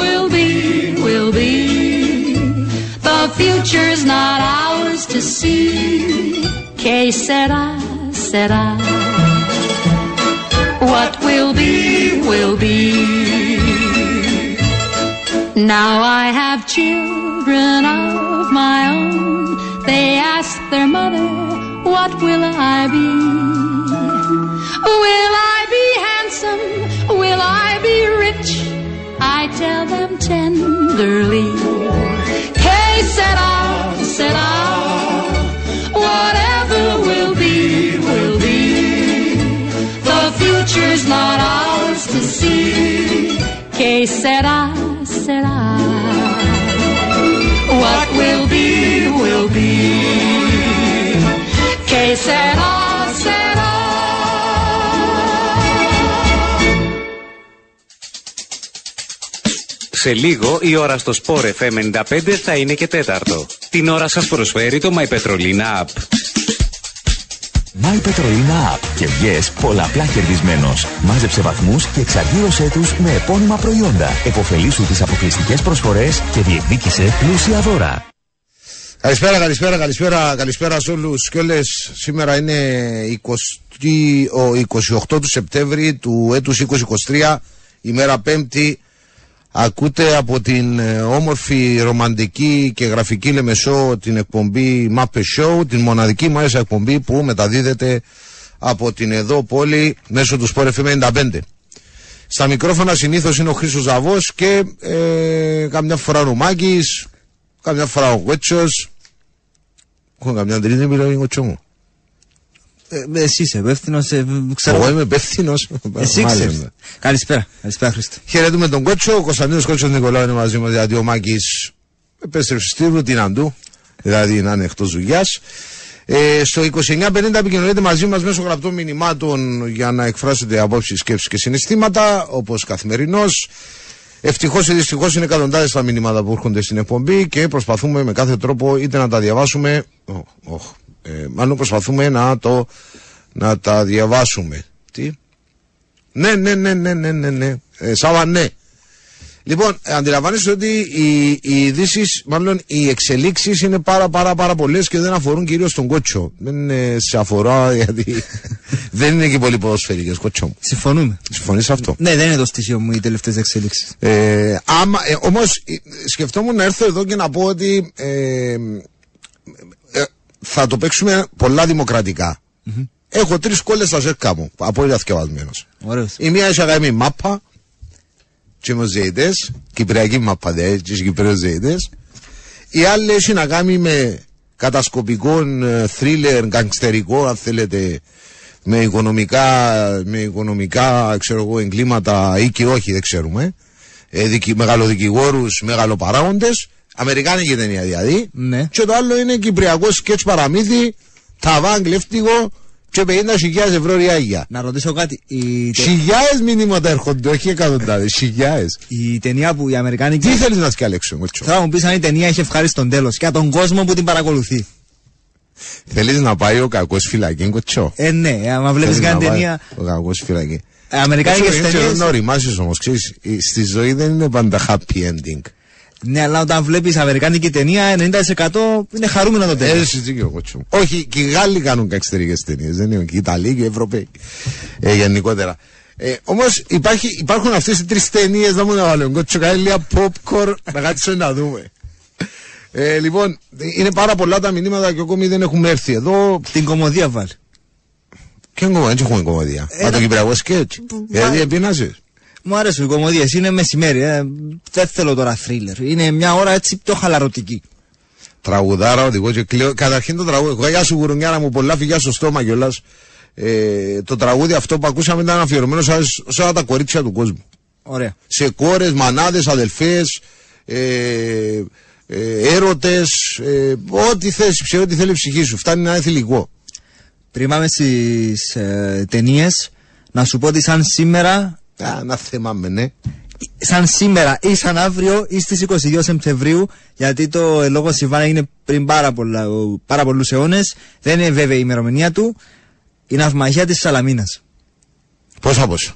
will be, will be. The future's not ours to see. Que sera, sera. What will be, will be. Now I have children of my own. They ask their mother, What will I be? Will I be handsome? Will I be rich? I tell them tenderly. Que sera, sera. Whatever will be, will be. The future's not ours to see. Que sera, sera. What will be, will be. Que sera, Σε λίγο η ώρα στο Sport FM 95 θα είναι και τέταρτο. Την ώρα σας προσφέρει το My Petrolina App. My Petrolina App και βγες πολλαπλά κερδισμένος. Μάζεψε βαθμούς και εξαργύρωσέ τους με επώνυμα προϊόντα. Εποφελήσου τις αποκλειστικές προσφορές και διεκδίκησε πλούσια δώρα. Καλησπέρα, καλησπέρα, καλησπέρα, καλησπέρα σε όλους και όλες. Σήμερα είναι 20, ο 28 του Σεπτέμβρη του έτους 2023, ημέρα Πέμπτη. Ακούτε από την ε, όμορφη, ρομαντική και γραφική Λεμεσό την εκπομπή Mappe Show, την μοναδική μάλιστα εκπομπή που μεταδίδεται από την εδώ πόλη μέσω του Sport FM 95. Στα μικρόφωνα συνήθως είναι ο Χρήστος Ζαβός και ε, καμιά φορά ο Ρουμάκης, καμιά φορά ο Γουέτσος. Έχω καμιά τρίτη επιλογή κοτσό μου. Ε, εσύ είσαι υπεύθυνος. Ε, ξέρω. Εγώ είμαι υπεύθυνος. Εσύ ξέρεις. Καλησπέρα. Καλησπέρα, Χρήστο. Χαιρετούμε τον Κότσο. Ο Κωνσταντίνος Κότσος Νικολάου είναι μαζί μας γιατί ο Μάκης επέστρεψε στη ρουτίνα του. Δηλαδή να είναι εκτός δουλειάς. Ε, στο 2950 επικοινωνείτε μαζί μας μέσω γραπτών μηνυμάτων για να εκφράσετε απόψεις, σκέψεις και συναισθήματα όπως καθημερινώς. Ευτυχώς ή δυστυχώς είναι εκατοντάδες τα μηνύματα που έρχονται στην εκπομπή και προσπαθούμε με κάθε τρόπο είτε να τα διαβάσουμε. Oh, oh, ε, μάλλον προσπαθούμε να, το, να τα διαβάσουμε. Τι; Ναι, ναι, ναι, ναι, ναι, ναι, ναι. Ε, Σάβα, ναι. Λοιπόν, ε, αντιλαμβάνεστε ότι οι, οι ειδήσεις, μάλλον οι εξελίξεις είναι πάρα πάρα πάρα πολλές και δεν αφορούν κυρίως τον κότσο. Δεν ε, σε αφορά γιατί δεν είναι και πολύ ποδοσφαιρικές, κότσο μου. Συμφωνούμε. Συμφωνείς αυτό; Ναι, δεν είναι το στοιχείο μου οι τελευταίες εξέλιξει. Ε, άμα, ε, Όμως σκεφτόμουν να έρθω εδώ και να πω ότι ε, ε, θα το παίξουμε πολλά δημοκρατικά. Mm-hmm. Έχω τρεις κόλλες στα ζέρκα μου, απόλυτα θκευασμένος. Η μία έχει αγάπη μάπα, και με κυπριακή μάπα δε, και κυπρέους ζεϊτές. Η άλλη έχει να κάνει με κατασκοπικό θρίλερ, γκαγκστερικό, αν θέλετε, με οικονομικά, με οικονομικά ξέρω εγώ, εγκλήματα ή και όχι, δεν ξέρουμε. Ε, δικη, μεγαλοδικηγόρους, μεγαλοπαράγοντες. Αμερικάνικη ταινία δηλαδή. Ναι. Και το άλλο είναι κυπριακό σκέτς παραμύθι, ταβάν κλέφτικο και 50.000 ευρώ ριάγια. Να ρωτήσω κάτι. Η... Χιλιάδες μηνύματα έρχονται, όχι εκατοντάδες, χιλιάδες. Η ταινία που η Αμερικάνικη. Τι θέλεις να σκαλέξω, Θα μου πεις αν η ταινία έχει ευχάριστον τέλος και τον κόσμο που την παρακολουθεί. Θέλεις να πάει ο κακός φυλακή, κοτσό. Ε, ναι, άμα βλέπεις κάνει ταινία. Ο κακός φυλακή. Αμερικάνικες ταινίες. Να οριμάσεις όμως, ξέρεις, στη ζωή δεν είναι πάντα happy ending. Ναι, αλλά όταν βλέπεις Αμερικάνικη ταινία, 90% είναι χαρούμενο το τέλο. Έτσι, δίκιο, κότσο. Όχι, και οι Γάλλοι κάνουν κακστερικέ ταινίες, δεν είναι και οι Ιταλοί και οι Ευρωπαίοι. Ε, γενικότερα. Ε, Όμως υπάρχουν αυτές οι τρεις ταινίες, να μου να βάλω κότσο, καλή λίγα popcorn, να κάτσω να δούμε. Ε, λοιπόν, είναι πάρα πολλά τα μηνύματα και ακόμη δεν έχουμε έρθει εδώ. Την κομμωδία βάλει. Ποια κομμωδία, δεν έχουμε κομμωδία. Ένα- Μα το κυπριακό σκέτς. Δηλαδή επίνασες. Μου αρέσουν οι κομμωδίες. Είναι μεσημέρι. Ε. Δεν θέλω τώρα θρίλερ. Είναι μια ώρα έτσι πιο χαλαρωτική. Τραγουδάρα, οδηγό και κλαίω. Καταρχήν το τραγούδι. Εγώ, Γεια σου γουρουνιάρα μου, πολλά φιλιά στο στόμα κιόλας. Ε, το τραγούδι αυτό που ακούσαμε ήταν αφιερωμένο σε, σε όλα τα κορίτσια του κόσμου. Ωραία. Σε κόρες, μανάδες, αδελφές, ε, ε, έρωτες, ε, ό,τι θες, ξέρω ό,τι θέλει η ψυχή σου. Φτάνει να είναι θηλυκό. Πριν πάμε στις ε, ταινίες, να σου πω ότι σαν σήμερα, Α, να θέμαμε, ναι. σαν σήμερα ή σαν αύριο ή στις 22 Σεπτεμβρίου, γιατί το ε, λόγος Σιβάνα έγινε πριν πάρα, πολλά, ο- πάρα πολλούς αιώνες, δεν είναι βέβαια η ημερομηνία του, η ναυμαχία της Σαλαμίνας. Πόσα πόσα;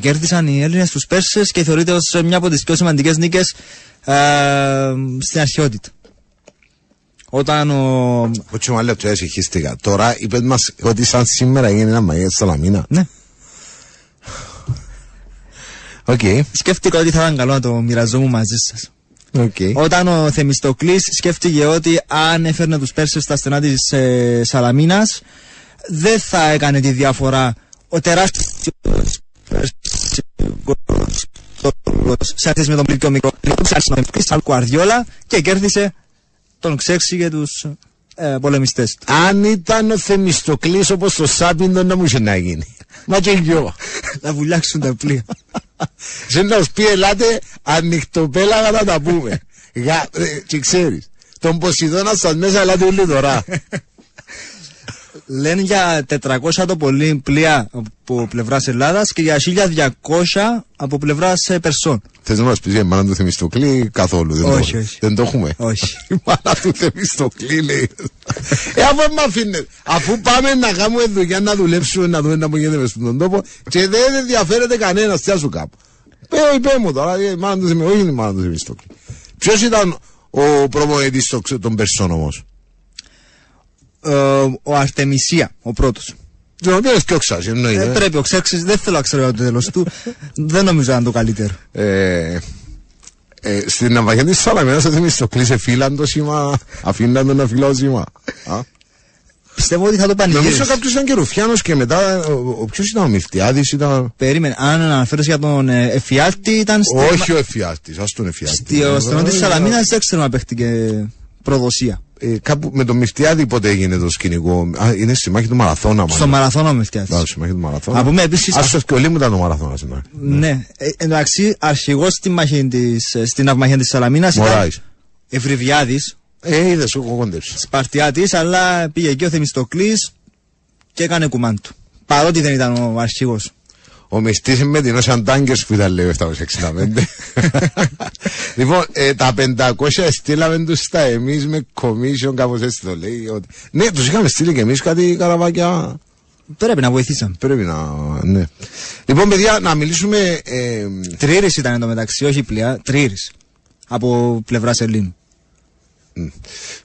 Κέρδισαν οι Έλληνες τους Πέρσες και θεωρείται ως μια από τις πιο σημαντικές νίκες στην αρχαιότητα. Όταν ο. Όχι μου λέει ότι συγχύστηκα. Τώρα είπες μας ότι σαν σήμερα έγινε η ναυμαχία στη Σαλαμίνα. Ναι, Οκ. σκέφτηκα ότι θα ήταν καλό να το μοιραζόμουν μαζί σας. Οκ. Όταν ο Θεμιστοκλής σκέφτηκε ότι αν έφερνε τους Πέρσες στα στενά της ε, Σαλαμίνας δεν θα έκανε τη διαφορά ο τεράστιος Πέρσικος σε αντίθεση με τον πιο μικρό σαν Κουαρδιόλα και κέρδισε τον Ξέξη και τους ε, πολεμιστές του. Αν ήταν ο Θεμιστοκλής όπως το Σάπιντο να μου είχε να γίνει. Μα και γιο. Να βουλιάξουν τα πλοία. Σε να σου πει ελάτε ανοιχτοπέλαγα να τα πούμε. Γα, ε, και ξέρεις. Τον Ποσειδώνα σας μέσα ελάτε όλοι τώρα. Λένε για 400 το πολύ πλοία από πλευράς Ελλάδας και για 1200 από πλευράς ε, Περσών. Θες να μας πεις για η μάνα του Θεμιστοκλή καθόλου. Δεν Όχι, το, όχι. Δεν το έχουμε. Όχι. Η μάνα του Θεμιστοκλή λέει. ε, αφού με αφήνε. Αφού πάμε να κάνουμε δουλειά, να δουλέψουμε, να δούμε να μου γίνεται μες στον τόπο και δεν ενδιαφέρεται κανένας, τι σου κάπου. Πέ, είπε μου τώρα, η μάνα του Θεμιστοκλή, όχι η μάνα του Θεμιστοκλή. Ποιος ήταν ο προπονητής των- των Περσών όμως; Ε, ο Αρτεμισία, ο πρώτος. Τον οποίος είναι και όξας, εννοείται. Ε, πρέπει ο Ξέξης, δεν θέλω να ξέρω το τέλος του. δεν νομίζω να είναι το καλύτερο. Ε, ε, στην ναυαγία της Σαλαμίνας ο Θεμιστοκλής σε φύλαν το σήμα, αφήναν τον να φυλά το σήμα. Α. Πιστεύω ότι θα το Νομίζω πανηγύρισε. κάποιος ήταν και Ρουφιάνος και μετά, ο, ο, ποιος ήταν ο Μιλτιάδης, ήταν... Περίμενε, αν αναφέρεις για τον ε, Εφιάλτη, ήταν στη, Όχι ο Εφιάστης, ας τον Εφιάστη. στο στενό της Σαλαμίνας, δεν ξέρω να παίχτηκε προδοσία. Ε, κάπου με τον Μιλτιάδη πότε έγινε το σκηνικό; Α, είναι στη μάχη του Μαραθώνα. Στο μαραθώνα ο Α, Μελτιάδης. στη μάχη του Μαραθώνα. Να πούμε επίσης- Ας το σκολί μου ήταν το Μαραθώνας. σήμερα. Ναι, ε, εντάξει, αρχηγός στη μάχη της, ε, στην ναυμαχία της Σαλαμίνας ήταν Μωράης. Ευρυβιάδης, Ε, είδες, έχω κόντεψει. Σπαρτιάτης, αλλά πήγε εκεί ο Θεμιστοκλής και έκανε κουμάν του. Παρότι δεν ήταν ο αρχηγός. Ο μισθής με την όσα τάγκερς που ήταν λέει 765. λοιπόν, ε, τα 500 στείλαμε τους στα εμείς με commission κάπως έτσι το λέει. Ότι... Ναι, τους είχαμε στείλει και εμείς κάτι καραβάκια. Πρέπει να βοηθήσαμε. Πρέπει να, ναι. Λοιπόν, παιδιά, να μιλήσουμε... Ε, Τρύρης ήταν εδώ μεταξύ, όχι πλοία, τρύρης. Από πλευράς Ελλήνου.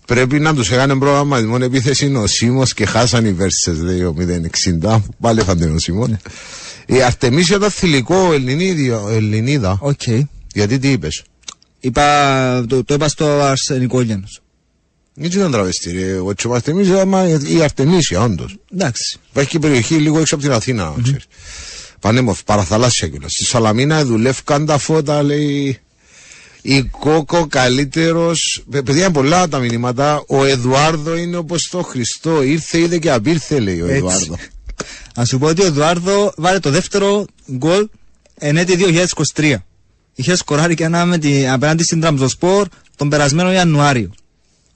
πρέπει να τους έκανε προγραμματισμό επίθεση είναι ο Σίμος και χάσαν οι Βέρσες, λέει ο 060. Πάλι έφανε ο Σίμος. Η Αρτεμίσια ήταν θηλυκό Ελληνίδιο, Ελληνίδα. Οκ. Γιατί τι είπες; Είπα, το, το είπα στο Αρσενικόγενος. Δεν ήταν τραβεστή, ρε. Ο Τσομαστεμίσια, άμα η Αρτεμίσια, όντως. Εντάξει. Υπάρχει και περιοχή λίγο έξω από την Αθήνα, mm-hmm. ξέρεις. Πανέμορφη, παραθαλάσσια κιόλας. Στη Σαλαμίνα δουλεύκαν τα φώτα, λέει. Η Κόκο καλύτερος. Παι- Παιδιά είναι πολλά τα μηνύματα. Ο Εδουάρδο είναι όπως το Χριστό. Ήρθε, είδε και απήρθε, λέει ο Έτσι. Εδουάρδο. Να σου πω ότι ο Εδουάρδο βάλε το δεύτερο γκολ εν έτη 2023. Είχε σκοράρει και ένα με τη, απέναντι στην Τραμζοσπορ τον περασμένο Ιανουάριο.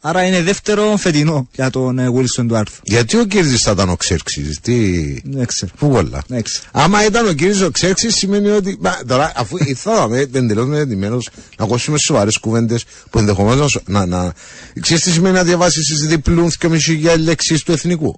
Άρα είναι δεύτερο φετινό για τον ε, Wilson Ντουάρθο. Γιατί ο Κύρις θα ήταν ο Ξέρξης, τι... Δεν ξέρω. Πού κολλά. Δεν ξέρω. Άμα ήταν ο Κύρις ο Ξέρξης σημαίνει ότι... Μα, τώρα, αφού ήρθαμε εντελώς μεθετημένος να ακούσουμε σοβαρές κουβέντες που ενδεχομένως να σου- να... να... Ξέρεις τι σημαίνει να διαβάσεις τις διπλούν και μισή για λέξεις του εθνικού;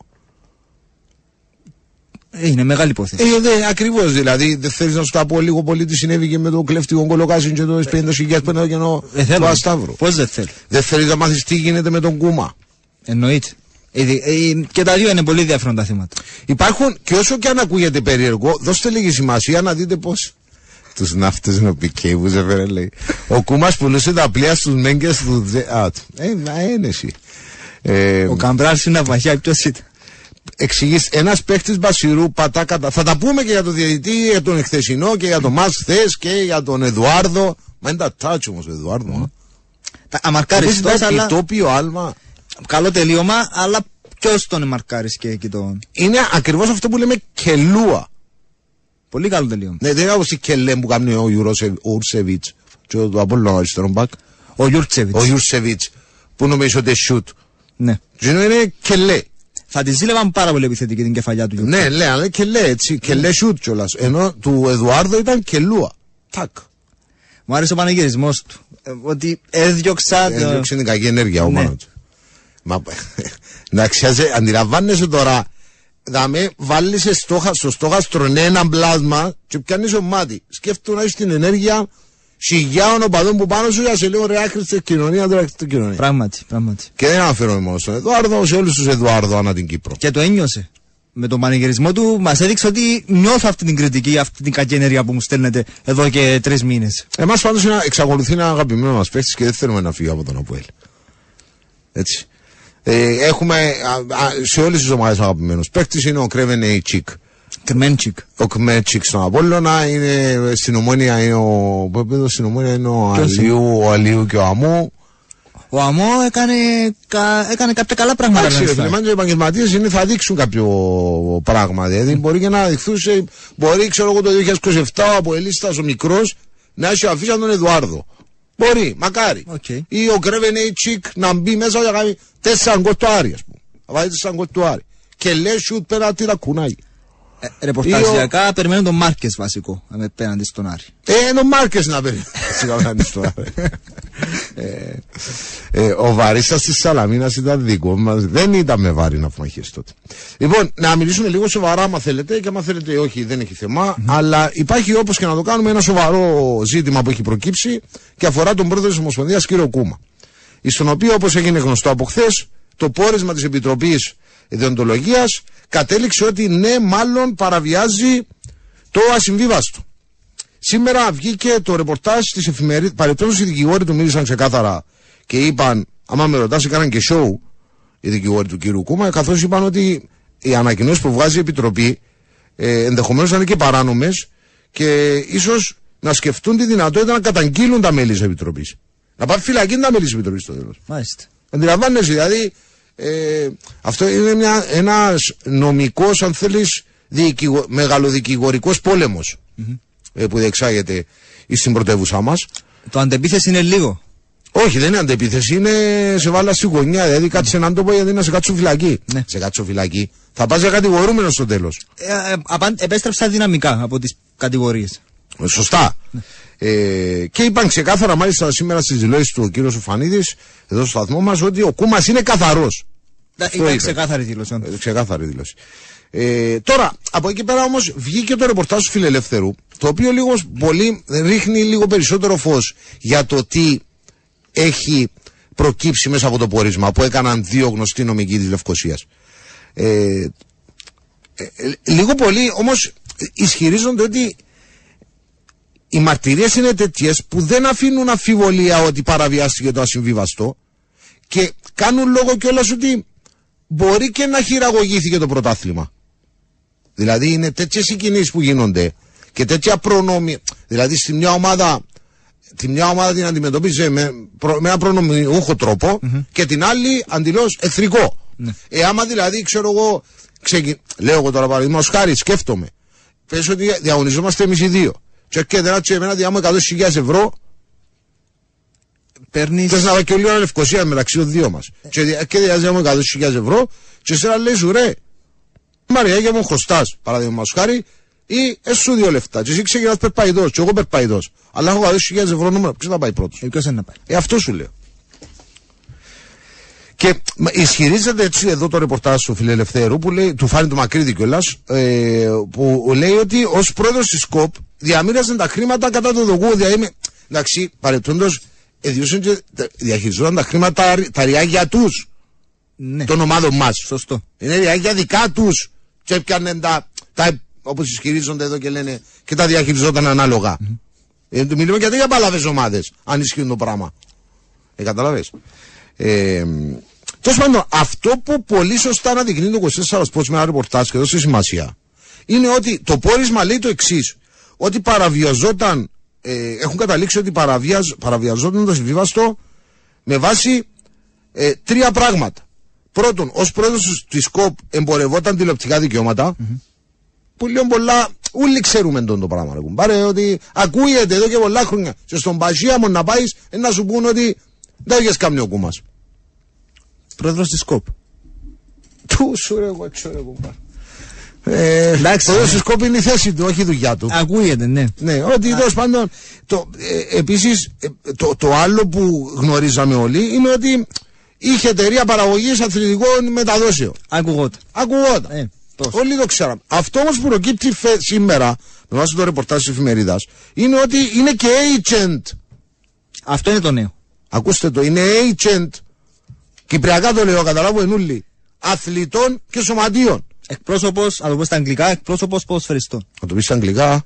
Ε, είναι μεγάλη υπόθεση. Ε, δε, ακριβώς δηλαδή. Δεν θέλεις να σου τα πω λίγο πολύ τι συνέβη και με το κλέφτικο κολοκάσιν και το 50 χιλιάδες που είναι και το Δεν θέλω. του Ασταύρου. Πώς δεν θέλω. Δεν θέλεις να μάθεις τι γίνεται με τον Κούμα. Εννοείται. Ε, δι- ε, και τα δύο είναι πολύ διαφέροντα θέματα. Υπάρχουν και όσο και αν ακούγεται περίεργο, δώστε λίγη σημασία να δείτε πώς Τους ναύτες είναι ο Πικέ που σε φέρε, λέει. Ο Κούμας πουλούσε τα πλοία στους μέγκες του. Δε- Α, ε, μα είναι εσύ. Ε, Ο Καμπράλ είναι αβαχιά, ποιος ήταν. Εξηγείς, ένας παίχτη μπασιρού πατά κατά. Θα τα πούμε και για τον διαιτητή, για τον εχθεσινό και για τον μα χθες και για τον Εδουάρδο. Μα είναι τα τάτσι όμως ο Εδουάρδο. α. Τα- Αμαρκάριστος, Αυτός ήταν αλλά επιτόπιο άλμα. καλό τελείωμα, αλλά ποιος τον εμαρκάρει και εκεί τον. Είναι ακριβώς αυτό που λέμε κελούα. Πολύ καλό τελείωμα. Ναι, δεν είναι όπως η κελέ που κάνει ο Ιουρσεβίτ. Και ο Απόλλωνα αριστερό μπακ. Ο Γιούρτσεβιτ. Ο Ιουρσεβίτ. Που νομίζω ότι σουτ. Ναι. Και είναι κελέ. Θα τη ζήλευαν πάρα πολύ επιθετική την κεφαλιά του Γιούρτσεβιτ. Ναι, λέει, αλλά είναι κελέ έτσι. Κελέ σουτ κιόλας. Ενώ του Εδουάρδο ήταν κελούα. Τάκ. Μου άρεσε ο πανηγυρισμός του. Ε, ότι έδιωξα. το- Έδιωξε την κακή ενέργεια ο Ναι. πάνω του. Μα, εντάξει, ας- αντιλαμβάνεσαι τώρα, να με βάλεις σε στόχα, στο στόχαστρο ένα πλάσμα και πιάνεις ο μάτι. Σκέφτομαι να έχεις την ενέργεια σιγιάων οπαδών που πάνω σου για σε λίγο ρε άκρη στην κοινωνία, τώρα στην κοινωνία. Πράγματι, πράγματι. Και δεν αναφέρομαι μόνο στον Εδουάρδο, σε όλους τους Εδουάρδο ανά την Κύπρο. Και το ένιωσε. Με τον πανηγυρισμό του μας έδειξε ότι νιώθω αυτή την κριτική, αυτή την κακή ενέργεια που μου στέλνετε εδώ και τρεις μήνες. Εμάς πάντως εξακολουθεί να είναι αγαπημένος μας παίχτη και δεν θέλουμε να φύγει από τον Αποέλ. Έτσι. Ε, έχουμε α, α, σε όλες τις ομάδες αγαπημένους παίχτη είναι ο Κρέβεν Εϊτσίκ. Κρμέντσικ. Ο Κμέτσικ στον Απόλλωνα είναι στην Ομόνια είναι ο. Πού έπαιζε στην Ομόνια είναι ο Ποιος είναι; Αλίου, ο Αλίου και ο Αμού. Ο Αμό έκανε, κα, έκανε κάποια καλά πράγματα. Εντάξει, να ρε είναι φίλε, οι επαγγελματίες είναι θα δείξουν κάποιο πράγμα. Δηλαδή μπορεί και να δειχθούν σε. Μπορεί, ξέρω εγώ, το 2027 ο Αποελίστα ο μικρός να έχει αφήσει τον Εδουάρδο. Μπορεί, μακάρι. Οκ. Ή ο Γκρέβεν Τσικ να μπει μέσα για να κάνει τέσσερα γκολ του Άρη, ας πούμε. Να βάλει τέσσερα γκολ του Άρη. Και λέει σουτ πέρα τι τα κουνάει. Ε, ρεπορταζιακά περιμένουν τον Μάρκες βασικό απέναντι στον Άρη. Ε, είναι ο Μάρκες να παίρνει. Σιγά να είναι στο Άρη. Ε, ε, ο Βαρίστα της Σαλαμίνας ήταν δικό μας. Δεν ήταν με βάρη να φμαχίε τότε. Λοιπόν, να μιλήσουμε λίγο σοβαρά, άμα θέλετε, και άμα θέλετε όχι, δεν έχει θέμα. Αλλά υπάρχει όπως και να το κάνουμε ένα σοβαρό ζήτημα που έχει προκύψει και αφορά τον πρόεδρο της Ομοσπονδίας, κύριο Κούμα. Στον οποίο, όπως έγινε γνωστό από χθες, το πόρισμα της Επιτροπής Ιδεοντολογίας κατέληξε ότι ναι, μάλλον παραβιάζει το ασυμβίβαστο. Σήμερα βγήκε το ρεπορτάζ της εφημερίδα. Παρεπτόντω οι δικηγόροι του μίλησαν ξεκάθαρα και είπαν, άμα με ρωτάς, έκαναν και show οι δικηγόροι του κύριου Κούμα, καθώς είπαν ότι οι ανακοινώσεις που βγάζει η Επιτροπή ε, ενδεχομένως να είναι και παράνομες και ίσως να σκεφτούν τη δυνατότητα να καταγγείλουν τα μέλη της Επιτροπής. Να πάνε φυλακή τα μέλη της Επιτροπής στο τέλος. Μάλιστα. Αντιλαμβάνεσαι, δηλαδή ε, αυτό είναι μια, ένας νομικός, αν θέλεις, διοικηγο, μεγαλοδικηγορικός πόλεμος ε, που διεξάγεται στην πρωτεύουσά μας. Το αντεπίθεση είναι λίγο. Όχι, δεν είναι αντεπίθεση, είναι σε βάλα στη γωνιά. Δηλαδή κάτσε έναν τόπο γιατί να σε κάτσω φυλακή. Ναι. Σε κάτσω φυλακή. Θα πας για κατηγορούμενος στο τέλος. Ε, ε, απαν- επέστρεψα δυναμικά από τις κατηγορίες. Ε, Σωστά. Ε, και είπαν ξεκάθαρα μάλιστα σήμερα στις δηλώσεις του ο κύριος Ουφανίδης εδώ στο σταθμό μας ότι ο Κούμας είναι καθαρός. Αυτό Ήταν είπες. ξεκάθαρη δήλωση. Ε, Ξεκάθαρη δήλωση. Ε, τώρα, από εκεί πέρα όμως βγήκε το ρεπορτάζ του Φιλελεύθερου, το οποίο λίγο πολύ ρίχνει λίγο περισσότερο φως για το τι έχει προκύψει μέσα από το πόρισμα που έκαναν δύο γνωστοί νομικοί της Λευκοσίας. Ε, ε, ε, λίγο πολύ όμως ισχυρίζονται ότι οι μαρτυρίες είναι τέτοιες που δεν αφήνουν αμφιβολία ότι παραβιάστηκε το ασυμβίβαστο και κάνουν λόγο κιόλας ότι μπορεί και να χειραγωγήθηκε το πρωτάθλημα. Δηλαδή είναι τέτοιες οι κινήσεις που γίνονται και τέτοια προνόμια. Δηλαδή στη μια ομάδα, τη μια ομάδα την αντιμετωπίζει με, προ- με ένα προνομιούχο τρόπο και την άλλη αντιλώς εχθρικό. Ε, άμα δηλαδή ξέρω εγώ, ξεκι... λέω εγώ τώρα παραδείγματος χάρη, σκέφτομαι. Πες ότι διαγωνιζόμαστε εμείς οι δύο. Και έρχεται ένα και εμένα διάμω 100.000 ευρώ Παίρνει. Θες να πάει και λίγο λευκοσία μεταξύ των δύο μας. Και, δι- και διαζεύουμε 100.000 ευρώ, και εσένα λέει σου ρε, Μαρία μου χρωστά, παραδείγματο χάρη, ή έσου δύο λεφτά. Και εσύ ξεκινά περπαϊδό, και εγώ περπαϊδό. Αλλά έχω 100.000 ευρώ νούμερο, ποιος θα πάει πρώτος; Ε, ποιος είναι να πάει; Ε, αυτό σου λέω. Και μ, ισχυρίζεται έτσι εδώ το ρεπορτάζ του Φιλελευθέρου, που λέει, του φάνη του Μακρύδη κιόλας, ε, που λέει ότι ως πρόεδρος της ΚΟΠ διαμήραζαν τα χρήματα κατά το δογού. Δηλαδή, με- εντάξει, παρεπτόντως, διαχειριζόταν τα χρήματα τα ριάγια τους, Ναι. των ομάδων μας. Σωστό. Είναι ριάγια δικά τους. Και έπιανε τα, τα όπως ισχυρίζονται εδώ και λένε και τα διαχειριζόταν ανάλογα. Ε, το μιλούμε γιατί για παλαβέ ομάδες, αν ισχύουν το πράγμα. Ε, καταλαβες. Ε, Τέλος πάντων, αυτό που πολύ σωστά αναδεικνύει το 24 Sports με ένα ρεπορτάζ και δώσε σημασία, είναι ότι το πόρισμα λέει το εξής. Ότι παραβιαζόταν, ε, έχουν καταλήξει ότι παραβιαζ, παραβιαζόταν το συμβίβαστο με βάση ε, τρία πράγματα. Πρώτον, ως πρόεδρος της ΚΟΠ εμπορευόταν τηλεοπτικά δικαιώματα, που λέω πολλά, όλοι ξέρουμε τον το πράγμα. Ρε, κουμπάρε, ότι ακούγεται εδώ και πολλά χρόνια. Και στον Πασίαμο να πάεις, ε, να σου πούν ότι δεν έχεις κάνει ο κούμα. Πρόεδρος της ΚΟΠ. Του σου ρε, εγώ τσο, ρε, κουμπάρε. Ε, Εντάξει, πρόεδρος ναι. της ΚΟΠ είναι η θέση του, όχι η δουλειά του. Ακούγεται, ναι. Ναι, ότι τέλος πάντων. Το, ε, επίσης, ε, το, το άλλο που γνωρίζαμε όλοι είναι ότι είχε εταιρεία παραγωγής αθλητικών μεταδόσεων. Ακουγόταν. Ακουγόταν. Ε, τόσο. Όλοι το ξέραμε. Αυτό όμως που προκύπτει φε- σήμερα, με βάση το ρεπορτάζ της εφημερίδας, είναι ότι είναι και agent. Αυτό είναι το νέο. Ακούστε το, είναι agent. Κυπριακά το λέω, καταλάβουν ούλοι. Αθλητών και σωματείων. Εκπρόσωπος, να το πω στα αγγλικά, εκπρόσωπος ποδοσφαιριστών. Να το πεις στα αγγλικά.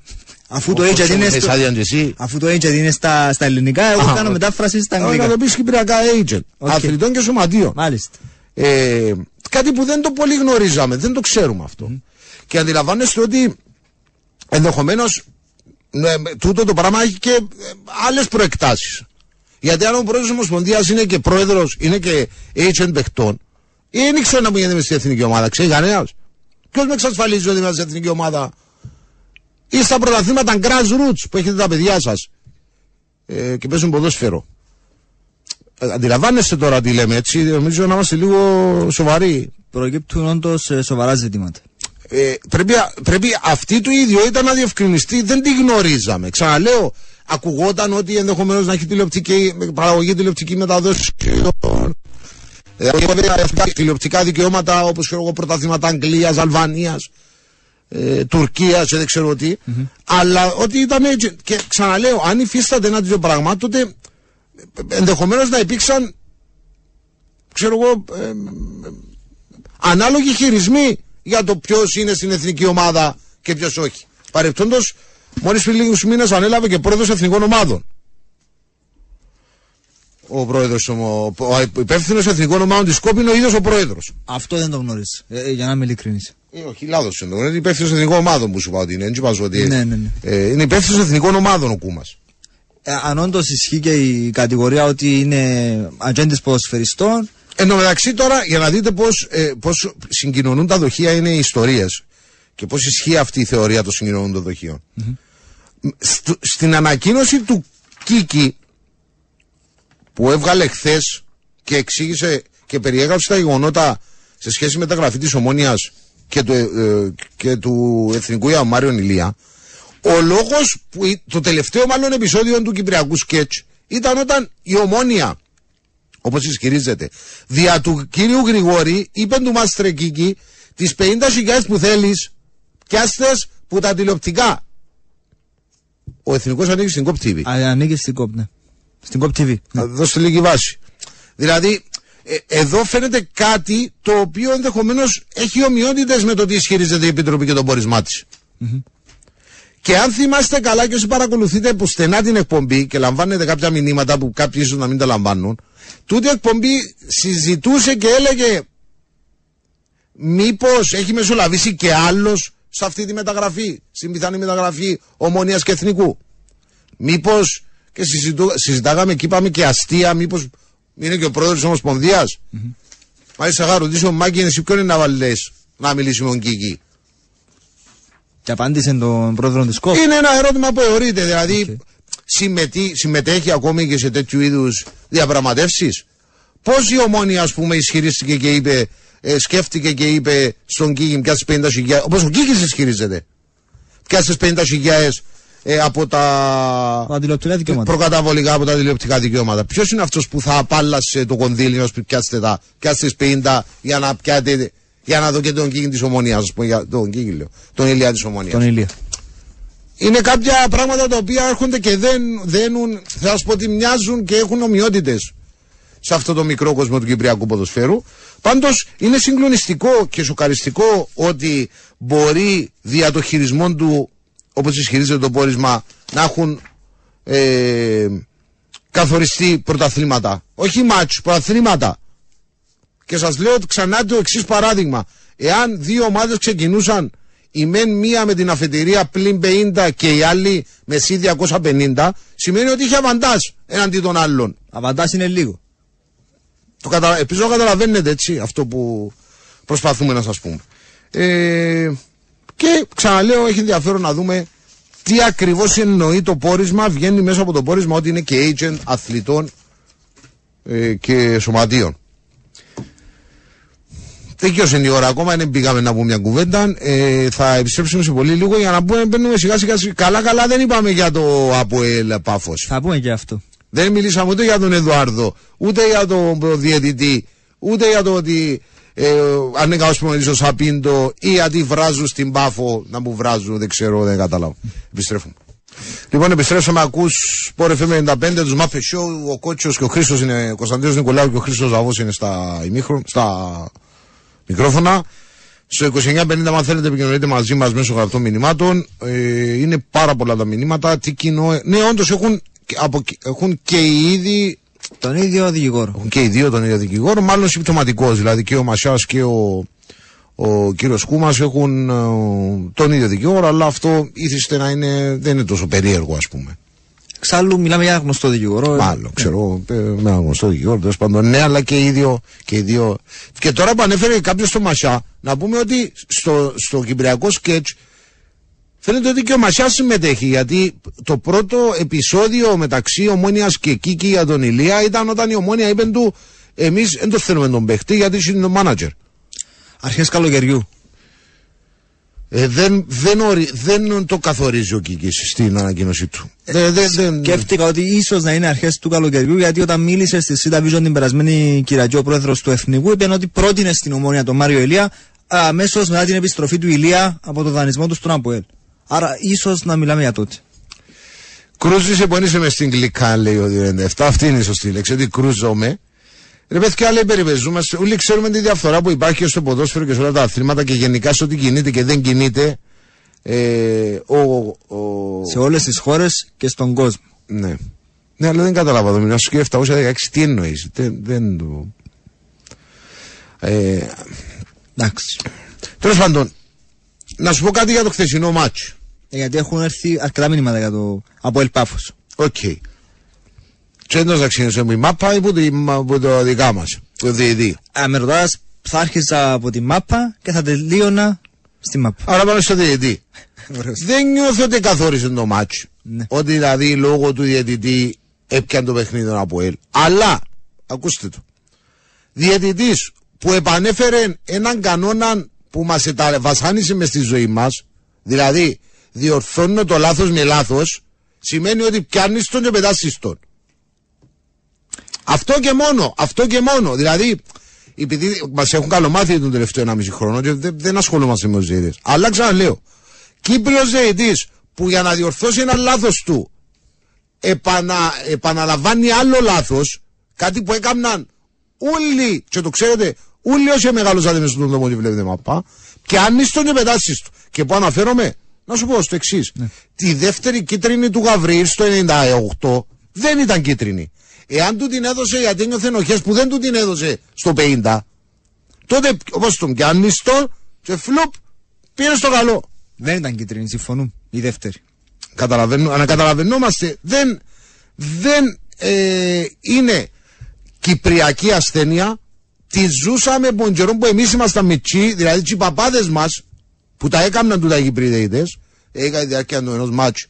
Αφού το Όπως agent είναι, έχεις στο... άδεια και εσύ. Αφού το agent είναι στα, στα ελληνικά, εγώ Α, κάνω οκ. μετάφραση στα Όχι, να αγγλικά. το πεις κυπριακά agent. OK. Αθλητών και σωματείων. Μάλιστα. Ε, κάτι που δεν το πολύ γνωρίζαμε, δεν το ξέρουμε αυτό. Και αντιλαμβάνεστε ότι ενδεχομένως τούτο το πράγμα έχει και άλλες προεκτάσεις. Γιατί αν ο πρόεδρος της Ομοσπονδίας είναι και πρόεδρος, είναι και agent παιχτών, ή δεν ξέρω να μου γίνεται με στην εθνική ομάδα, ξέρει κανένας. Ποιος με εξασφαλίζει ότι είμαστε στην εθνική ομάδα, ή στα πρωταθλήματα grassroots που έχετε τα παιδιά σας ε, και παίζουν ποδόσφαιρο. Ε, αντιλαμβάνεστε τώρα τι λέμε έτσι, νομίζω να είμαστε λίγο σοβαροί. Προκύπτουν όντως σοβαρά ζητήματα. Ε, πρέπει, πρέπει αυτή του ιδιότητα να διευκρινιστεί, δεν τη γνωρίζαμε. Ξαναλέω, ακουγόταν ότι ενδεχομένως να έχει τηλεοπτική, παραγωγή τηλεοπτική μεταδόσης. Ε, τηλεοπτικά δικαιώματα όπως ξέρω εγώ πρωταθλήματα Αγγλίας, Αλβανίας, ε, Τουρκίας και δεν ξέρω τι. Αλλά ότι ήταν έτσι. Και ξαναλέω, αν υφίσταται ένα τέτοιο πράγμα, τότε ενδεχομένως να υπήρξαν ξέρω εγώ ε, ε, ανάλογοι χειρισμοί για το ποιος είναι στην εθνική ομάδα και ποιος όχι. Παρεπτόντως, μόλις πριν λίγους μήνες ανέλαβε και πρόεδρος εθνικών ομάδων. Ο πρόεδρος, ο, ο υπεύθυνος εθνικών ομάδων της Κόπη είναι ο ίδιος ο πρόεδρος. Αυτό δεν το γνωρίζεις. Ε, ε, για να είμαι ειλικρινής. Ε, όχι, λάθος είναι. Είναι υπεύθυνος εθνικών ομάδων που σου είπα ότι είναι. Δεν σου είπα ότι. Ναι, ναι, ναι. Ε, είναι υπεύθυνος εθνικών ομάδων ο Κούμας. Ε, αν όντως ισχύει και η κατηγορία ότι είναι ατζέντη ποδοσφαιριστών, Εν τω μεταξύ τώρα, για να δείτε πώς, ε, πώς συγκοινωνούν τα δοχεία είναι οι ιστορίες και πώς ισχύει αυτή η θεωρία των συγκοινωνούν των δοχείων. Στου- στην ανακοίνωση του Κίκη που έβγαλε χθες και εξήγησε και περιέγραψε τα γεγονότα σε σχέση με τα γραφή της Ομόνιας και του, ε, και του Εθνικού Ιαμάριον Ηλία ο λόγος που η- το τελευταίο μάλλον επεισόδιο του Κυπριακού σκέτς ήταν όταν η Ομόνια όπως ισχυρίζεται. Δια του κύριου Γρηγόρη είπε του Μάστρε Κίκη τις 50 που θέλεις πιάστες που τα τηλεοπτικά. Ο Εθνικός ανήκει στην COP TV. α, ανήκει στην COP, ναι. Στην COP TV. Ναι. Να δώσετε λίγη βάση. Δηλαδή, ε, εδώ φαίνεται κάτι το οποίο ενδεχομένως έχει ομοιότητες με το τι ισχυρίζεται η Επιτροπή και το πόρισμά της. Και αν θυμάστε καλά και όσοι παρακολουθείτε που στενά την εκπομπή και λαμβάνετε κάποια μηνύματα που κάποιοι ίσως να μην τα λαμβάνουν, τούτη η εκπομπή συζητούσε και έλεγε μήπως έχει μεσολαβήσει και άλλος σε αυτή τη μεταγραφή, στην πιθανή μεταγραφή ομόνια και εθνικού. Μήπως και συζητού, συζητάγαμε και είπαμε και αστεία, μήπως είναι και ο πρόεδρος της Ομοσπονδίας. Μάλιστα, θα ρωτήσω, Μάκη, εσύ ποιον είναι να βάλεις να μιλήσει με τον Κίκη; Και απάντησε τον πρόεδρο της COP. Είναι ένα ερώτημα που εωρείται, δηλαδή συμμετεί, συμμετέχει ακόμη και σε τέτοιου είδους διαπραγματεύσεις. Πώς η ομόνια, ας πούμε, ισχυρίστηκε και είπε, ε, σκέφτηκε και είπε στον Κίκη, πια 50 χιλιάδε, όπως ο Κίκης ισχυρίζεται, πια 50 χιλιάδε ε, από τα Τα τηλεοπτικά δικαιώματα. προκαταβολικά από τα τηλεοπτικά δικαιώματα. Ποιος είναι αυτός που θα απάλλασε το κονδύλι να πιάσετε τα πιάσετε 50 για να πιάτε για να δω και τον Κίκη της Ομονίας, ας πούμε, για τον Κίκη λέω, τον Ηλιά της Ομονίας. Τον Ηλία. Είναι κάποια πράγματα τα οποία έρχονται και δεν, δένουν, θα σου πω ότι μοιάζουν και έχουν ομοιότητες σε αυτό το μικρό κόσμο του Κυπριακού ποδοσφαίρου. Πάντως είναι συγκλονιστικό και σοκαριστικό ότι μπορεί δια το χειρισμό του, όπως ισχυρίζεται το πόρισμα, να έχουν ε, καθοριστεί πρωταθλήματα. Όχι μάτσους, πρωταθλήματα. Και σας λέω ξανά το εξής παράδειγμα. Εάν δύο ομάδες ξεκινούσαν η μεν μία με την αφετηρία πλην 50 και η άλλη με σύ 250, σημαίνει ότι είχε αβαντάζ έναντι των άλλων. Αβαντάζ είναι λίγο. Το κατα... Επίσης το καταλαβαίνετε έτσι αυτό που προσπαθούμε να σας πούμε. Ε, και ξαναλέω έχει ενδιαφέρον να δούμε τι ακριβώς εννοεί το πόρισμα, βγαίνει μέσα από το πόρισμα ότι είναι και agent αθλητών ε, και σωματείων. Τέτοιος είναι η ώρα ακόμα, δεν πήγαμε να πούμε μια κουβέντα. Ε, θα επιστρέψουμε σε πολύ λίγο για να πούμε, μπαίνουμε σιγά σιγά. Καλά, καλά δεν είπαμε για το Αποέλ Πάφος. Θα πούμε και αυτό. Δεν μιλήσαμε ούτε για τον Εδουάρδο, ούτε για τον διαιτητή, ούτε για το ότι ε, αν είναι καλός ο Σαπίντο ή γιατί βράζουν στην Πάφο να μου βράζουν, δεν ξέρω, δεν καταλάβω. Επιστρέφουμε. Λοιπόν, επιστρέψαμε. Ακούς Sport FM 95, τους Μάφε Show. Ο Κότσο και ο Χρήστος είναι. Ο Κωνσταντίνος Νικολάου και ο Χρήστος Ζαβό είναι στα, ημίχρο, στα μικρόφωνα. Στο 2950, αν θέλετε, επικοινωνείτε μαζί μας μέσω γραπτών μηνυμάτων. Ε, είναι πάρα πολλά τα μηνύματα. Τι κοινό. Ναι, όντως έχουν, από, έχουν και οι ίδιοι. Τον ίδιο δικηγόρο. Έχουν και οι δύο τον ίδιο δικηγόρο, μάλλον συμπτωματικός. Δηλαδή και ο Μασιάς και ο, ο κύριος Κούμας έχουν ε, τον ίδιο δικηγόρο, αλλά αυτό ήθιστε να είναι, δεν είναι τόσο περίεργο, ας πούμε. Εξάλλου μιλάμε για ένα γνωστό δικηγόρο. Ε. Μάλλον, ξέρω, ε, με ένα γνωστό δικηγόρο, τέλος πάντων. Ναι, αλλά και οι δύο. Και, οι δύο. και τώρα που ανέφερε κάποιος στο Μασιά, να πούμε ότι στο, στο κυπριακό σκέτς φαίνεται ότι και ο Μασιά συμμετέχει. Γιατί το πρώτο επεισόδιο μεταξύ Ομόνιας και Κίκη για τον Ηλία ήταν όταν η Ομόνια είπε του Εμείς δεν το θέλουμε τον παίχτη γιατί είναι το μάνατζερ. Αρχές καλοκαιριού. Ε, δεν, δεν, ορι, δεν το καθορίζει ο Κίκης στην ανακοίνωσή του. Ε, δε, δε, σκέφτηκα ότι ίσως να είναι αρχές του καλοκαιριού, γιατί όταν μίλησε στη ΣΥΤΑ Vision την περασμένη Κυριακή ο πρόεδρος του Εθνικού, είπε ότι πρότεινε στην ομόνια τον Μάριο Ηλία αμέσως μετά την επιστροφή του Ηλία από το δανεισμό του στον Αποέλ. Άρα ίσως να μιλάμε για τότε. Κρούζησε που είσαι μες στην γλυκά, λέει ο 27. Αυτή είναι η σωστή λέξη. Ότι κρούζομαι. Ρε παιδιά, λέει περιπεζούμαστε. Όλοι ξέρουμε τη διαφθορά που υπάρχει στο ποδόσφαιρο και σε όλα τα αθλήματα και γενικά σε ό,τι κινείται και δεν κινείται. Ε, ο, ο... Σε όλες τις χώρες και στον κόσμο. Ναι. Ναι, αλλά δεν κατάλαβα το μήνυμα σου και 716 τι εννοείς; Δεν, δεν το. Ε, Εντάξει. Τέλος πάντων, να σου πω κάτι για το χθεσινό μάτσο. Ε, γιατί έχουν έρθει αρκετά μήνυματα για το ΑΠΟΕΛ Πάφο. OK. Okay. Και έντος να ξεκινήσουμε η μάπα ή από το δικά μας, το διαιτητή. Αν με ρωτάς, θα άρχισα από τη μάπα και θα τελείωνα στη μάπα. Άρα πάμε στο διαιτητή. Δεν νιώθω ότι καθόρισε το μάτσο. Ναι. Ότι δηλαδή λόγω του διαιτητή έπιαν το παιχνίδι ΑΠΟΕΛ. Αλλά, ακούστε το. Διαιτητής που επανέφερε έναν κανόνα που μας βασάνισε μες στη ζωή μας, δηλαδή διορθώνω το λάθος με λάθος, σημαίνει ότι πιάνεις τον και πετάσεις τον. Αυτό και μόνο, αυτό και μόνο. Δηλαδή, επειδή μας έχουν καλομάθει τον τελευταίο 1,5 χρόνο και δεν, δεν ασχολούμαστε με τους διαιτητές. Αλλά ξαναλέω, Κύπριος διαιτητής που για να διορθώσει ένα λάθος του επανα, επαναλαμβάνει άλλο λάθος, κάτι που έκαναν όλοι, και το ξέρετε, όλοι όσοι μεγάλωσατε μέσα στον δρόμο και βλέπετε μαπά, και αν είσαι τον πετάσει του. Και που αναφέρομαι, να σου πω στο εξής. Ναι. Τη δεύτερη κίτρινη του Γαβρίλ στο 98 δεν ήταν κίτρινη. Εάν του την έδωσε γιατί ένιωθε ενοχέ που δεν του την έδωσε στο 50, τότε όπως τον πιάνει το και φλουπ πήρε στο καλό. Δεν ήταν κίτρινη, συμφωνούν. Η δεύτερη. Καταλαβαίνω, ανακαταλαβαίνόμαστε. Δεν, δεν ε, είναι κυπριακή ασθένεια. Τη ζούσαμε από τον καιρό που εμείς ήμασταν μητσί, δηλαδή οι παπάδες μας που τα έκαναν του τα Κυπριδέιδε, έκανε τη διάρκεια του ενός μάτσου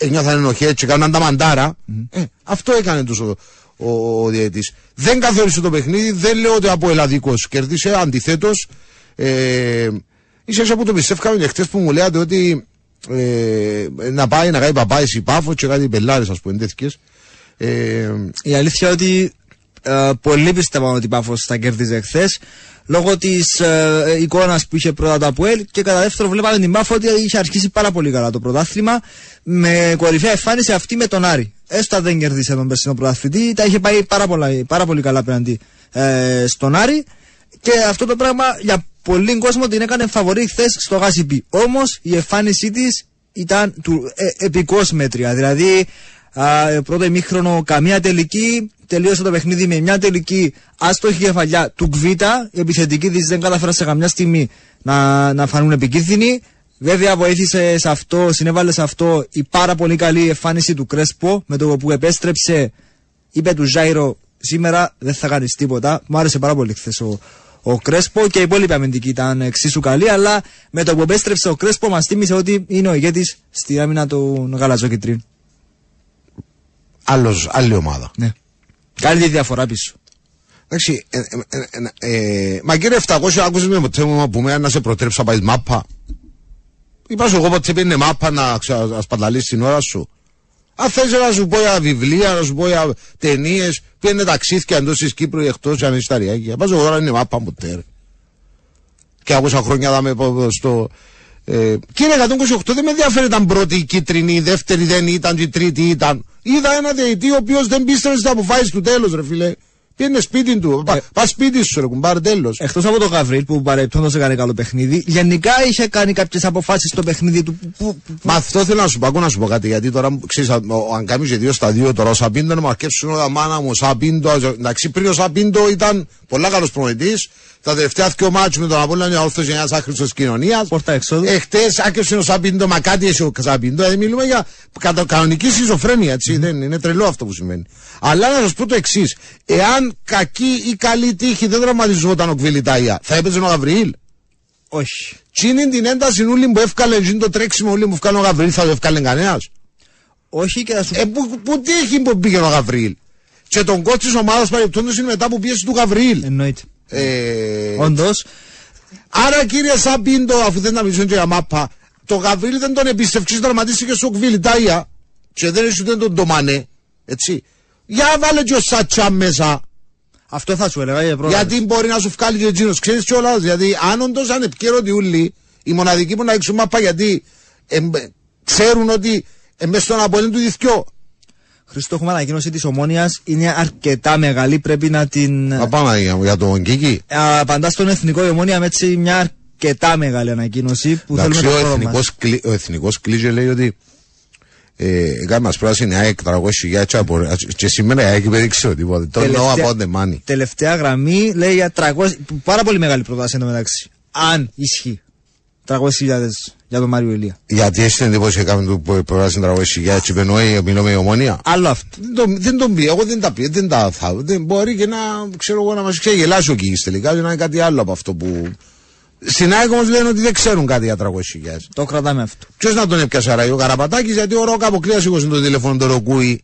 ένιωθαν ενοχέ και κάναν τα μαντάρα. Mm. Ε, αυτό έκανε τους ο, ο, ο διαιτητής. Δεν καθόρισε το παιχνίδι, δεν λέω ότι από ελλαδικός κέρδισε, αντιθέτως. Ε, ίσως από το πιστεύκαμε και χτε που μου λέατε ότι ε, να πάει να κάνει παπάει η πάφος και κάτι πελάρες, ας πούμε, τέτοιες. Ε, η αλήθεια ότι ε, πολλοί πίστευαν ότι η Πάφος θα κέρδιζε χθε λόγω της ε, εικόνας που είχε πρώτα το Αποέλ και κατά δεύτερο βλέπαμε την Πάφο ότι είχε αρχίσει πάρα πολύ καλά το πρωτάθλημα με κορυφαία εμφάνιση αυτή με τον Άρη. έστω αν δεν κερδίσε τον περσινό πρωταθλητή, τα είχε πάει πάρα, πολλά, πάρα πολύ καλά απέναντι ε, στον Άρη. Και αυτό το πράγμα για πολλοί κόσμο την έκανε φαβορή χθες στο Γάσιπι. Όμως η εμφάνισή της ήταν του ε, επικός μέτρια. Δηλαδή, α, πρώτο ημίχρονο καμία τελική, τελείωσε το παιχνίδι με μια τελική άστοχη κεφαλιά του Γκβίτα. Η επιθετική της δεν κατάφερε σε καμιά στιγμή να, να φανούν επικίνδυνοι. Βέβαια βοήθησε σε αυτό, συνέβαλε σε αυτό η πάρα πολύ καλή εμφάνιση του Κρέσπο με το που επέστρεψε, είπε του Ζάιρο σήμερα δεν θα κάνεις τίποτα. Μου άρεσε πάρα πολύ χθες ο, ο Κρέσπο και η υπόλοιπη αμυντική ήταν εξίσου καλή, αλλά με το που επέστρεψε ο Κρέσπο μας θύμισε ότι είναι ο ηγέτης στη άμυνα του Γαλαζόκητριν. Άλλος, άλλη ομάδα. Ναι. Κάνει τη διαφορά πίσω. Εντάξει, ε, ε, ε, ε, μα κύριε 700 άκουσες με ποτέ μου που με να σε προτρέψω να πάει μάπα. Είπα σου εγώ ποτέ πήγαινε μάπα να σπαταλείς την ώρα σου. Αν θες να σου πω για βιβλία, να σου πω για ταινίες, πήγαινε ταξίδια εντός της Κύπρου ή εκτός αν είσαι τα ριάκια. Πας εγώ τώρα είναι μάπα μου τέρ. Και άκουσα χρόνια δάμε στο... Ε, κύριε 128 δεν με ενδιαφέρει ήταν πρώτη η κίτρινη, η δεύτερη δεν ήταν, η τρίτη ήταν. Είδα ένα διαιτή ο οποίος δεν πίστευε στις αποφάσεις του τέλος ρε φίλε. Πήγαινε σπίτι του. Ε, Πας σπίτι σου, ρε κουμπάρ, τέλος. Εκτός από τον Γαβρίλ που παρεπτόντως έκανε καλό παιχνίδι, γενικά είχε κάνει κάποιες αποφάσεις στο παιχνίδι του. Που, που, Μα αυτό θέλω να σου πω, ακούω να σου πω κάτι. Γιατί τώρα ξέρεις, αν κάνεις και δύο στα δύο τώρα, ο Σαπίντο να μαρκέψουν όλα μάνα μου. Ο Σαπίντο, εντάξει, πριν ο Σαπίντο ήταν πολλά καλός προμηθευτής. Τα τελευταία δύο μάτσου με τον Απόλυτο είναι όρθιος για ένα άχρηστος κοινωνίας. Πόρτα εξόδου. Εχθές άκρυψε ο Σαπίντο, μα κάτι έχει ο Σαπίντο. Δηλαδή μιλούμε για κατα, κανονική σχιζοφρένεια, έτσι. Mm. Δεν είναι τρελό αυτό που σημαίνει. Αλλά να σας πω το εξής. Εάν κακή ή καλή τύχη δεν δραματιζόταν ο Κβιλιτάια, θα έπαιζε ο Γαβριήλ. Όχι. Τι είναι την ένταση ούλη που έφκαλε, είναι το τρέξιμο ούλη που έφκαλε ο Γαβριήλ, θα το έφκαλε κανένας. Όχι και θα σου Ε, που, που τύχη που πήγε ο Γαβριήλ. Και τον κόστ της ομάδας παρεπτόντως είναι μετά που πίεση του Γαβριήλ. Εννοείται. Ε, Όντως. άρα κύριε Σαμπίντο, αφού δεν τα μιλήσουν και για μάπα, το Γαβριήλ δεν τον εμπιστευξεί, δραματίστηκε στο Κβιλιτάια. Και δεν είσαι ούτε τον Ντομανέ. Έτσι. Για βάλε και ο Σατσά μέσα. Αυτό θα σου έλεγα για πρώτα. Γιατί μπορεί να σου βγάλει και ο Τζίνος. Ξέρεις κιόλα. Γιατί αν όντως αν επικαίρονται όλοι, οι μοναδικοί που να έξουν μάπα γιατί εμ, ξέρουν ότι εμεί στον Απολύν του διθκιό. Χριστό, έχουμε ανακοίνωση της ομόνοια. Είναι αρκετά μεγάλη. Πρέπει να την. Να πάμε για, για τον Κίκη. Απαντά στον εθνικό η ομόνοια με έτσι μια αρκετά μεγάλη ανακοίνωση που Εντάξει, θέλουμε ο το χρόνο εθνικός, μας. κλι, ο εθνικός κλείζε λέει ότι ε, κάνει μας πράσινη ΑΕΚ 300 για και σήμερα η ΑΕΚ δεν ξέρω τίποτα. Το εννοώ Τελευταία- από the money. Τελευταία γραμμή λέει για 300. Πάρα πολύ μεγάλη πρόταση εντωμεταξύ. Αν ισχύει. 300.000 για τον Μάριο Ηλία. Γιατί έχεις την εντύπωση έκαμε του που πράσινη 300 για έτσι πενοεί μιλώ με η ομόνια; Άλλο αυτό. Δεν τον, δεν τον πει, εγώ δεν τα πει, δεν τα θα. Δεν μπορεί και να, ξέρω εγώ, να μας ξεγελάσει ο Κίκης τελικά και να είναι κάτι άλλο από αυτό που... Στην ΑΕΚ όμως λένε ότι δεν ξέρουν κάτι για 300 Το κρατάμε αυτό. Ποιος να τον έπιασε άρα, ο Καραπατάκης, γιατί ο Ρόκα αποκλείασε εγώ στο τηλέφωνο του Ροκούι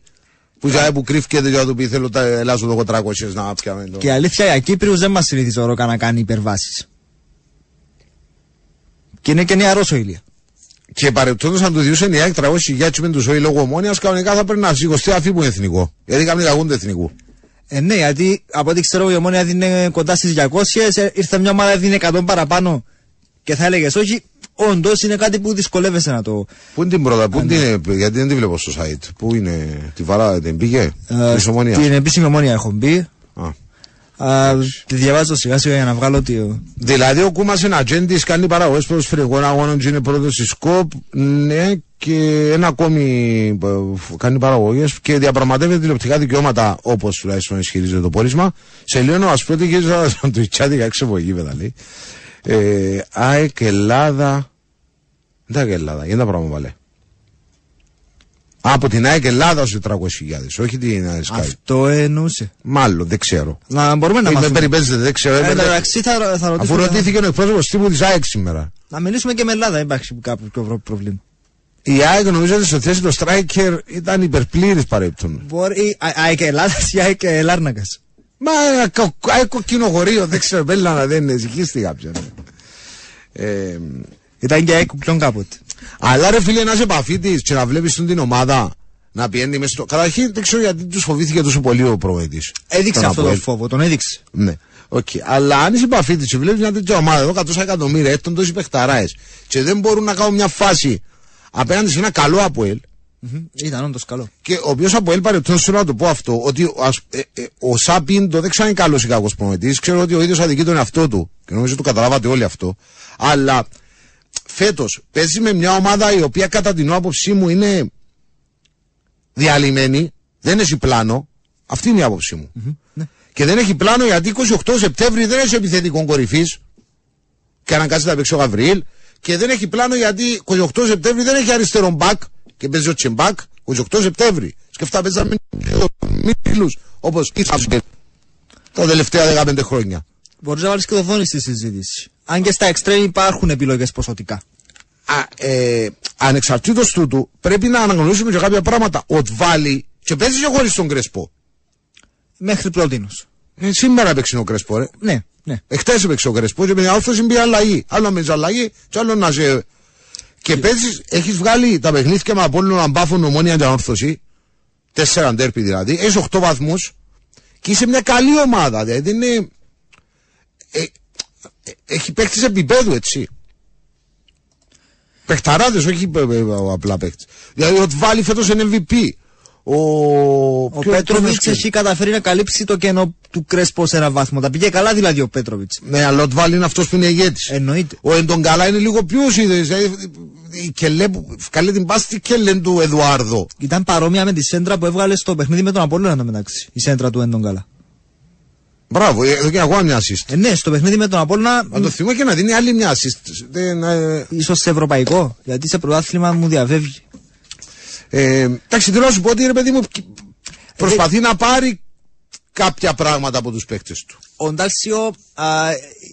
που, για, που κρύφηκε για να του πει θέλω τα Ελλάσσο εδώ 300 να πιάμε το. Και η αλήθεια για Κύπριου δεν μας συνηθίζει ο Ρόκα να κάνει υπερβάσεις. Και είναι και νεαρό ο Ηλία. Και παρεπτόντω αν του διούσαν η ΑΕΚ 300 για με του Σόι λόγω ομόνοια, κανονικά θα πρέπει να σηκωστεί αφή που είναι εθνικό. Γιατί κάνουν λαγούν του εθνικού. Ε, ναι, γιατί από ό,τι ξέρω η ομόνια δίνει κοντά στις 200, ε, ήρθε μια ομάδα δίνει 100 παραπάνω και θα έλεγες όχι. Όντως είναι κάτι που δυσκολεύεσαι να το. Πού είναι την πρώτα, πού είναι, γιατί δεν τη βλέπω στο site. Πού είναι, τη βαρά, την πήγε, Ε, της ομόνοια. Την επίσημη ομόνια έχω μπει. Α. Α, τη διαβάζω σιγά σιγά για να βγάλω ότι. Δηλαδή ο Κούμας είναι ατζέντης, κάνει παραγωγές ποδοσφαιρικών αγώνων και είναι πρώτος στη ΣΚΟΠ, ναι, και ένα ακόμη ε, κάνει παραγωγές και διαπραγματεύεται τηλεοπτικά δικαιώματα όπως τουλάχιστον ισχυρίζεται το πόρισμα. Σε λίγο να μας πει ότι και σαν του τσάτι ξεφογήπεδα λέει. Ε, ΑΕΚ Ελλάδα, δεν τα Ελλάδα, για τα πράγματα βάλε. Α, Από την ΑΕΚ Ελλάδα στους 300.000, όχι την ΑΕΚ Sky. Αυτό εννοούσε. Μάλλον, δεν ξέρω. Να μπορούμε να Ε, Με μάθουμε. περιπέζεται, δεν ξέρω. Ε, έπαιρνε- Εντάξει, θα, θα Αφού ρωτήσουμε. ρωτήθηκε ο εκπρόσωπος τύπου της ΑΕΚ σήμερα. Να μιλήσουμε και με Ελλάδα, δεν υπάρχει κάποιο προ- πρόβλημα. Η ΑΕΚ νομίζω ότι στο θέση του striker ήταν υπερπλήρης παρεπτών. Μπορεί. ΑΕΚ Ελλάδας ή ΑΕΚ Λάρνακα. Μα ΑΕΚ κοκκινοχωρίο, δεν ξέρω, μπέλα να δεν είναι, ζυγίστηκα πια. Ε, Ήταν και ΑΕΚ κουκλόν κάποτε. Αλλά ρε φίλε να σε επαφή τη και να βλέπεις την ομάδα να πιένει μέσα στο. Καταρχήν δεν ξέρω γιατί τους φοβήθηκε τόσο πολύ ο προβέτη. Έδειξε αυτό το φόβο, τον έδειξε. Ναι. Οκ. Αλλά αν είσαι επαφή τη και βλέπεις μια τέτοια ομάδα εδώ 100 εκατομμύρια, έχουν τόσοι παιχταράες και δεν μπορούν να κάνουν μια φάση απέναντι σε ένα καλό Αποέλ, Μμμ. Ήταν όντως καλό. Και ο οποίος από έλπαρε, θέλω να το πω αυτό, ότι ο, ας- ε, ε, ο Σάπιν το δεν ξέρω αν είναι καλός ή κακό προμηθευτή. Ξέρω ότι ο ίδιος αδικεί τον εαυτό του. Και νομίζω το καταλάβατε όλοι αυτό. Αλλά φέτος παίζει με μια ομάδα η οποία κατά την άποψή μου είναι διαλυμένη. Δεν έχει πλάνο. Αυτή είναι η άποψή μου. ναι. Και δεν έχει πλάνο γιατί 28 Σεπτέμβρη δεν έχει επιθετικό κορυφής. Και αναγκάζεται να παίξει ο Γαβριήλ. Και δεν έχει πλάνο γιατί 28 Σεπτέμβρη δεν έχει αριστερό μπακ και παίζει ο Τσεμπακ 28 Σεπτέμβρη. Σκεφτά παίζαμε μίλου όπως ήρθαμε τα τελευταία 15 χρόνια. Μπορεί να βάλεις και το δόνι στη συζήτηση. Αν και στα εξτρέμ υπάρχουν επιλογές ποσοτικά. Α, ε, ανεξαρτήτως τούτου πρέπει να αναγνωρίσουμε και κάποια πράγματα. Ο Τβάλι και παίζεις και χωρίς τον Κρεσπό. Μέχρι πρώτη. Ε, σήμερα παίξει ο Κρεσπό, ρε. Ναι, ναι. Εχθές έπαιξε ο Κρεσπό και με μια όρθωση μπει αλλαγή. Άλλο με αλλαγή, και άλλο να σε... Και παίζεις, έχεις βγάλει τα παιχνίδια με Απόλλωνα Αμπάφων Ομόνια και Όρθωση. Τέσσερα ντέρπι δηλαδή. Έχεις 8 βαθμούς και είσαι μια καλή ομάδα. Δηλαδή δεν είναι... Ε, ε, έχει παίχτης επίπεδου έτσι. Παιχταράδες, όχι ε, ε, απλά παίχτης. Δηλαδή ότι βάλει φέτος είναι MVP. Ο, Ο ποιο- Πέτροβιτς ποιος- έχει καταφέρει να καλύψει το κενό του Κρέσπο σε ένα βαθμό. Τα πήγε καλά δηλαδή ο Πέτροβιτς. Ναι, αλλά ο Τβάλι είναι αυτός που είναι ηγέτης. Εννοείται. Ο Εντογκαλά είναι λίγο πιο είδε. Δηλαδή, η Κελέ που καλεί την πάση στη Κελέ του Εδουάρδο. Ήταν παρόμοια με τη σέντρα που έβγαλε στο παιχνίδι με τον Απόλλωνα το μεταξύ. Η σέντρα του Έντον Καλά. Μπράβο, ε, εδώ και εγώ μια assist. Ε, ναι, στο παιχνίδι με τον Απόλλωνα. Να το θυμώ και να δίνει άλλη μια assist. Δεν, ε, ίσως σε ευρωπαϊκό. Γιατί σε πρωτάθλημα μου διαβεύγει. ε, εντάξει, θέλω να σου πω ότι ρε παιδί μου προσπαθεί να πάρει κάποια πράγματα από τους παίκτες του. Ο Ντάλσιο α,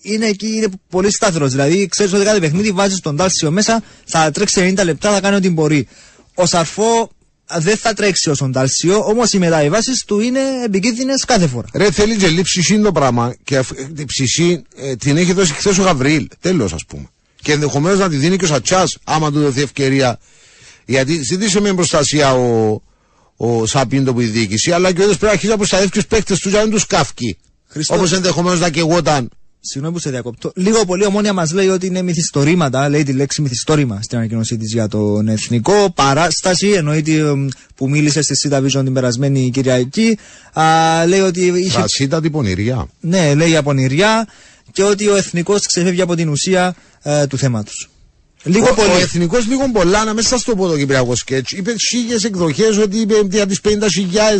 είναι εκεί, είναι πολύ σταθερό. Δηλαδή, ξέρεις ότι κάθε παιχνίδι βάζει τον Ντάλσιο μέσα, θα τρέξει 90 λεπτά, θα κάνει ό,τι μπορεί. Ο Σαρφό α, δεν θα τρέξει ω τον Ντάλσιο, όμως οι μεταβάσει του είναι επικίνδυνες κάθε φορά. Ρε θέλει και λείψη ψυχή το πράγμα και αυ- ε, την ψυχή ε, την έχει δώσει χθες ο Γαβριήλ. Τέλος ας πούμε. Και ενδεχομένως να τη δίνει και ο Σατσάς άμα του δοθεί ευκαιρία. Γιατί ζήτησε με προστασία ο, ο Σαπίντο που η διοίκηση, αλλά και ο ίδιο πρέπει να αρχίσει να προστατεύει του παίκτε του για να μην τους καύκει. Χριστός. Όπως ενδεχομένως να κεγόταν. Συγγνώμη που σε διακόπτω. Λίγο πολύ ομόνια μας λέει ότι είναι μυθιστορήματα, λέει τη λέξη μυθιστόρημα στην ανακοίνωσή της για τον εθνικό. Παράσταση, εννοείται εμ, που μίλησε στη ΣΥΤΑ Vision την περασμένη Κυριακή. Α, λέει ότι είχε. Φασίτα πονηριά. Ναι, λέει από νηριά και ότι ο εθνικός ξεφεύγει από την ουσία ε, του θέματος. Λίγο ο, πολύ. ο εθνικός λίγο πολλά να μέσα στο πω το κυπριακό σκέτς. Είπε χίλιες εκδοχές ότι είπε για τις 50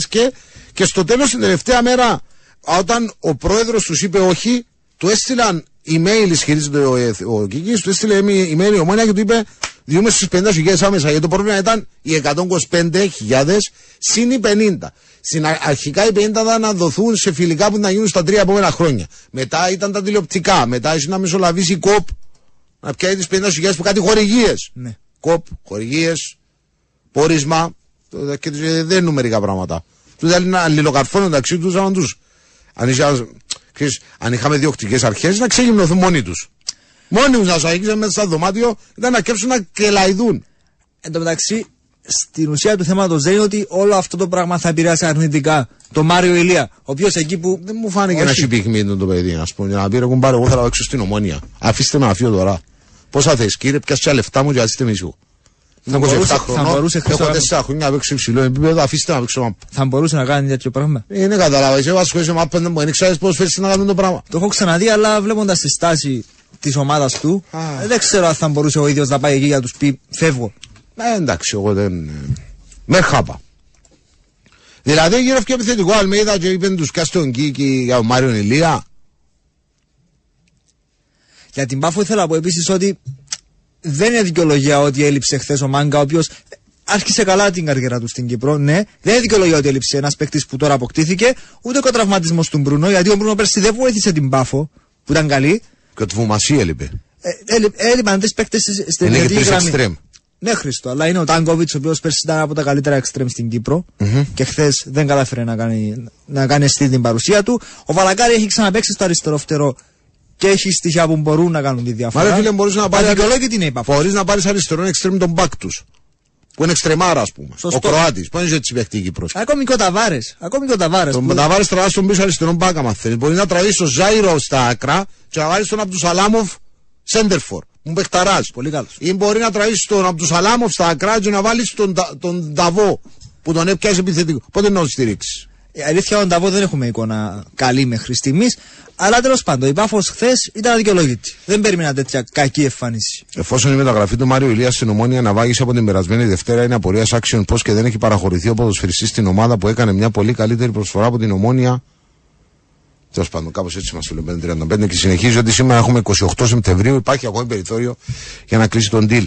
και, και στο τέλος την τελευταία μέρα, όταν ο πρόεδρος τους είπε όχι, του έστειλαν email, ισχυρίζεται ο, εθ- ο Κίκης, του έστειλε email η ομόνια και του είπε διούμε στις 50 άμεσα. Γιατί το πρόβλημα ήταν οι 125.000 συν οι 50. Στην α- αρχικά οι 50 ήταν να δοθούν σε φιλικά που να γίνουν στα τρία επόμενα χρόνια. Μετά ήταν τα τηλεοπτικά. Μετά έχει να μεσολαβήσει η κοπ να πιάνει τις 50 που κάτι χορηγίες. Ναι. Κοπ, χορηγίες, πόρισμα. το- Και δεν είναι μερικά πράγματα. Τους δηλαδή να αλληλοκαρφώνουν μεταξύ τους, άμα του. Αν, είσαι- ξέρεις, αν είχαμε διοκτικέ αρχές, να ξεγυμνοθούν μόνοι τους. Μόνοι τους να σου αγγίζαν μέσα στο δωμάτιο, ήταν να κέψουν να κελαϊδούν. Εν τω μεταξύ, στην ουσία του θέματος δεν είναι ότι όλο αυτό το πράγμα θα επηρεάσει αρνητικά το Μάριο Ηλία. Ο οποίος εκεί που. Δεν μου φάνηκε Όχι. ένα σιπηγμή το παιδί, ας πούμε. Για να πει ρε κουμπάρε, εγώ θα παίξω στην ομόνια. Αφήστε με να φύγω τώρα. Πόσα θες, κύριε, πιάσε τα λεφτά μου και αφήστε με ήσυχο. Είμαι μπορούσε- 27 θα χρονών, μπορούσε χθες έχω να- 4 χρόνια να παίξω υψηλό επίπεδο, αφήστε με να παίξω θα μπορούσε να κάνει τέτοιο πράγμα. Είναι καταλάβα, εγώ ασχολείσαι με άπεντε μου, δεν ξέρεις πώς φέρεις να κάνουν το πράγμα. Το έχω ξαναδεί, αλλά βλέποντας τη στάση της ομάδας του, Α. ε, δεν ξέρω αν θα μπορούσε ο ίδιος να πάει εκεί για να τους πει Φεύγω. Ε, εντάξει, εγώ δεν... ε, Μερχάπα. Δηλαδή γύρω και επιθετικό Αλμέιδα και είπε τους Κάστον Κίκη για τον Μάριον Ηλία. Για την Πάφο ήθελα να πω επίσης ότι δεν είναι δικαιολογία ότι έλειψε χθες ο Μάγκα, ο οποίος άρχισε καλά την καριέρα του στην Κύπρο. Ναι, δεν είναι δικαιολογία ότι έλειψε ένας παίκτης που τώρα αποκτήθηκε, ούτε και ο τραυματισμός του Μπρούνο, γιατί ο Μπρούνο πέρσι δεν βοήθησε την Πάφο, που ήταν καλή. Και το Βουμασί έλειπε. Ε, έλει- έλειπαν τρεις παίκτες στην Είναι και ελληνική τρεις γραμμή. εξτρέμ. Ναι, Χρήστο, αλλά είναι ο Τάγκοβιτ, ο οποίος πέρσι ήταν από τα καλύτερα εξτρέμ στην κυπρο και χθες δεν κατάφερε να κάνει, να κάνει αισθή την παρουσία του. Ο Βαλακάρη έχει ξαναπέξει στο αριστερό φτερό και έχει στοιχεία που μπορούν να κάνουν τη Μα διαφορά. ρε φίλε μπορείς να πάρεις... Αδικαιολόγητη είναι η Πάφο. Μπορείς να πάρεις αριστερό εξτρέμ τον μπακ τους. Που είναι εξτρεμάρα ας πούμε. Σωστό. Ο Κροάτης. Πώς είναι έτσι παιχτή η Κύπρος. Ακόμη και ο Ταβάρες. Ακόμη και ο Ταβάρες. Τον να βάλεις τραβάς τον πίσω αριστερό μπακ άμα θέλεις. Μπορεί να τραβήσεις τον Ζάιρο στα άκρα και να βάλεις τον από του Σαλάμοφ σέντερφορ. Μου παιχταράς. Πολύ καλός. Ή μπορεί να τραβήσεις τον από του Σαλάμοφ στα ακρά και να βάλεις τον, Τα- τον Νταβό που τον έπιασε επιθετικό. Πότε να τον στηρίξεις; Η αλήθεια, ο Νταβό δεν έχουμε εικόνα καλή μέχρι στιγμής. Αλλά τέλος πάντων, η Πάφος χθες ήταν αδικαιολόγητη. Δεν περίμενα τέτοια κακή εμφάνιση. Εφόσον η μεταγραφή του Μάριου Ηλίας στην Ομόνια αναβάγησε από την περασμένη Δευτέρα, είναι απορίας άξιον πώ και δεν έχει παραχωρηθεί ο ποδοσφαιριστής στην ομάδα που έκανε μια πολύ καλύτερη προσφορά από την Ομόνια. Τέλος πάντων, κάπως έτσι μας το λένε 35 και συνεχίζει ότι σήμερα έχουμε 28 Σεπτεμβρίου. Υπάρχει ακόμη περιθώριο για να κλείσει τον deal.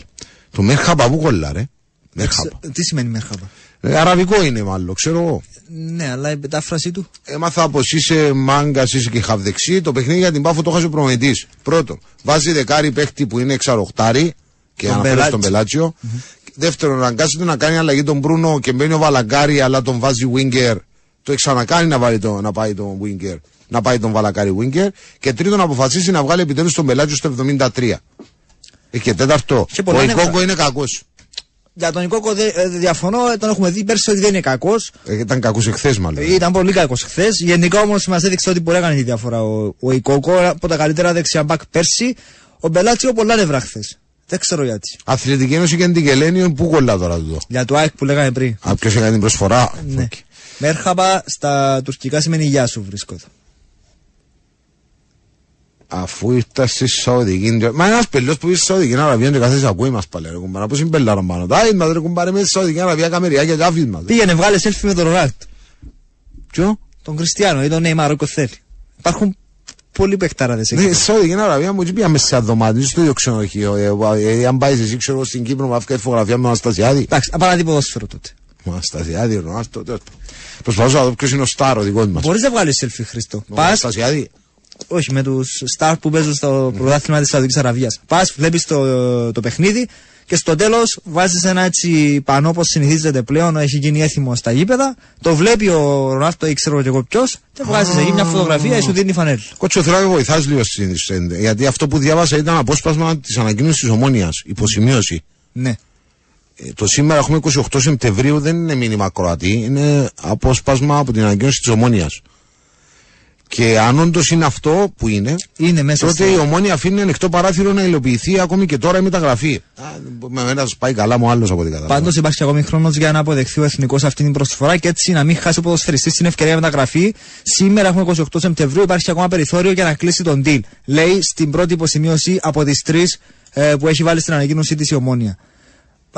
Το Μέρχαμπα που κολλά, ρε; Μέρχαμπα. Ξε- Τι σημαίνει Μερχάμπα; Ε, αραβικό είναι μάλλον, ξέρω εγώ. Ναι, αλλά η μετάφραση του. Έμαθα πως είσαι μάγκας, είσαι και χαβδεξί. Το παιχνίδι για την Πάφο το έχασε ο προμετή. Πρώτον, βάζει δεκάρι παίχτη που είναι εξαροχτάρι και Τον αναφέρει Μπελάτσι. στον Πελάτσιο. Δεύτερον, αναγκάζεται να κάνει αλλαγή τον Μπρούνο και μπαίνει ο Βαλαγκάρι, αλλά τον βάζει winger. Το ξανακάνει να, βάλει το, να πάει τον winger. Να πάει τον Βαλαγκάρι winger. Και τρίτον, αποφασίσει να βγάλει επιτέλους τον Πελάτσιο στο 73. Ε, Και τέταρτο, Και πολλά ο νεύρα. Ικόκο είναι κακός. Για τον Νικόκο δε- ε, διαφωνώ, τον έχουμε δει πέρσι ότι δεν είναι κακός. ήταν κακός εχθέ, μάλλον. Ήταν πολύ κακός χθες. Γενικά όμως μας έδειξε ότι μπορεί να κάνει τη διαφορά ο, ο Ικόκο από τα καλύτερα δεξιά μπακ πέρσι. Ο Μπελάτσιο πολλά νεύρα χθες. Δεν ξέρω γιατί. Αθλητική Ένωση και Αντικελένιο, πού κολλά τώρα εδώ; Για το ΑΕΚ που λέγανε πριν. Α, ποιος έκανε την προσφορά; Ναι. OK. Merhaba στα τουρκικά σημαίνει γεια σου βρίσκονται. Αφού ήρθα στη Σαουδική. Μα ένας πελός που είσαι στη Σαουδική Αραβία και κάθεσαι ακούει μας πάλι. Ρε κουμπάρα, πώς είναι πελάρα πάνω. Τα είδα, ρε κουμπάρα, με στη Σαουδική Αραβία καμεριά και άφης μας. Πήγαινε βγάλε selfie με τον Ρονάλτ. Ποιο; Τον Κριστιανό ή τον Νέιμαρ όποιο θέλει. Υπάρχουν πολλοί παιχτάραδε Ναι, εκεί. στη Σαουδική Αραβία μου πήγαμε σε δωμάτιο στο ίδιο ξενοδοχείο. Ε, ε, Αν πάει εσύ, ξέρω στην Κύπρο, μου αφήνει φωτογραφία με τον Αναστασιάδη. Εντάξει, απαράδει ποδόσφαιρο τότε. Ο Αναστασιάδη, ο Ρονάλτο. τέλος πάντων. Προσπαθούσα να δω ποιος είναι ο Στάρος δικό μας. Μπορείς να βγάλεις selfie Χριστό. Ο Πας, Αναστασιάδη. Όχι με τους στάρ που παίζουν στο πρωτάθλημα της Σαουδικής Αραβίας. Πας, βλέπεις το, το παιχνίδι και στο τέλος βάζεις ένα έτσι πανό όπως συνηθίζεται πλέον, έχει γίνει έθιμο στα γήπεδα. Το βλέπει ο Ρονάλτο ή ξέρω και εγώ ποιος και βγάζει εκεί μια φωτογραφία ή σου δίνει φανέλα. Κότσο, θέλω να με βοηθάς λίγο στην στην- Γιατί αυτό που διάβασα ήταν απόσπασμα της ανακοίνωσης της Ομόνιας. Υποσημείωση. Ναι. Ε, το σήμερα έχουμε 28 Σεπτεμβρίου δεν είναι μήνυμα Κροατή, είναι απόσπασμα από την ανακοίνωση της Ομόνιας. Και αν όντως είναι αυτό που είναι, Είναι μέσα τότε στο- η Ομόνια αφήνει ανοιχτό παράθυρο να υλοποιηθεί ακόμη και τώρα η μεταγραφή. Α, με μένα σα πάει καλά μου άλλος από την κατάλαβα. Πάντως υπάρχει ακόμη χρόνος για να αποδεχθεί ο εθνικός αυτή την προσφορά και έτσι να μην χάσει ο ποδοσφαιριστής την ευκαιρία μεταγραφή. Σήμερα έχουμε 28 Σεπτεμβρίου, υπάρχει ακόμα περιθώριο για να κλείσει τον deal. Λέει στην πρώτη υποσημείωση από τις τρεις ε, που έχει βάλει στην ανακοίνωσή της η Ομόνια.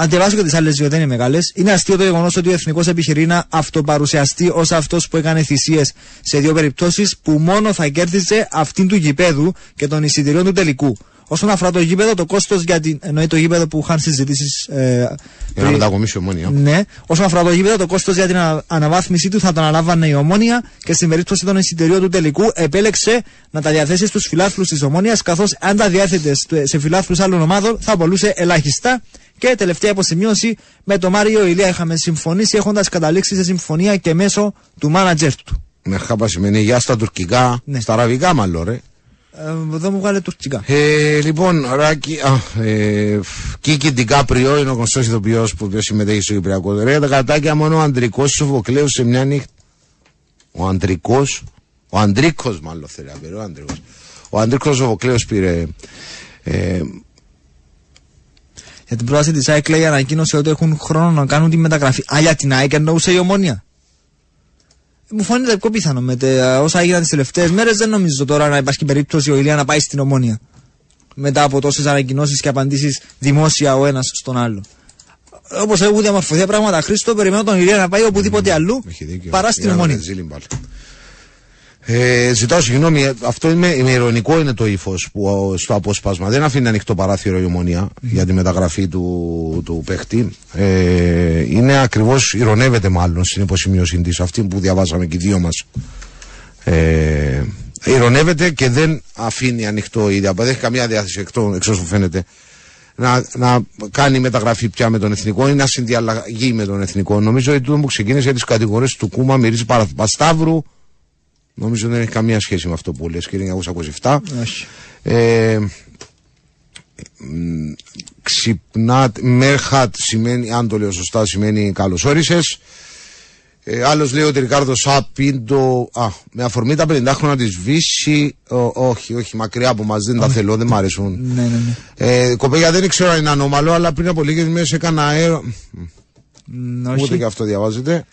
Αν διαβάσω και τις άλλες δύο, δεν είναι μεγάλες. Είναι αστείο το γεγονός ότι ο εθνικός επιχειρεί να αυτοπαρουσιαστεί ως αυτός που έκανε θυσίες σε δύο περιπτώσεις που μόνο θα κέρδιζε αυτήν του γηπέδου και των εισιτηρίων του τελικού. Όσον αφορά το γήπεδο, το κόστος για την. εννοεί το γήπεδο που είχαν συζητήσεις. Ε, Για να πριν- μετακομίσει η Ομόνια. ναι. Όσον αφορά το γήπεδο, το κόστος για την ανα- αναβάθμιση του θα το αναλάβανε η Ομόνια και στην περίπτωση των εισιτηρίων του τελικού επέλεξε να τα διαθέσει στους φιλάθλους της Ομόνιας, καθώς αν τα διέθετε στου- σε φιλάθλους άλλων ομάδων θα απολούσε ελάχιστα. Και τελευταία υποσημείωση, με τον Μάριο Ηλία είχαμε συμφωνήσει έχοντας καταλήξει σε συμφωνία και μέσω του μάνατζερ του. Μερχάπα σημαίνει γεια στα τουρκικά, Ναι. στα αραβικά μάλλον ρε. Ε, εδώ μου βγάλε τουρκικά. Ε, λοιπόν, Ράκη, α, ε, Κίκη Ντικάπριο είναι ο γνωστός ηθοποιός που συμμετέχει στο Κυπριακό. Ρε, τα κατάκια μόνο ο αντρικό Σοφοκλέους σε μια νύχτα. Ο αντρικό, ο αντρίκο μάλλον θέλει να πει, ο αντρικό. Ο αντρικό Σοφοκλέους πήρε. Ε, Για την πρόταση της ΑΕΚ λέει ανακοίνωσε ότι έχουν χρόνο να κάνουν τη μεταγραφή. Α, για την ΑΕΚ εννοούσε η Ομόνια. Μου φαίνεται πιο πιθανό με τα όσα έγιναν τις τελευταίες μέρες. Δεν νομίζω τώρα να υπάρχει περίπτωση ο Ηλία να πάει στην Ομόνια. Μετά από τόσες ανακοινώσεις και απαντήσεις δημόσια ο ένας στον άλλο. Όπως έχουν διαμορφωθεί τα πράγματα, Χρήστο, περιμένω τον Ηλία να πάει οπουδήποτε αλλού έχει δίκιο. παρά στην Είδαμε Ομόνια. Τη Ζήλιμπαλ. Ε, ζητάω συγγνώμη, ε, αυτό είναι, είναι ηρωνικό είναι το ύφος που ο, στο απόσπασμα δεν αφήνει ανοιχτό παράθυρο η ομονία για τη μεταγραφή του, του παίχτη. Ε, είναι ακριβώς, ηρωνεύεται μάλλον στην υποσημείωση της, αυτή που διαβάζαμε και οι δύο μας. Ε, ηρωνεύεται και δεν αφήνει ανοιχτό η δεν έχει καμία διάθεση εκτό, εξ όσου φαίνεται να, να κάνει μεταγραφή πια με τον εθνικό ή να συνδιαλλαγεί με τον εθνικό. Νομίζω ότι τούτο που ξεκίνησε τις κατηγορίες του Κούμα μυρίζει παραπασταύρου. Νομίζω δεν έχει καμία σχέση με αυτό που λες κύριε 1927. Όχι. Ε, μ, ξυπνά, Μέρχατ σημαίνει, αν το λέω σωστά, σημαίνει καλώς όρισες. Ε, Άλλος λέει ότι Ρικάρδο Σάπιντο. Α, με αφορμή τα 50 χρόνια της Βύση. όχι, όχι, μακριά από μας δεν τα θέλω, δεν μ' αρέσουν. Ναι, ναι, ναι. Ε, κοπέλια δεν ξέρω αν είναι ανώμαλο, αλλά πριν από λίγες μέρες έκανα αέρο. Μ, Ούτε όχι. και αυτό διαβάζετε.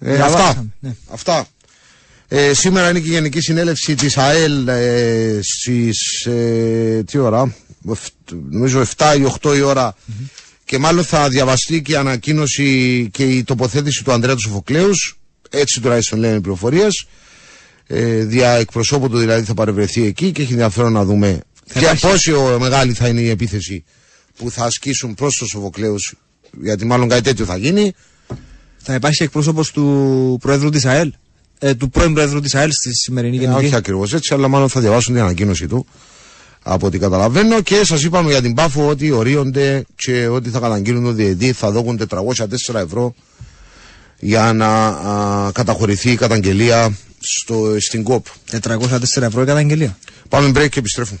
Ε, Διαβάσαμε, αυτά. ναι. αυτά. Ε, σήμερα είναι και η Γενική Συνέλευση της ΑΕΛ ε, στις, ε, τι ώρα, Εφ- νομίζω 7 ή 8 η ωρα και μάλλον θα διαβαστεί και η ανακοίνωση και η τοποθέτηση του Ανδρέα του Σοφοκλέους, έτσι τουλάχιστον λένε οι πληροφορίες, ε, δια εκπροσώπου του δηλαδή θα παρευρεθεί εκεί και έχει ενδιαφέρον να δούμε Θα ποια, υπάρχει- πόσο μεγάλη θα είναι η επίθεση που θα ασκήσουν προς το Σοφοκλέους, γιατί μάλλον κάτι τέτοιο θα γίνει. Θα υπάρχει εκπρόσωπος του Προέδρου της ΑΕΛ. Ε, του πρώην Προέδρου της ΑΕΛ στη σημερινή Ε, γενική. όχι ακριβώς έτσι, αλλά μάλλον θα διαβάσουν την ανακοίνωση του από ό,τι καταλαβαίνω. Και σας είπαμε για την Πάφο ότι ορίονται και ότι θα καταγγείλουν το διαιτή θα δώκουν 404 ευρώ για να α, καταχωρηθεί η καταγγελία στο, στην ΚΟΠ. 404 ευρώ η καταγγελία. Πάμε break και επιστρέφουμε.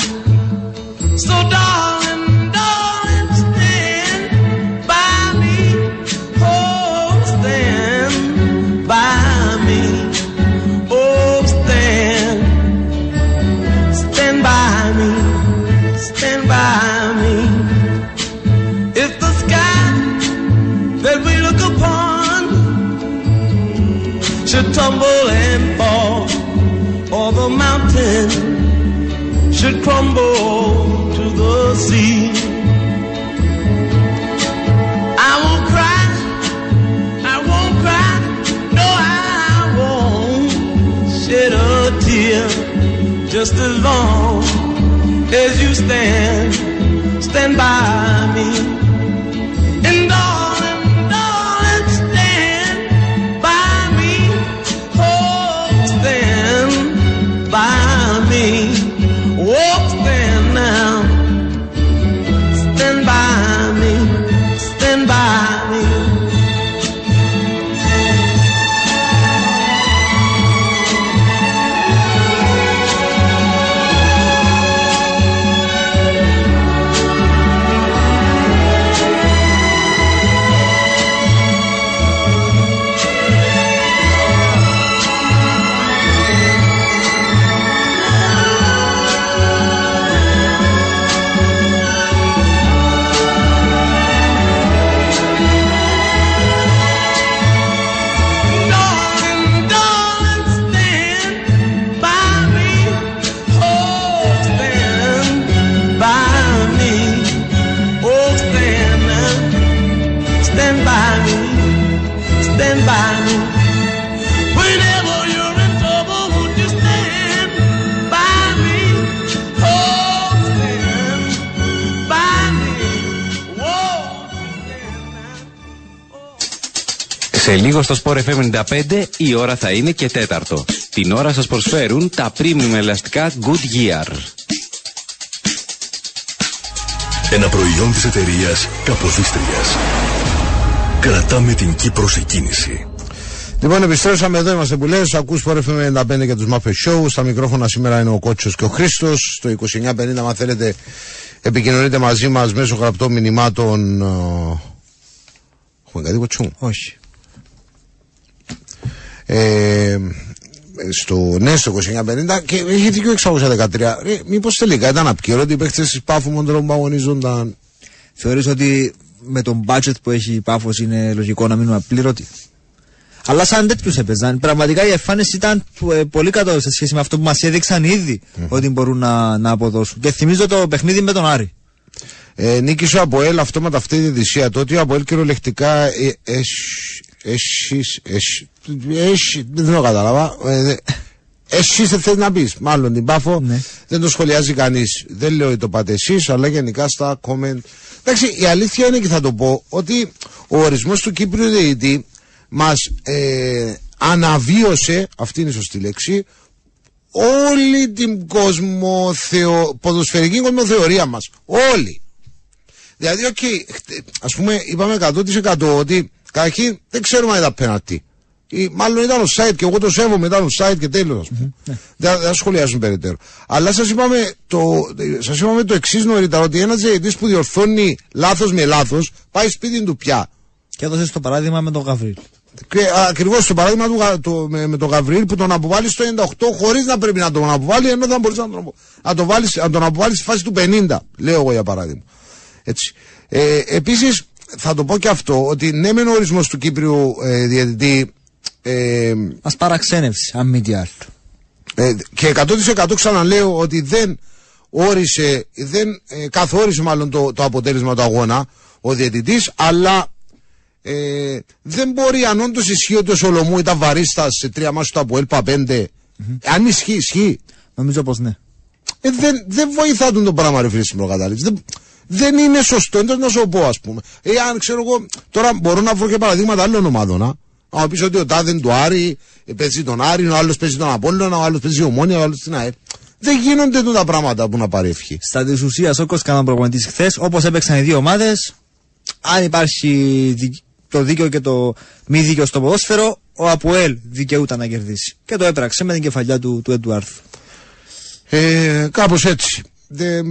So darling, FM95 η ώρα θα είναι και τέταρτο. Την ώρα σας προσφέρουν τα premium ελαστικά Goodyear. Ένα προϊόν της εταιρείας Καποδίστριας. Κρατάμε την Κύπρος σε κίνηση. Λοιπόν, επιστρέψαμε εδώ, είμαστε που λες, ακούς πόρε 95 για τους Muffet Show, στα μικρόφωνα σήμερα είναι ο κότσος και ο Χρήστος. το 2950 αν θέλετε επικοινωνείτε μαζί μας μέσω γραπτών μηνυμάτων... Ε, έχουμε κάτι κοτσού. Όχι. Ε, στο, ναι, στο 2950 και έχει δίκιο 613. Ρε, μήπως τελικά ήταν απκύρωτοι οι παίχτες της Πάφου μόνο που αγωνίζονταν. Θεωρείς ότι με τον budget που έχει η Πάφος είναι λογικό να μείνουμε απλήρωτοι; Αλλά σαν τέτοιους έπαιζαν. Πραγματικά η εμφάνιση ήταν ε, πολύ κάτω σε σχέση με αυτό που μας έδειξαν ήδη ότι μπορούν να, να αποδώσουν. Και θυμίζω το παιχνίδι με τον Άρη. Ε, νίκησε ο Αποέλ αυτόματα αυτή τη θυσία τότε. Ο Αποέλ κυριολεκτικά ε, εσ- εσ- εσ- Έχει, δεν το κατάλαβα. Ε, δε- Εσύ σε θες να πεις, μάλλον την πάφο. Ναι. Δεν το σχολιάζει κανείς. Δεν λέω ότι το πάτε εσείς, αλλά γενικά στα comment. Εντάξει, η αλήθεια είναι και θα το πω ότι ο ορισμός του Κύπριου διαιτητή μας ε, αναβίωσε, αυτή είναι η σωστή λέξη, όλη την κοσμοθεω... ποδοσφαιρική κοσμοθεωρία μας. Όλη. Δηλαδή, οκ, χτε- ας πούμε, είπαμε 100% ότι καταρχήν δεν ξέρουμε αν ήταν πέναλτι. Ή, μάλλον ήταν offside και εγώ το σέβομαι, ήταν offside και τέλος, ας πούμε. Δεν δεν θα σχολιάσουν περαιτέρω. Αλλά σας είπαμε το, σας είπαμε το εξής νωρίτερα, ότι ένας διαιτητής που διορθώνει λάθος με λάθος πάει σπίτι του πια. Και έδωσε το παράδειγμα με τον Γαβρίλ. Ακριβώς το παράδειγμα του, Γα- το, με, με τον Γαβρίλ που τον αποβάλλει στο 98 χωρίς να πρέπει να τον αποβάλει, ενώ θα μπορούσε να τον, απο- να τον, βάλεις- να τον αποβάλεις στη φάση του 50. Λέω εγώ για παράδειγμα. Έτσι. Ε, Επίσης, θα το πω και αυτό, ότι ναι, μεν ο ορισμός του Κύπριου ε, διαιτητή ε, Μας παραξένευσες, αν μη τι άλλο. ε, και 100% ξαναλέω ότι δεν όρισε, δεν ε, καθόρισε μάλλον το, το αποτέλεσμα του αγώνα ο διαιτητής, αλλά ε, δεν μπορεί αν όντως ισχύει ότι ο Σολομού ήταν βαρίστα σε τρία μάτια του Αποέλπα 5, αν ισχύει, ισχύει. Νομίζω πως ναι. Ε, δεν, δεν βοηθά τον το πράγμα ρε φίλε στην προκατάληψη. Δεν, δεν είναι σωστό, εντός να σου το πω ας πούμε. Εάν ξέρω εγώ, τώρα μπορώ να βρω και παραδείγματα άλλων ομάδων. Α. Αν πεις ότι ο Τάδεν του Άρη ε, παίζει τον Άρη, ο άλλος παίζει τον Απόλλωνα, ο άλλος παίζει ομόνια, ο άλλος την ΑΕΠ. Δεν γίνονται τούτα πράγματα που να πάρει ευχή. Στα της ουσίας, όπως κάναν προπονητής χθες, όπως έπαιξαν οι δύο ομάδες, αν υπάρχει δι- το δίκαιο και το μη δίκαιο στο ποδόσφαιρο, ο Αποέλ δικαιούταν να κερδίσει. Και το έπραξε με την κεφαλιά του, του Εντουάρθου. Ε, Κάπως έτσι. Δε,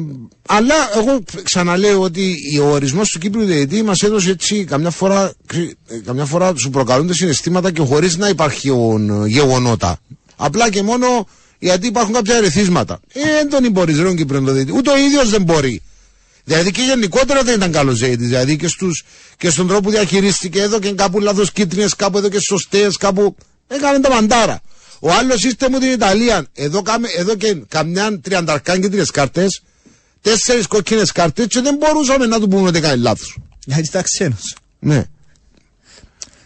αλλά εγώ ξαναλέω ότι ο ορισμός του Κύπριου διαιτητή μας έδωσε έτσι καμιά φορά, κρι- ε, καμιά φορά σου προκαλούνται συναισθήματα και χωρίς να υπάρχουν ε, γεγονότα. Απλά και μόνο γιατί υπάρχουν κάποια ερεθίσματα. Ε, δεν τον μπορεί ρε τον Κύπριο το διαιτητή. Ούτε ο ίδιος δεν μπορεί. Δηλαδή και γενικότερα δεν ήταν καλός διαιτητής. Δηλαδή και, στους, και στον τρόπο που διαχειρίστηκε εδώ και κάπου λάθος κίτρινες, κάπου εδώ και σωστές, κάπου. Έκανε τα μαντάρα. Ο άλλος είστε μου την Ιταλία. Εδώ, κάμε, εδώ και καμιά τριανταρκάν κίτρινε κάρτες, τέσσερις κόκκινες κάρτες και δεν μπορούσαμε να του πούμε ότι κάνει λάθος. Γιατί ήταν ξένο. Ναι.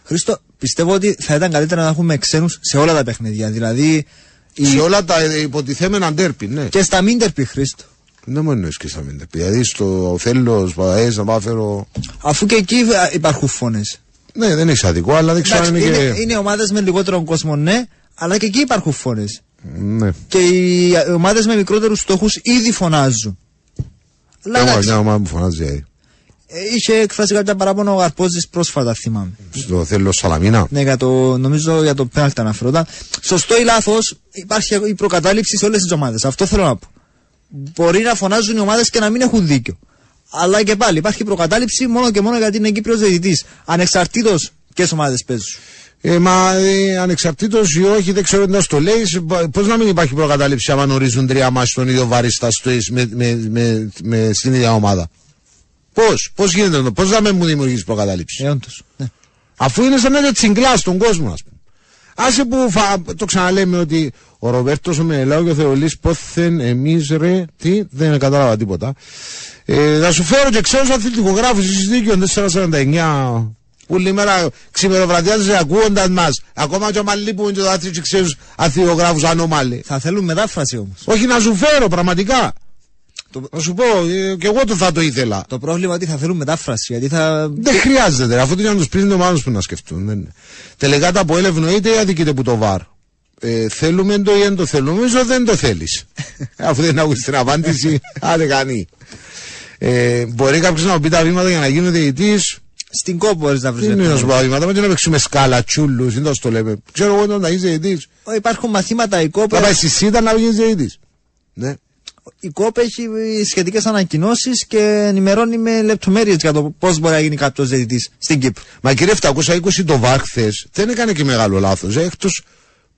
Χρήστο, πιστεύω ότι θα ήταν καλύτερα να έχουμε ξένους σε όλα τα παιχνίδια. Δηλαδή. η- Σε όλα τα ε, υποτιθέμενα ντέρπι, ναι. Και στα Μίντερπι, Χρήστο. Δεν μου εννοείς και στα μήντερπι. Δηλαδή στο θέλω, παέ, να πάω φέρω. Αφού και εκεί ε, υπάρχουν φωνές. Ναι, δεν έχεις αδικό, αλλά δεν ξέρω αν είναι, είναι είναι, και. είναι ομάδες με λιγότερο κόσμο, ναι, αλλά και εκεί υπάρχουν φωνές. Ναι. Και οι ομάδες με μικρότερους στόχους ήδη φωνάζουν. Αλλά Έχω εντάξει, μια ομάδα που φωνάζει. ε, ε, είχε εκφράσει κάποια παράπονο ο Αρπόζη πρόσφατα, θυμάμαι. Στο θέλω Σαλαμίνα. Ναι, για το, νομίζω για το πέναλτι αναφερόταν. Σωστό ή λάθος, υπάρχει η προκατάληψη σε όλες τις ομάδες. Αυτό θέλω να πω. Μπορεί να φωνάζουν οι ομάδες και να μην έχουν δίκιο. Αλλά και πάλι υπάρχει προκατάληψη μόνο και μόνο γιατί είναι Κύπριος διαιτητής. Ανεξαρτήτως ποιες ομάδες παίζουν. Ε, μα ε, ανεξαρτήτως ή όχι, δεν ξέρω τι να στο λέει. Πώς να μην υπάρχει προκατάληψη άμα ορίζουν τρία μάτια στον ίδιο βαρίστα στο, με, με, με, με, στην ίδια ομάδα; Πώς, πώς γίνεται αυτό, πώς να μην μου δημιουργήσεις προκατάληψη; Ε, όντως. Ναι. Αφού είναι σαν να τσιγκλάς στον κόσμο, ας πούμε. Άσε που φα... το ξαναλέμε ότι ο Ροβέρτος, ο Μενελάου και ο Θεολής πόθεν εμείς ρε. Τι, δεν κατάλαβα τίποτα. Ε, θα σου φέρω και ξένου αθλητικογράφου ει δίκιο 449. Όλη μέρα ξημεροβραδιάζεσαι ακούγοντα μας. Ακόμα και ο Μαλί που είναι το άθλητο και ξένου αθλητικογράφου ανώμαλοι. Θα θέλουν μετάφραση όμως. Όχι να σου φέρω πραγματικά. Το- Να σου πω, ε, και εγώ το θα το ήθελα. Το πρόβλημα είναι ότι θα θέλουν μετάφραση. Γιατί θα. Δεν χρειάζεται. ρε. Αφού το για να του πει είναι ομάδες που να σκεφτούν. Δεν είναι. Τελικά τα από ευνοείται ή αδικείται που το βαρ. Ε, θέλουμε το ή δεν το θέλουμε. Νομίζω δεν το θέλεις. Αφού δεν ακούσει την απάντηση, άντε κάνει. Ε, μπορεί κάποιος να μου πει τα βήματα για να γίνει διαιτητής. Στην κόπο μπορείς να βρεις. Τι είναι να σου πω τα βήματα, με τι να παίξουμε σκάλα, τσούλους, δεν το λέμε. Ξέρω εγώ να γίνει διαιτητή. Υπάρχουν μαθήματα. Η κόπο, Να πάει στη ΣΥΤΑ να γίνεις διαιτητή. Ναι. η κόπο έχει σχετικές ανακοινώσεις και ενημερώνει με λεπτομέρειες για το πώς μπορεί να γίνει κάποιος διαιτητής στην Κύπρο. Μα κύριε 720 το βαρ χθες δεν έκανε και μεγάλο λάθος. Ε, Εκτός.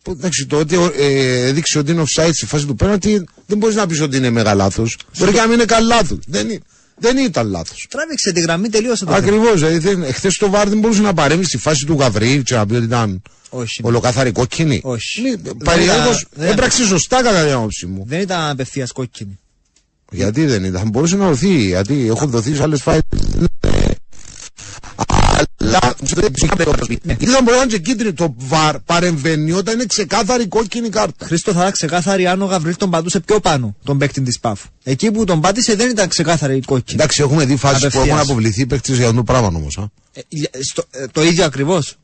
Εντάξει, το ότι ε, έδειξε ότι είναι offside στη φάση του πέναντι, δεν μπορείς να πεις ότι είναι μεγάλο λάθος. Μπορεί και να μην είναι καν λάθος. Δεν, είναι- δεν ήταν λάθος. Τράβηξε τη γραμμή, τελείωσε το θέμα. Ακριβώς. Δηλαδή, χθε το βαρ δεν μπορούσε να παρέμβει στη φάση του Γαβρίλ και να πει ότι ήταν Όχι. ναι. ολοκαθαρή κόκκινη. Όχι. Παρηγόρω Δεν ήταν- έπραξε σωστά κατά την άποψή μου. Δεν ήταν απευθείας κόκκινη. Γιατί δεν ήταν, θα μπορούσε να δοθεί. Γιατί έχουν δοθεί σε άλλες φάσεις. Αλλά Γιατί δεν μπορεί να είναι και κίτρινη. Το VAR παρεμβαίνει όταν είναι ξεκάθαρη κόκκινη κάρτα. Χρήστο θα ήταν ξεκάθαρη αν ο Γαβρίλ τον πατούσε πιο πάνω τον παίκτη της Πάφου. Εκεί που τον πάτησε δεν ήταν ξεκάθαρη η κόκκινη. Εντάξει, έχουμε δει φάσεις που Απευθείας. έχουν αποβληθεί παίκτες για αυτό το πράγμα όμως. Ε, για- στο- ε, το ίδιο ακριβώς.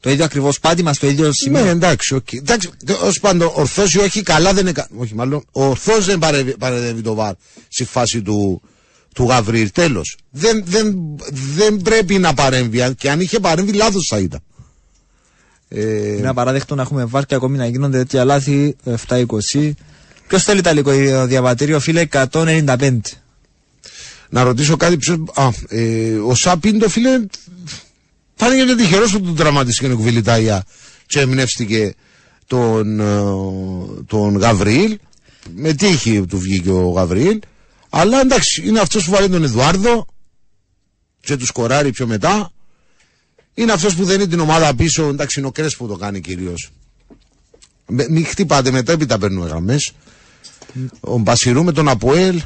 Το ίδιο ακριβώς πάτημα στο ίδιο σημείο. Ναι, εντάξει, οκ. Εντάξει, ως πάντων, ορθώς ή όχι, καλά δεν είναι. Όχι, μάλλον, ορθώς δεν παρεύει, παρεύει το VAR στη φάση του, του Γαβρίλ. Τέλος. Δεν, δεν, δεν πρέπει να παρέμβει. Αν- Και αν είχε παρέμβει, λάθος θα ήταν. Ε, Είναι απαράδεκτο να έχουμε βάρ και ακόμη να γίνονται τέτοια λάθη 7-20. Ποιος θέλει τα λίγο διαβατήριο, φίλε, 195. να ρωτήσω κάτι πιο. Α, ε, ο Σαπίντο, φίλε, φάνηκε και τυχερός που του τραυματίστηκε ο Κβιλιτάια και εμπνεύστηκε τον, ε, τον Γαβρίλ. Με τύχη του βγήκε ο Γαβρίλ; Αλλά εντάξει, είναι αυτός που βάλει τον Εδουάρδο και τους σκοράρει πιο μετά. Είναι αυτός που δεν είναι την ομάδα πίσω. Εντάξει, είναι ο Κρέσ που το κάνει κυρίως. Μην χτυπάτε μετά, έπειτα παίρνουμε γραμμές. Ο Μπασιρού με τον Αποέλ.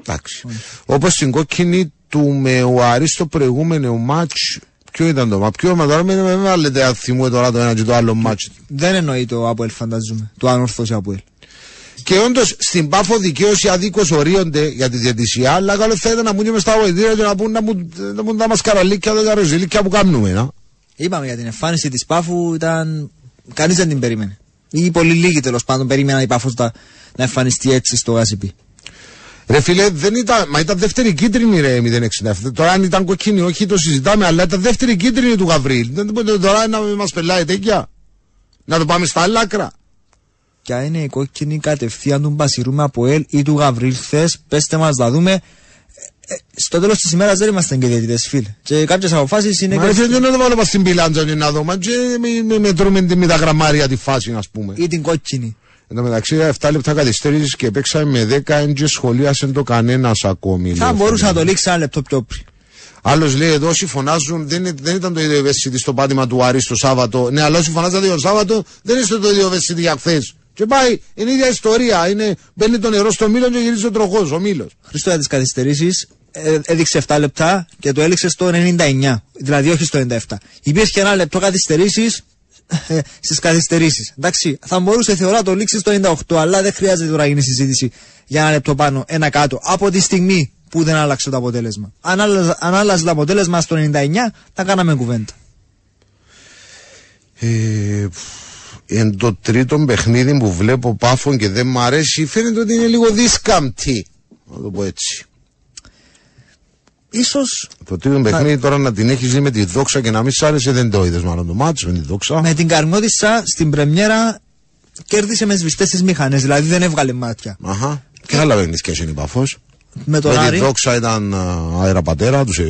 Εντάξει. Όπως στην κόκκινη του με ο Αρή στο προηγούμενο μάτς. Ποιο ήταν το μάτς, ποιο τώρα με, με βάλετε αν θυμούμε τώρα το ένα και το άλλο μάτς. Δεν εννοεί το Αποέλ, φανταζούμε. Το ανόρθωσε Αποέλ. Και όντως στην πάφο δικαίωση αδίκως ορίονται για τη διαιτησία, αλλά καλό θα ήταν να μου μες στα βοηθήρια και να πούν να μου να πούν τα μασκαραλίκια, τα ροζιλίκια που κάνουμε. Να. Είπαμε για την εμφάνιση της Πάφου, ήταν. Κανείς δεν την περίμενε. Ή πολύ λίγοι τέλος πάντων περίμεναν η Πάφο να, να εμφανιστεί έτσι στο Γάσιπι. Ρε φίλε, δεν ήταν, μα ήταν δεύτερη κίτρινη ρε 067. Τώρα αν ήταν κοκκίνη, όχι το συζητάμε, αλλά ήταν δεύτερη κίτρινη του Γαβρίλ. Δεν μπορείτε τώρα να μας πελάει τέτοια. Να το πάμε στα άλλα άκρα. Ποια είναι η κόκκινη κατευθείαν του Μπασιρού με Αποέλ ή του Γαβρίλ χθε, πέστε μας να δούμε. Ε, ε, στο τέλος της ημέρας δεν είμαστε και διαιτητές, φίλε. Και κάποιες αποφάσεις είναι. Μα ρε φίλε, δεν να το βάλω μας στην πιλάντζα και να δω, μα και με- με- μετρούμε τη- με τα γραμμάρια τη φάση, ας πούμε. ή την κόκκινη. Εν τω μεταξύ, 7 λεπτά καθυστέρηση και παίξαμε με 10 έντζε σχολίασε το κανένας ακόμη. Θα λέει ο μπορούσε να το Φερνάνδης. λήξει ένα λεπτό πιο πριν. Άλλος λέει εδώ όσοι φωνάζουν δεν, είναι- δεν ήταν το ίδιο ευαίσθητη στο πάτημα του Άρη το Σάββατο. Ναι, αλλά όσοι φωνάζατε το Σάββατο δεν είστε το ίδιο ευαίσθητη για χθες. Και πάει, είναι η ίδια ιστορία. Είναι, μπαίνει το νερό στο μήλο και γυρίζει ο τροχός, ο μήλος. Χριστό για τις καθυστερήσεις έδειξε 7 λεπτά και το έληξε στο 99. Δηλαδή όχι στο 97. Υπήρχε και ένα λεπτό καθυστερήσεις στις καθυστερήσεις. Εντάξει, θα μπορούσε θεωρώ να το λήξει στο 98, αλλά δεν χρειάζεται τώρα να γίνει συζήτηση για ένα λεπτό πάνω, ένα κάτω. Από τη στιγμή που δεν άλλαξε το αποτέλεσμα. Αν άλλαζε, αν άλλαζε το αποτέλεσμα στο 99, θα κάναμε κουβέντα. Ε, εν το τρίτο παιχνίδι που βλέπω πάφων και δεν μ' αρέσει, φαίνεται ότι είναι λίγο δίσκαμπτη. Να το πω έτσι. Ίσως Το τρίτο παιχνίδι τώρα να την έχεις δει με τη δόξα και να μην σ' άρεσε, δεν το είδες μάλλον το μάτσο με τη δόξα. με την Καρμιώτισσα στην πρεμιέρα κέρδισε μες σβηστές τις μηχανές, δηλαδή δεν έβγαλε μάτια. Αχα. Και άλλα παιχνίδια είναι η παφός. Με τον Με τη Άρη δόξα ήταν α, αέρα πατέρα, τους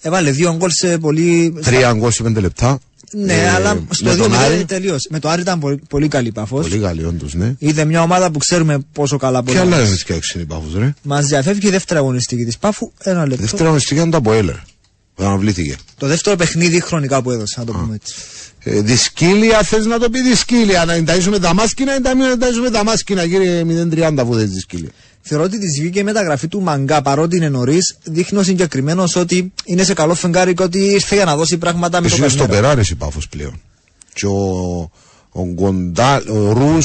έβαλε δύο γκολ σε πολύ. τρία γκολ σε πέντε λεπτά. Ναι, Ε, αλλά στο με 2 τον Άρη, τελείωσε. Με το Άρη ήταν πολύ, πολύ καλή παφό. Πολύ καλή, όντως, ναι. Είδε μια ομάδα που ξέρουμε πόσο καλά μπορεί Και να άλλα παίξει. παιχνίδια είναι η παφό, ρε. Μας διαφεύγει η δεύτερη αγωνιστική της Πάφου. Ένα λεπτό. Δεύτερη αγωνιστική ήταν το Αποέλερ. Που αναβλήθηκε. Το δεύτερο παιχνίδι χρονικά που έδωσε, να το πούμε έτσι. Ε, δυσκύλια, θες να το πεις δυσκύλια. Να ενταΐσουμε τα μάσκινα ή να μην ενταΐσουμε τα μάσκινα, κύριε 030 αφού δεν δυσκύλια. Θεωρώ ότι τη βγήκε η μεταγραφή του Μαγκά παρότι είναι νωρίς. Δείχνει ο συγκεκριμένος ότι είναι σε καλό φεγγάρι και ότι ήρθε για να δώσει πράγματα με το Εσύ είναι στο Περνέρα. περάρε η πάφο πλέον. Και ο, ο Γκοντάλ, ο Ρου.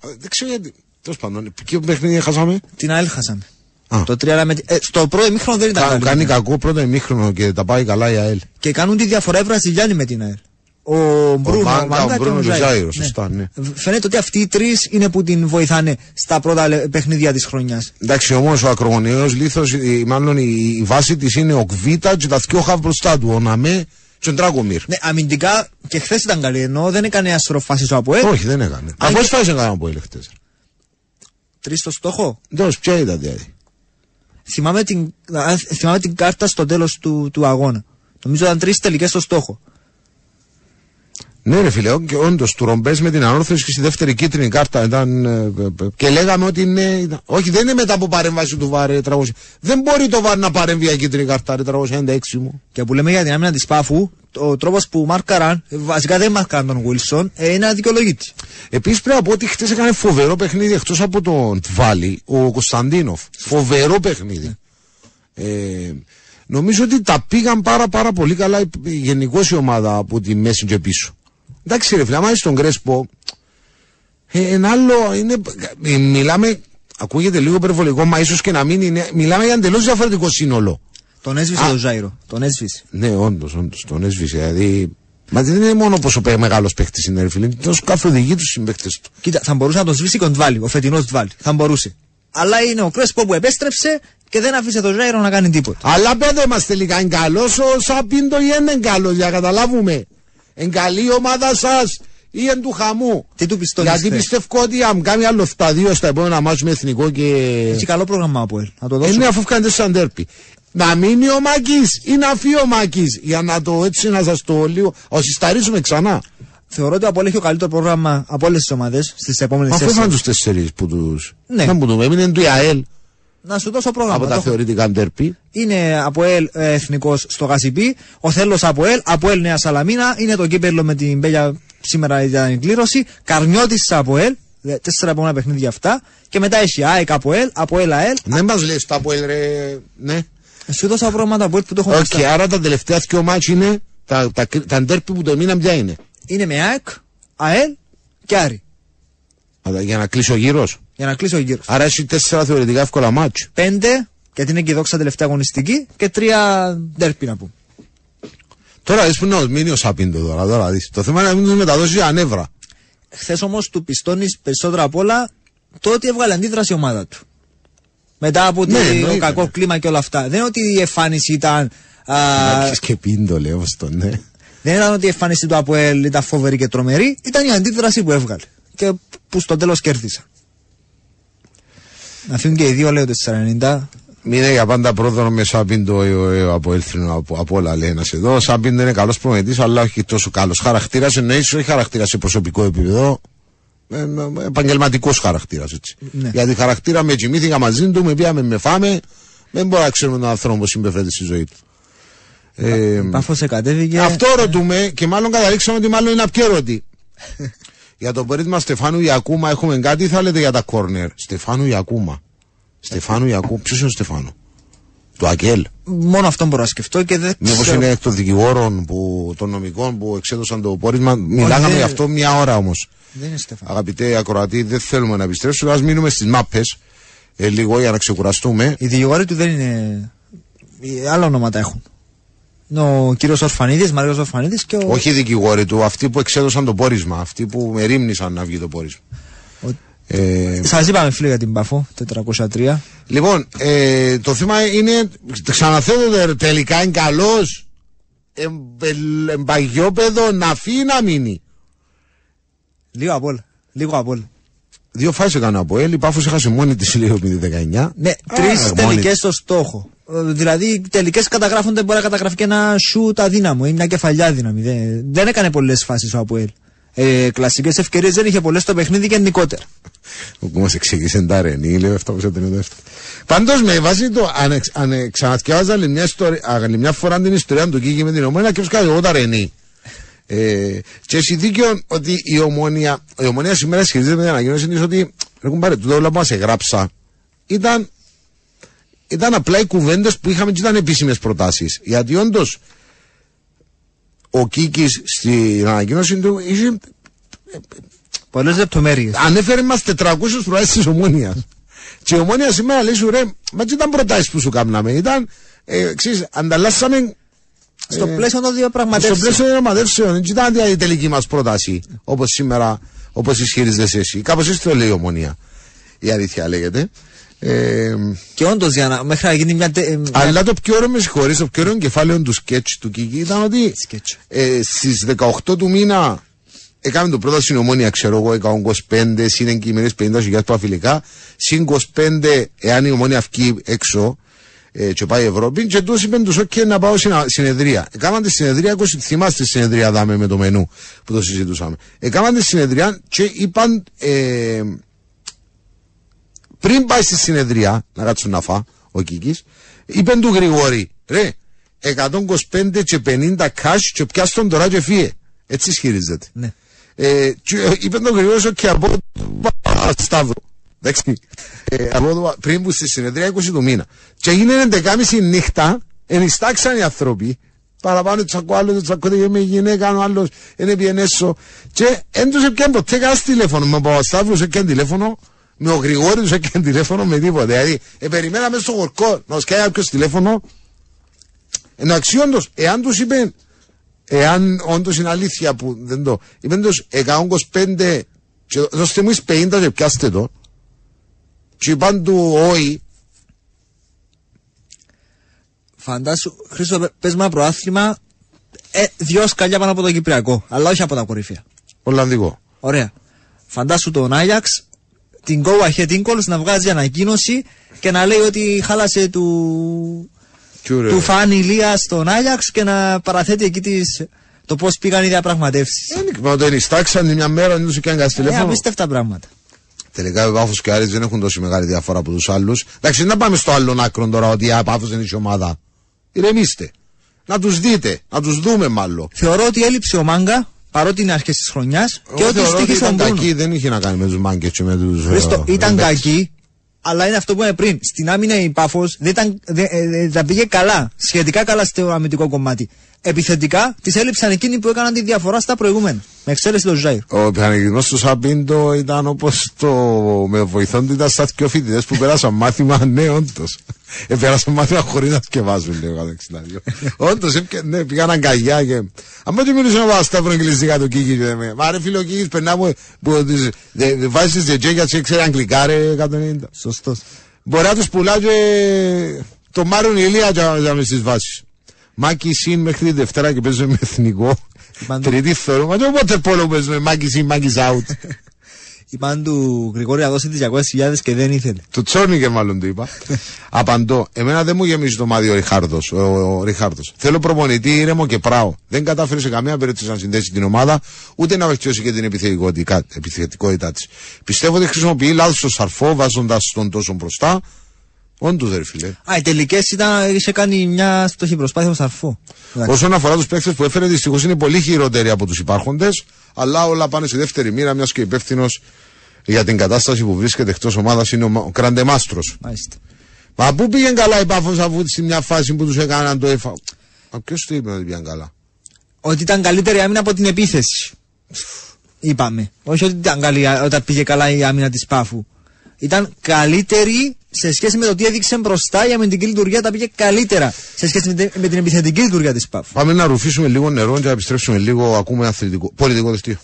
Δεν ξέρω γιατί. Τέλος πάντων, ποιο παιχνίδι χάσαμε. Την ΑΕΛ χάσαμε. Α. Το 3 με... ε, στο πρώτο ημίχρονο δεν ήταν Κα, καλή. κάνει κακό πρώτο ημίχρονο και τα πάει καλά η ΑΕΛ. Και κάνουν τη διαφορά οι Βραζιλιάνοι με την ΑΕΛ. Ο Μπρούνο, Μάγκα, ο Μάγκα και Μπρούνο ο και ο Ζάιρος. Ζάιρο, σωστά, ναι. Φαίνεται ότι αυτοί οι τρεις είναι που την βοηθάνε στα πρώτα λε- παιχνίδια της χρονιάς. Εντάξει όμως ο ακρογωνιαίος λίθος, μάλλον η, η βάση της είναι ο Κβίτα και τα δυο χαβ μπροστά του. Ο Ναμέ και ο Ντράκομιρ. Ναι, αμυντικά και χθες ήταν καλή ενώ δεν έκανε αστροφάσεις ο Αποέλ. Όχι, δεν έκανε. Αν Από και- φάσει έκανα από ελεχτέ. Τρεις στο στόχο; Εντός, ποια ήταν δηλαδή. Θυμάμαι την, α, θυμάμαι την κάρτα στο τέλος του, του αγώνα. Νομίζω ήταν τρεις τελικές στο στόχο. Ναι, ρε φίλε, και όντως του ρομπές με την ανόρθωση και στη δεύτερη κίτρινη κάρτα ήταν. ε, ε, ε, και λέγαμε ότι είναι. ήταν- όχι, δεν είναι μετά από παρέμβαση του Βάρε 300. Δεν μπορεί το Βάρ να παρέμβει για κίτρινη κάρτα, ρε 396 μου. Και που λέμε για την άμυνα της Πάφου, ο τρόπος που μάρκαραν, ε, βασικά δεν μάρκαραν τον Βίλσον, ε, είναι αδικαιολογήτη. Επίσης πρέπει να πω ότι χτες έκανε φοβερό παιχνίδι εκτός από τον Τβάλι, ο Κωνσταντίνοφ. Φοβερό παιχνίδι. Ε, νομίζω ότι τα πήγαν πάρα πάρα πολύ καλά γενικώς η ομάδα από τη μέση και πίσω. Εντάξει ρε φίλε, άμα είσαι στον Κρέσπο, ε, ένα άλλο είναι, ε, μιλάμε, ακούγεται λίγο υπερβολικό, μα ίσως και να μην είναι, μιλάμε για εντελώς διαφορετικό σύνολο. Τον έσβησε Α. τον Ζάιρο. Τον έσβησε. Ναι, όντως, όντως, τον έσβησε. Δηλαδή, μα δεν είναι μόνο πόσο μεγάλος παίχτης είναι, ρε φίλε, είναι τόσο καθοδηγεί τους συμπαίχτες του. Κοίτα, θα μπορούσε να τον σβήσει και ο Ντβάλι, ο φετινός Ντβάλι. Θα μπορούσε. Αλλά είναι ο Κρέσπο που επέστρεψε και δεν άφησε τον Ζάιρο να κάνει τίποτα. Αλλά πέντε μας τελικά είναι καλός ο Σαπίντο ή δεν είναι καλός, για να καταλάβουμε. Είναι καλή η ομάδα σας ή εν του χαμού. Τι του πιστώνεις Γιατί θες; πιστεύω ότι αν κάνει άλλο σταδίο στα επόμενα μάτια με εθνικό και. Έχει καλό πρόγραμμα από ελ. Να το δώσω. Είναι αφού κάνετε σαν τέρπι. Να μείνει ο Μάκης ή να φύγει ο Μάκης. Για να το έτσι να σας το λίγο. Ω συσταρίσουμε ξανά. Θεωρώ ότι ο Απόλ έχει το καλύτερο πρόγραμμα από όλες τις ομάδες στις επόμενες Αφού τέσσερις. είχαν τους τέσσερις που του. Ναι. Δεν που του έμεινε του ΙΑΕΛ Να σου δώσω πρόγραμμα. από το τα έχω. θεωρητικά τέρπι. Είναι από ελ εθνικός στο Γασιπί. Ο Θέλος από ελ. Από ελ Νέα Σαλαμίνα. Είναι το κύπελο με την Μπέλια σήμερα για την κλήρωση. Καρνιώτης από ελ. δε- Τέσσερα επόμενα παιχνίδια αυτά. Και μετά έχει ΑΕΚ από ελ. Από ελ ΑΕΛ. Δεν μας λες τα από ρε. Ναι. Σου δώσα πρόγραμματα από ελ που το έχω Οκ, μπροστά. άρα τα τελευταία δύο μάτια είναι. Τα, τα, τα τέρπι που το μήνα ποια είναι; Είναι με ΑΕΚ, ΑΕΛ και Άρη. Αλλά για να κλείσει ο γύρος. Για να κλείσει ο γύρος. Άρα έχει τέσσερα θεωρητικά εύκολα μάτια. Πέντε, γιατί είναι και η δόξα τελευταία αγωνιστική. Και τρία ντέρπι να πούμε. Τώρα δεις που να μείνει ο Σαπίντο τώρα. τώρα δεις. Το θέμα είναι να μην τους μεταδώσει για ανέβρα. Χθες όμως του πιστώνεις περισσότερα απ' όλα το ότι έβγαλε αντίδραση η ομάδα του. Μετά από Ναι, το εννοείται. κακό κλίμα και όλα αυτά. Δεν είναι ότι η εμφάνιση ήταν. Α, Μάκης και πίντο λέω στον ναι. δεν ήταν ότι η εμφάνιση του Αποέλ ήταν φοβερή και τρομερή. Ήταν η αντίδραση που έβγαλε. Και που στο τέλος κέρδισαν. Να φύγουν και οι δύο, λέω το 490. Μείνε για πάντα πρόδρομο με Σαπίντο ε, ε, ε, από έλθρινο από, από όλα λέει ένας εδώ. Ο Σαπίντο είναι καλός προμετής αλλά όχι τόσο καλός. Χαρακτήρας εννοείς όχι χαρακτήρα σε προσωπικό επίπεδο. Ε, ε, επαγγελματικός χαρακτήρας έτσι. Ναι. Γιατί χαρακτήρα με κοιμήθηκα μαζί του, με πιάμε, με φάμε. Δεν μπορούμε να ξέρουμε τον άνθρωπο που συμπεριφέρεται στη ζωή του. Ε, Πάφο σε κατέβηκε. Αυτό ρωτούμε και μάλλον καταλήξαμε ότι μάλλον είναι απκέρωτη. για το πέρασμα Στεφάνου Ιακούμα έχουμε κάτι ή θα λέτε για τα κόρνερ. Στεφάνου Ιακούμα. Στεφάνου Ιακούμα. Ποιος είναι ο Στεφάνου; Του Ακέλ. Μόνο αυτό μπορώ να σκεφτώ και δεν Μήπω ξέρω. είναι εκ των δικηγόρων, που, των νομικών που εξέδωσαν το πόρισμα. Μιλάγαμε δεν- γι' αυτό μια ώρα όμως. Δεν είναι Στέφανο. Αγαπητέ ακροατή, δεν θέλουμε να επιστρέψουμε. Α μείνουμε στις μάπες ε, λίγο για να ξεκουραστούμε. Οι δικηγόροι του δεν είναι. οι Άλλα ονόματα έχουν. Είναι ο κύριος Ορφανίδης, Μαρίο Ορφανίδης και ο. Όχι οι δικηγόροι του, αυτοί που εξέδωσαν το πόρισμα. Αυτοί που μερίμνησαν να βγει το πόρισμα. Ο- Ε, Σας είπαμε φίλε για την Πάφο, 403. Λοιπόν, ε, το θέμα είναι, ξαναθέτω τε- τελικά είναι καλός. Εμπαγιόπεδο να φύγει ή να μείνει. Λίγο απ' όλα. Λίγο απ' όλα. Δύο φάσεις έκανε από Έλλη, πάφος έχασε μόνη της λίγο με τη 19. Ναι, Α, τρεις μόνη τελικές της. στο στόχο. Ε, Δηλαδή, οι τελικές καταγράφονται, μπορεί να καταγραφεί και ένα σουτ αδύναμο ή μια κεφαλιά αδύναμη. Δεν, δεν έκανε πολλές φάσεις ο Αποέλ. Ε, Κλασικές ευκαιρίες δεν είχε πολλές στο παιχνίδι και νικότερα. Που μα εξήγησε τα Ρενή, λέω 757. Πάντως με βάση το, αν, εξ- αν ε, ξαναθιάζα άλλη μια, ιστορία, άλλη μια φορά την ιστορία του Κίκη με την Ομόνια και βρίσκα εγώ τα Ρενή. Ε, και έχει δίκιο ότι η ομόνια, η ομόνια σήμερα ισχυρίζεται με την ανακοίνωση της ότι έχουν πάρει τούτο όλα που μας εγγράψα ήταν, ήταν απλά οι κουβέντες που είχαμε και ήταν επίσημες προτάσεις. Γιατί όντως ο Κίκης στην ανακοίνωση του είχε Πολλές λεπτομέρειες. ανέφερε μας 400 προτάσει της ομόνιας. και η ομόνια σήμερα λέει σου ρε, μα τι ήταν προτάσεις που σου κάναμε. Ήταν, ε, ξέρεις, ανταλλάσσαμε Στο ε, πλαίσιο των στο διαπραγματεύσεων. πλαίσιο των διαπραγματεύσεων. Δεν ήταν η τελική μας πρόταση, όπως σήμερα, όπως ισχυρίζεσαι εσύ. Κάπως έτσι το λέει η ομόνια. Η αλήθεια λέγεται. Ε, Και όντως, για να μέχρι να γίνει μια. τε- ε, μια- αλλά το πιο ωραίο, με συγχωρείς, το πιο ωραίο κεφάλαιο του σκέτς του Κίκη ήταν ότι Σκέτς. ε, στις 18 του μήνα έκαμε το πρώτο στην ομόνια, ξέρω εγώ, έκαμε 25, συν εγκυμένες 50 παφιλικά, συν 25 εάν η ομόνια βγει έξω ε, και πάει η Ευρώπη και τους είπαν τους ok να πάω συνα- συνεδρία. Έκαναν τη συνεδρία, 20, θυμάστε τη συνεδρία δάμε με το μενού που το συζητούσαμε. Έκαναν τη συνεδρία και είπαν ε, πριν πάει στη συνεδρία να κάτσουν να φά ο Κίκης είπε του Γρηγόρη ρε 125 και 50 cash και πιάσ' τον τώρα και φύγε έτσι ισχυρίζεται Ναι. ε, και, ε, είπε τον Γρηγόρη και από Α, Σταύρο εντάξει ε, από εδώ, πριν που στη συνεδρία 20 του μήνα και έγινε 11.30 νύχτα Ενιστάξαν οι άνθρωποι. Παραπάνω τσακώ άλλο, τσακώτε και με γυναίκα, ο άλλος είναι πιενέσο. Και δεν τους έπιαν ποτέ κανένα τηλέφωνο. Με ο Παπασταύρος έπιαν τηλέφωνο, με ο Γρηγόρης έπιαν τηλέφωνο, με τίποτα. Δηλαδή, ε, περιμέναμε στο χορκό να μας κάνει κάποιος τηλέφωνο. Εντάξει, όντως, εάν τους είπε, εάν όντως είναι αλήθεια που δεν το, είπαν τους 125 και δώστε μου εις 50 και πιάστε το. Και είπαν του όχι, Φαντάσου, Χρήστο, πε- πες με ένα προάθλημα ε, δυο σκαλιά πάνω από το Κυπριακό, αλλά όχι από τα κορυφαία. Ολλανδικό. Ωραία. Φαντάσου τον Άγιαξ, την Go Ahead Ingalls να βγάζει ανακοίνωση και να λέει ότι χάλασε του, Τι ωραίο. του Φαν Ηλία στον Άγιαξ και να παραθέτει εκεί τις, το πώς πήγαν οι διαπραγματεύσεις. Δεν Μα το ενιστάξαν μια μέρα, δεν τους έκανε κανένα Ε, τηλέφωνο. απίστευτα πράγματα. Τελικά ο Πάφος και ο Άρης δεν έχουν τόση μεγάλη διαφορά από τους άλλους. Εντάξει, να πάμε στο άλλον άκρο τώρα ότι η Πάφος είναι η ομάδα. Ηρεμήστε. Να τους δείτε, να τους δούμε μάλλον. Θεωρώ ότι έλειψε ο Μάγκα παρότι είναι αρχές της χρονιάς και Εγώ ότι θεωρώ ότι στήχησε ο ήταν Μπρούνο. κακή, δεν είχε να κάνει με τους μάγκες και με τους... Χρήστο, ε, ήταν ε, κακή, αλλά είναι αυτό που είπαμε πριν. Στην άμυνα η Πάφος δεν ήταν, δεν, ε, ε, τα πήγε καλά, σχετικά καλά στο αμυντικό κομμάτι. Επιθετικά της έλειψαν εκείνοι που έκαναν τη διαφορά στα προηγούμενα. Με εξαίρεση τον Ζάιρ. Ο πανηγυρισμός του Σαμπίντο ήταν όπως το με βοηθόν του ήταν σαν δυο φοιτητές που πέρασαν μάθημα, ναι όντως. Ε, πέρασαν μάθημα χωρίς να σκευάζουν λίγο 162. όντως, ε, ναι, πήγαν αγκαλιά και... Αν δεν μιλούσε ο Παπασταύρο αγγλιστικά του Κίκη και με... Μα ρε φίλε ο Κίκης περνά μου που τις δε- δε- βάζεις τις τζετζέκια και ξέρει αγγλικά ρε 190. Σωστός. Μπορεί να τους πουλά και το Μάριον Ηλία για για μες στις βάσεις. Μάκη συν μέχρι τη Δευτέρα και παίζουμε με εθνικό. Παντού. Τρίτη θεωρώ. Μα και όποτε πόλο παίζουμε μάκη συν, μάκη out. Είπαν του Γρηγόρη να δώσει τι 200.000 και δεν ήθελε. Του Τσόρνικερ μάλλον του είπα. Απαντώ. Εμένα δεν μου γεμίζει το μάτι ο Ριχάρδος. Ο, ο Ριχάρδος. Θέλω προπονητή ήρεμο και πράω. Δεν κατάφερε σε καμία περίπτωση να συνδέσει την ομάδα, ούτε να βελτιώσει και την επιθετικότητα, επιθετικότητά της. Πιστεύω ότι χρησιμοποιεί λάθος το σαρφό, βάζοντας τον τόσο μπροστά. Όντως, ρε φίλε. Α, οι τελικές ήταν, είχε κάνει μια στοχή προσπάθεια ο Σαρφό. Εντάξει. Όσον αφορά τους παίκτες που έφερε, δυστυχώς είναι πολύ χειρότεροι από τους υπάρχοντες, αλλά όλα πάνε στη δεύτερη μοίρα, μιας και υπεύθυνος για την κατάσταση που βρίσκεται εκτός ομάδας είναι ο, Μα- ο Κραντεμάστρος. Μάλιστα. Μα πού πήγαινε καλά η Πάφος αφού στη μια φάση που τους έκαναν το έφα. Μα ποιος το είπε ότι πήγαν καλά; Ότι ήταν καλύτερη άμυνα από την επίθεση. Είπαμε. Όχι ότι ήταν καλή α- όταν πήγε καλά η άμυνα της Πάφου. Ήταν καλύτερη σε σχέση με το τι έδειξε μπροστά η αμυντική λειτουργία. Τα πήγε καλύτερα σε σχέση με την, με την επιθετική λειτουργία της Πάφου. Πάμε να ρουφήσουμε λίγο νερό και να επιστρέψουμε λίγο. Ακούμε αθλητικό, πολιτικό δελτίο.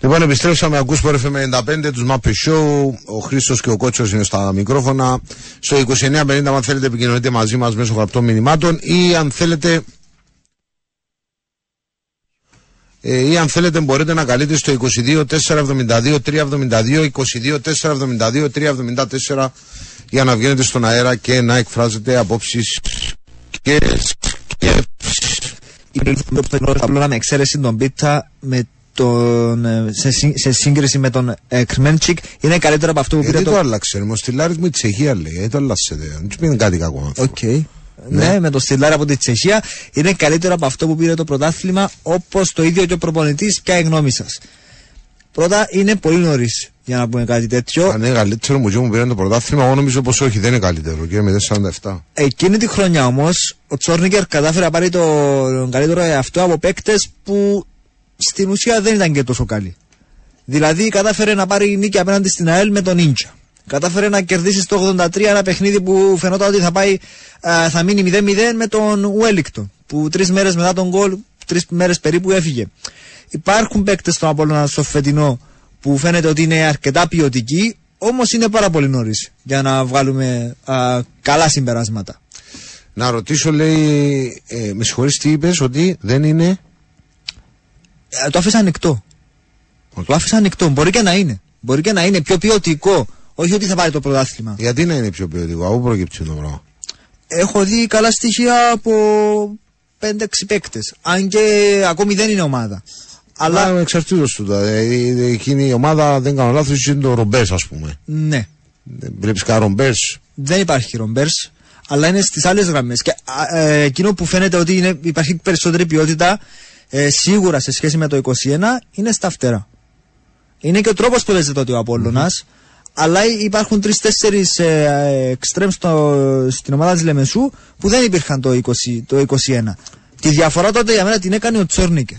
Λοιπόν, επιστρέψαμε. Ακούς por FM 95 τους Muppet Show. Ο Χρήστος και ο Κότσος είναι στα μικρόφωνα. Στο 2950, αν θέλετε, επικοινωνείτε μαζί μας μέσω γραπτών μηνυμάτων ή αν θέλετε. Ε, ή αν θέλετε μπορείτε να καλείτε στο 22 472 372 22 472 374 για να βγαίνετε στον αέρα και να εκφράζετε απόψεις και σκέψεις. Απλά με εξαίρεση τον Πίτσα με τον, ε, σε, σύ- σε σύγκριση με τον ε, Κρμέντσικ είναι καλύτερο από αυτό που πήρε Γιατί το. το άλλαξε, ρε, ο Στυλάρης μου η Τσεχία λέει, γιατί το άλλαξε, δεν του πει κάτι κακό. αυτό. Οκ. Ναι. με το Στυλάρ από τη Τσεχία είναι καλύτερο από αυτό που πήρε το πρωτάθλημα όπως το ίδιο και ο προπονητής. Ποια η γνώμη σας; Πρώτα είναι πολύ νωρίς για να πούμε κάτι τέτοιο. Αν είναι καλύτερο μου και μου πήραν το πρωτάθλημα, εγώ νομίζω πως όχι, δεν είναι καλύτερο και με 47. Εκείνη τη χρονιά όμως ο Τσόρνικερ κατάφερε να πάρει το καλύτερο εαυτό από παίκτες που στην ουσία δεν ήταν και τόσο καλοί. Δηλαδή κατάφερε να πάρει νίκη απέναντι στην ΑΕΛ με τον Ίντζα. Κατάφερε να κερδίσει στο 83 ένα παιχνίδι που φαινόταν ότι θα, πάει, α, θα μείνει 0-0 με τον Ουέλικτον. Που τρεις μέρες μετά τον γκολ, τρεις μέρες περίπου έφυγε. Υπάρχουν παίκτες στον Απόλλωνα στο φετινό που φαίνεται ότι είναι αρκετά ποιοτικοί, όμως είναι πάρα πολύ νωρίς για να βγάλουμε α, καλά συμπεράσματα. Να ρωτήσω, λέει, ε, με συγχωρείς τι είπες, ότι δεν είναι... Ε, το άφησα ανοιχτό. Το άφησα ανοιχτό. Μπορεί και να είναι. Μπορεί και να είναι πιο ποιοτικό. Όχι ότι θα πάρει το πρωτάθλημα. Γιατί να είναι πιο ποιοτικό, από πού προκύπτει το πράγμα; Έχω δει καλά στοιχεία από 5-6 παίκτες. Αν και ακόμη δεν είναι ομάδα. Αλλά Αλλά εξαρτήτως του, δηλαδή, εκείνη η ομάδα, δεν κάνω λάθος, είναι το Ρομπέρς, ας πούμε. ναι, Δεν Βλέπεις κανένα Ρομπέρς, δεν υπάρχει ρομπέρς. Αλλά είναι στις άλλες γραμμές. Και α, ε, εκείνο που φαίνεται ότι είναι, υπάρχει περισσότερη ποιότητα ε, σίγουρα σε σχέση με το 21 είναι στα φτερά. Είναι και ο τρόπος που παίζεται τότε ο απόλλωνας Αλλά υπάρχουν τρει-τέσσερι ε, εξτρέμ στην ομάδα της Λεμεσού που δεν υπήρχαν το, 20, το 21. Τη διαφορά τότε για μένα την έκανε ο Τσόρνικερ.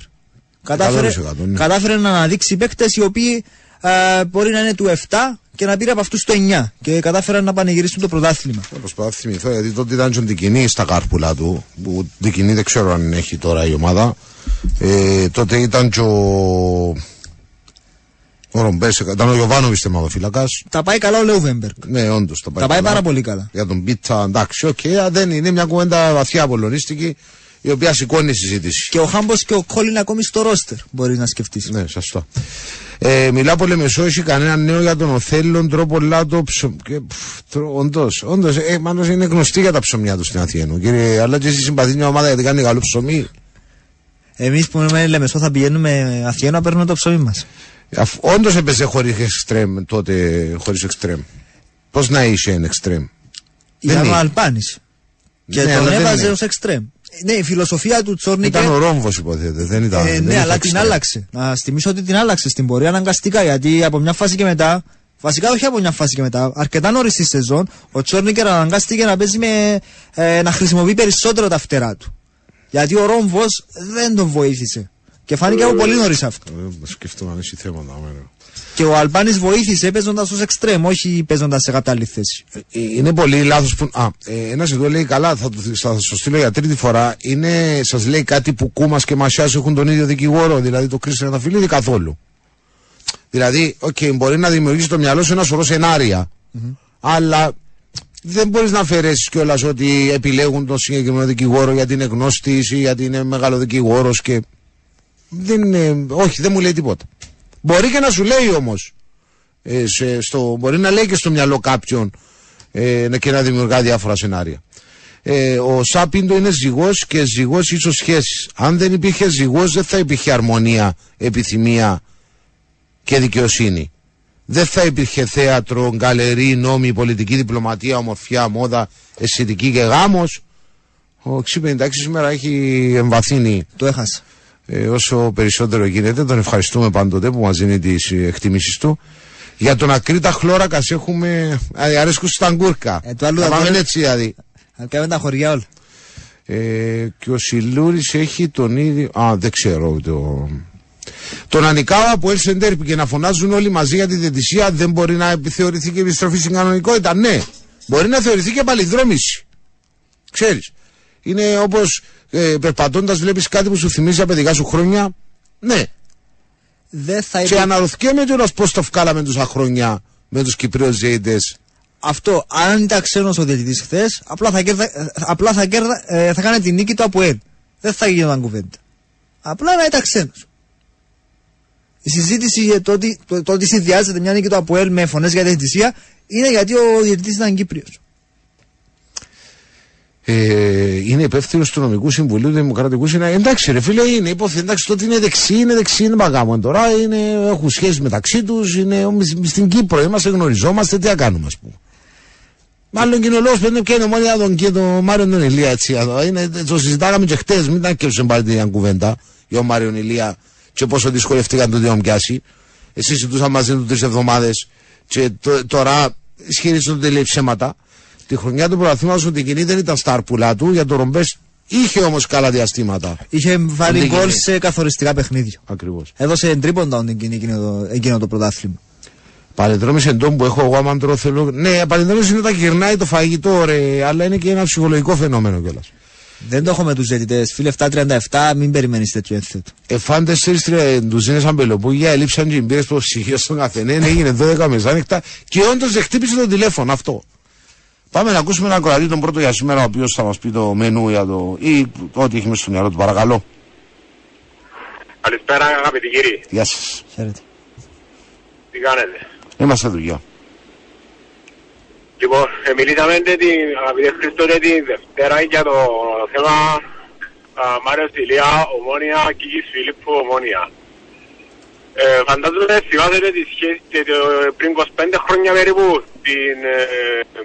Κατάφερε, 100%, ναι. κατάφερε να αναδείξει παίκτες οι οποίοι ε, μπορεί να είναι του 7 και να πήρε από αυτούς το 9 και κατάφεραν να πανηγυρίσουν το πρωτάθλημα. Θα προσπαθώ να θυμηθώ γιατί τότε ήταν και ο Ντικινή στα κάρπουλα του. Που Ντικινή δεν ξέρω αν έχει τώρα η ομάδα. Ε, τότε ήταν και ο. Ο Ρομπές, ήταν ο Ιωβάνοβιτς θεματοφύλακα. Τα πάει καλά ο Λέουβεμπεργκ. Ναι, όντως. Τα πάει, Τα πάει καλά. πάρα πολύ καλά. Για τον Πίτσα, εντάξει, οκ, αλλά δεν είναι μια κουβέντα βαθιά απολωνίστικη η οποία σηκώνει συζήτηση. Και ο Χάμπος και ο Κόλλιν είναι ακόμη στο ρόστερ. Μπορείς να σκεφτείς. Ναι, σωστό. Ε, μιλά πολύ μεσό, έχει κανένα νέο για τον Οθέλον, τρόπο λάτο, ψωμ... και, πφ, τρο- όντως, όντως, ε, μάλλον είναι γνωστή για τα ψωμιά του στην Αθήνα. Κύριε, αλλά και εσύ συμπαθεί μια ομάδα γιατί κάνει καλό ψωμί. Εμείς που είμαι Λεμεσό θα πηγαίνουμε Αθήνα να παίρνουμε το ψωμί μας. Όντως έπαιζε χωρίς εξτρέμ τότε, χωρίς εξτρέμ. Πώς να είσαι ένα εξτρέμ; Ήταν είναι. ο Αλπάνης. Και Ναι, αλλά τον δεν έβαζε είναι. ως εξτρέμ. Ναι, η φιλοσοφία του Τσόρνικερ. Ήταν ο Ρόμβος υποθέτεται, δεν ήταν. Ε, δεν ναι, είχε αλλά την εξτρέμ. άλλαξε. Να θυμίσω ότι την άλλαξε στην πορεία αναγκαστικά γιατί από μια φάση και μετά. Βασικά όχι από μια φάση και μετά. Αρκετά νωρίς στη σεζόν ο Τσόρνικερ αναγκάστηκε να παίζει με. Ε, να χρησιμοποιεί περισσότερο τα φτερά του. Γιατί ο Ρόμβος δεν τον βοήθησε. Και φάνηκε από πολύ νωρίς αυτό. Ε, Σκεφτούμε αν έχει θέματα. Αμένα. Και ο Αλπάνη βοήθησε παίζοντας ως εξτρέμ, όχι παίζοντας σε κατάλληλη θέση. Ε, Είναι πολύ λάθος που. Α, ε, ένας εδώ λέει καλά, θα το, θα το στείλω για τρίτη φορά. Είναι, σας λέει κάτι που Κούμας και Μασιάς έχουν τον ίδιο δικηγόρο, δηλαδή το Κρίστιαν Ταφυλίδη καθόλου. Δηλαδή, οκ, μπορεί να δημιουργήσει στο μυαλό σου ένα σωρό σενάρια, αλλά δεν μπορείς να αφαιρέσεις κιόλας ότι επιλέγουν τον συγκεκριμένο δικηγόρο γιατί είναι γνώστης ή γιατί είναι μεγάλο δικηγόρο και. Δεν είναι, όχι, δεν μου λέει τίποτα. Μπορεί και να σου λέει όμως. Ε, σε- στο, μπορεί να λέει και στο μυαλό κάποιον ε, να- και να δημιουργά διάφορα σενάρια. Ε, ο Σάπιντο είναι ζυγός και ζυγός ίσως σχέσει. Αν δεν υπήρχε ζυγός, δεν θα υπήρχε αρμονία, επιθυμία και δικαιοσύνη. Δεν θα υπήρχε θέατρο, γκαλερί, νόμοι, πολιτική διπλωματία, ομορφιά, μόδα, αισθητική και γάμος. Ο 656 σήμερα έχει εμβαθύνει Το έχασα. Ε, όσο περισσότερο γίνεται. Τον ευχαριστούμε πάντοτε που μας δίνει τις ε, εκτιμήσεις του. Για τον Ακρίτα Χλώρακας έχουμε. Α, αρέσκουν στα γκούρκα. Ε, το άλλο Θα θα πάμε το- έτσι δηλαδή. Να κάνουμε τα χωριά όλα. Ε, και ο Σιλούρης έχει τον ίδιο. Α, δεν ξέρω. Το... Τον Ανικάwa που έλυσε ντέρπι και να φωνάζουν όλοι μαζί για τη διαιτησία δεν μπορεί να επιθεωρηθεί και επιστροφή στην κανονικότητα. Ναι, μπορεί να θεωρηθεί και παλιδρόμηση. Ξέρεις. Είναι όπως ε, περπατώντας βλέπεις κάτι που σου θυμίζει τα παιδικά σου χρόνια; Ναι. Δεν θα Και υπήρχε. αναρωτιέμαι κιόλας πώς το βγάλαμε τόσα χρόνια με τους Κυπρίους Ζέιντε. Αυτό, αν ήταν ξένος ο διαιτητής χθες, απλά, θα, κέρδα, ε, απλά θα, κέρδα, ε, θα κάνει την νίκη του από ελ. Δεν θα γινόταν κουβέντα. Απλά να ήταν ξένος. Η συζήτηση για το ότι, το, το ότι συνδυάζεται μια νίκη του ΑΠΟΕΛ με φωνές για διαιτησία είναι γιατί ο διαιτητής ήταν Κύπριος. Ε, είναι υπεύθυνος του νομικού συμβουλίου του Δημοκρατικού Συναγερμού. Εντάξει, ρε φίλε, είναι υπόθεση. Εντάξει, τότε είναι δεξί, είναι δεξί, είναι παγάμον. Τώρα είναι, έχουν σχέσει μεταξύ τους, είναι μ- στην Κύπρο, είμαστε, γνωριζόμαστε, τι να κάνουμε, ας πούμε. Μάλλον και είναι ο λόγος που είναι μόνο για τον, και τον Μάριο τον Ηλία, έτσι. εδώ. Είναι, το συζητάγαμε και χτες, μην τα και πάλι την κουβέντα για τον Μάριο Ηλία και πόσο δυσκολευτήκαν το να τον πιάσει. Εσύ συζητούσαν μαζί του τρεις εβδομάδες και τω- τώρα ισχυρίζονται ότι λέει ψέματα. Τη χρονιά του πρωταθλήματο ο Τικινή δεν ήταν στα αρπουλά του, για τον Ρομπές είχε όμως καλά διαστήματα. Είχε βάλει Δεν γκολ γίνει. σε καθοριστικά παιχνίδια. Ακριβώς. Έδωσε τρίποντα εκείνο, εκείνο, το, εκείνο το πρωτάθλημα. Παλαιδρόμηση εντό που έχω εγώ, άμα τρώω θέλω. Ναι, παλαιδρόμηση είναι όταν γυρνάει το φαγητό, ρε, αλλά είναι και ένα ψυχολογικό φαινόμενο κιόλας. Δεν το έχω με τους διαιτητές. Φίλε 737, μην περιμένεις τέτοιο ένθετο. Εφάν τέσσερις ντουζίνε αμπελοπούγια, έλειψαν και μπήρε στο ψυχείο στον καθενέ, έγινε 12 μεσάνυχτα και όντως δεν χτύπησε το τηλέφωνο αυτό. Πάμε να ακούσουμε έναν κοραλί τον πρώτο για σήμερα, ο οποίος θα μας πει το μενού για το. ή ό,τι έχει μέσα στο μυαλό του, παρακαλώ. Καλησπέρα αγαπητοί κύριοι. Γεια σας. Χαίρετε. Τι κάνετε; Είμαστε δουλειά. Λοιπόν, ε, μιλήσαμε και την αγαπητέ Χριστό και την Δευτέρα για το θέμα α, Μάριος Ηλία, Ομόνια, Κίκης Φιλίππου, Ομόνια. Ε, φαντάζομαι θυμάσαι τη σχέση και το, πριν 25 χρόνια περίπου την ε,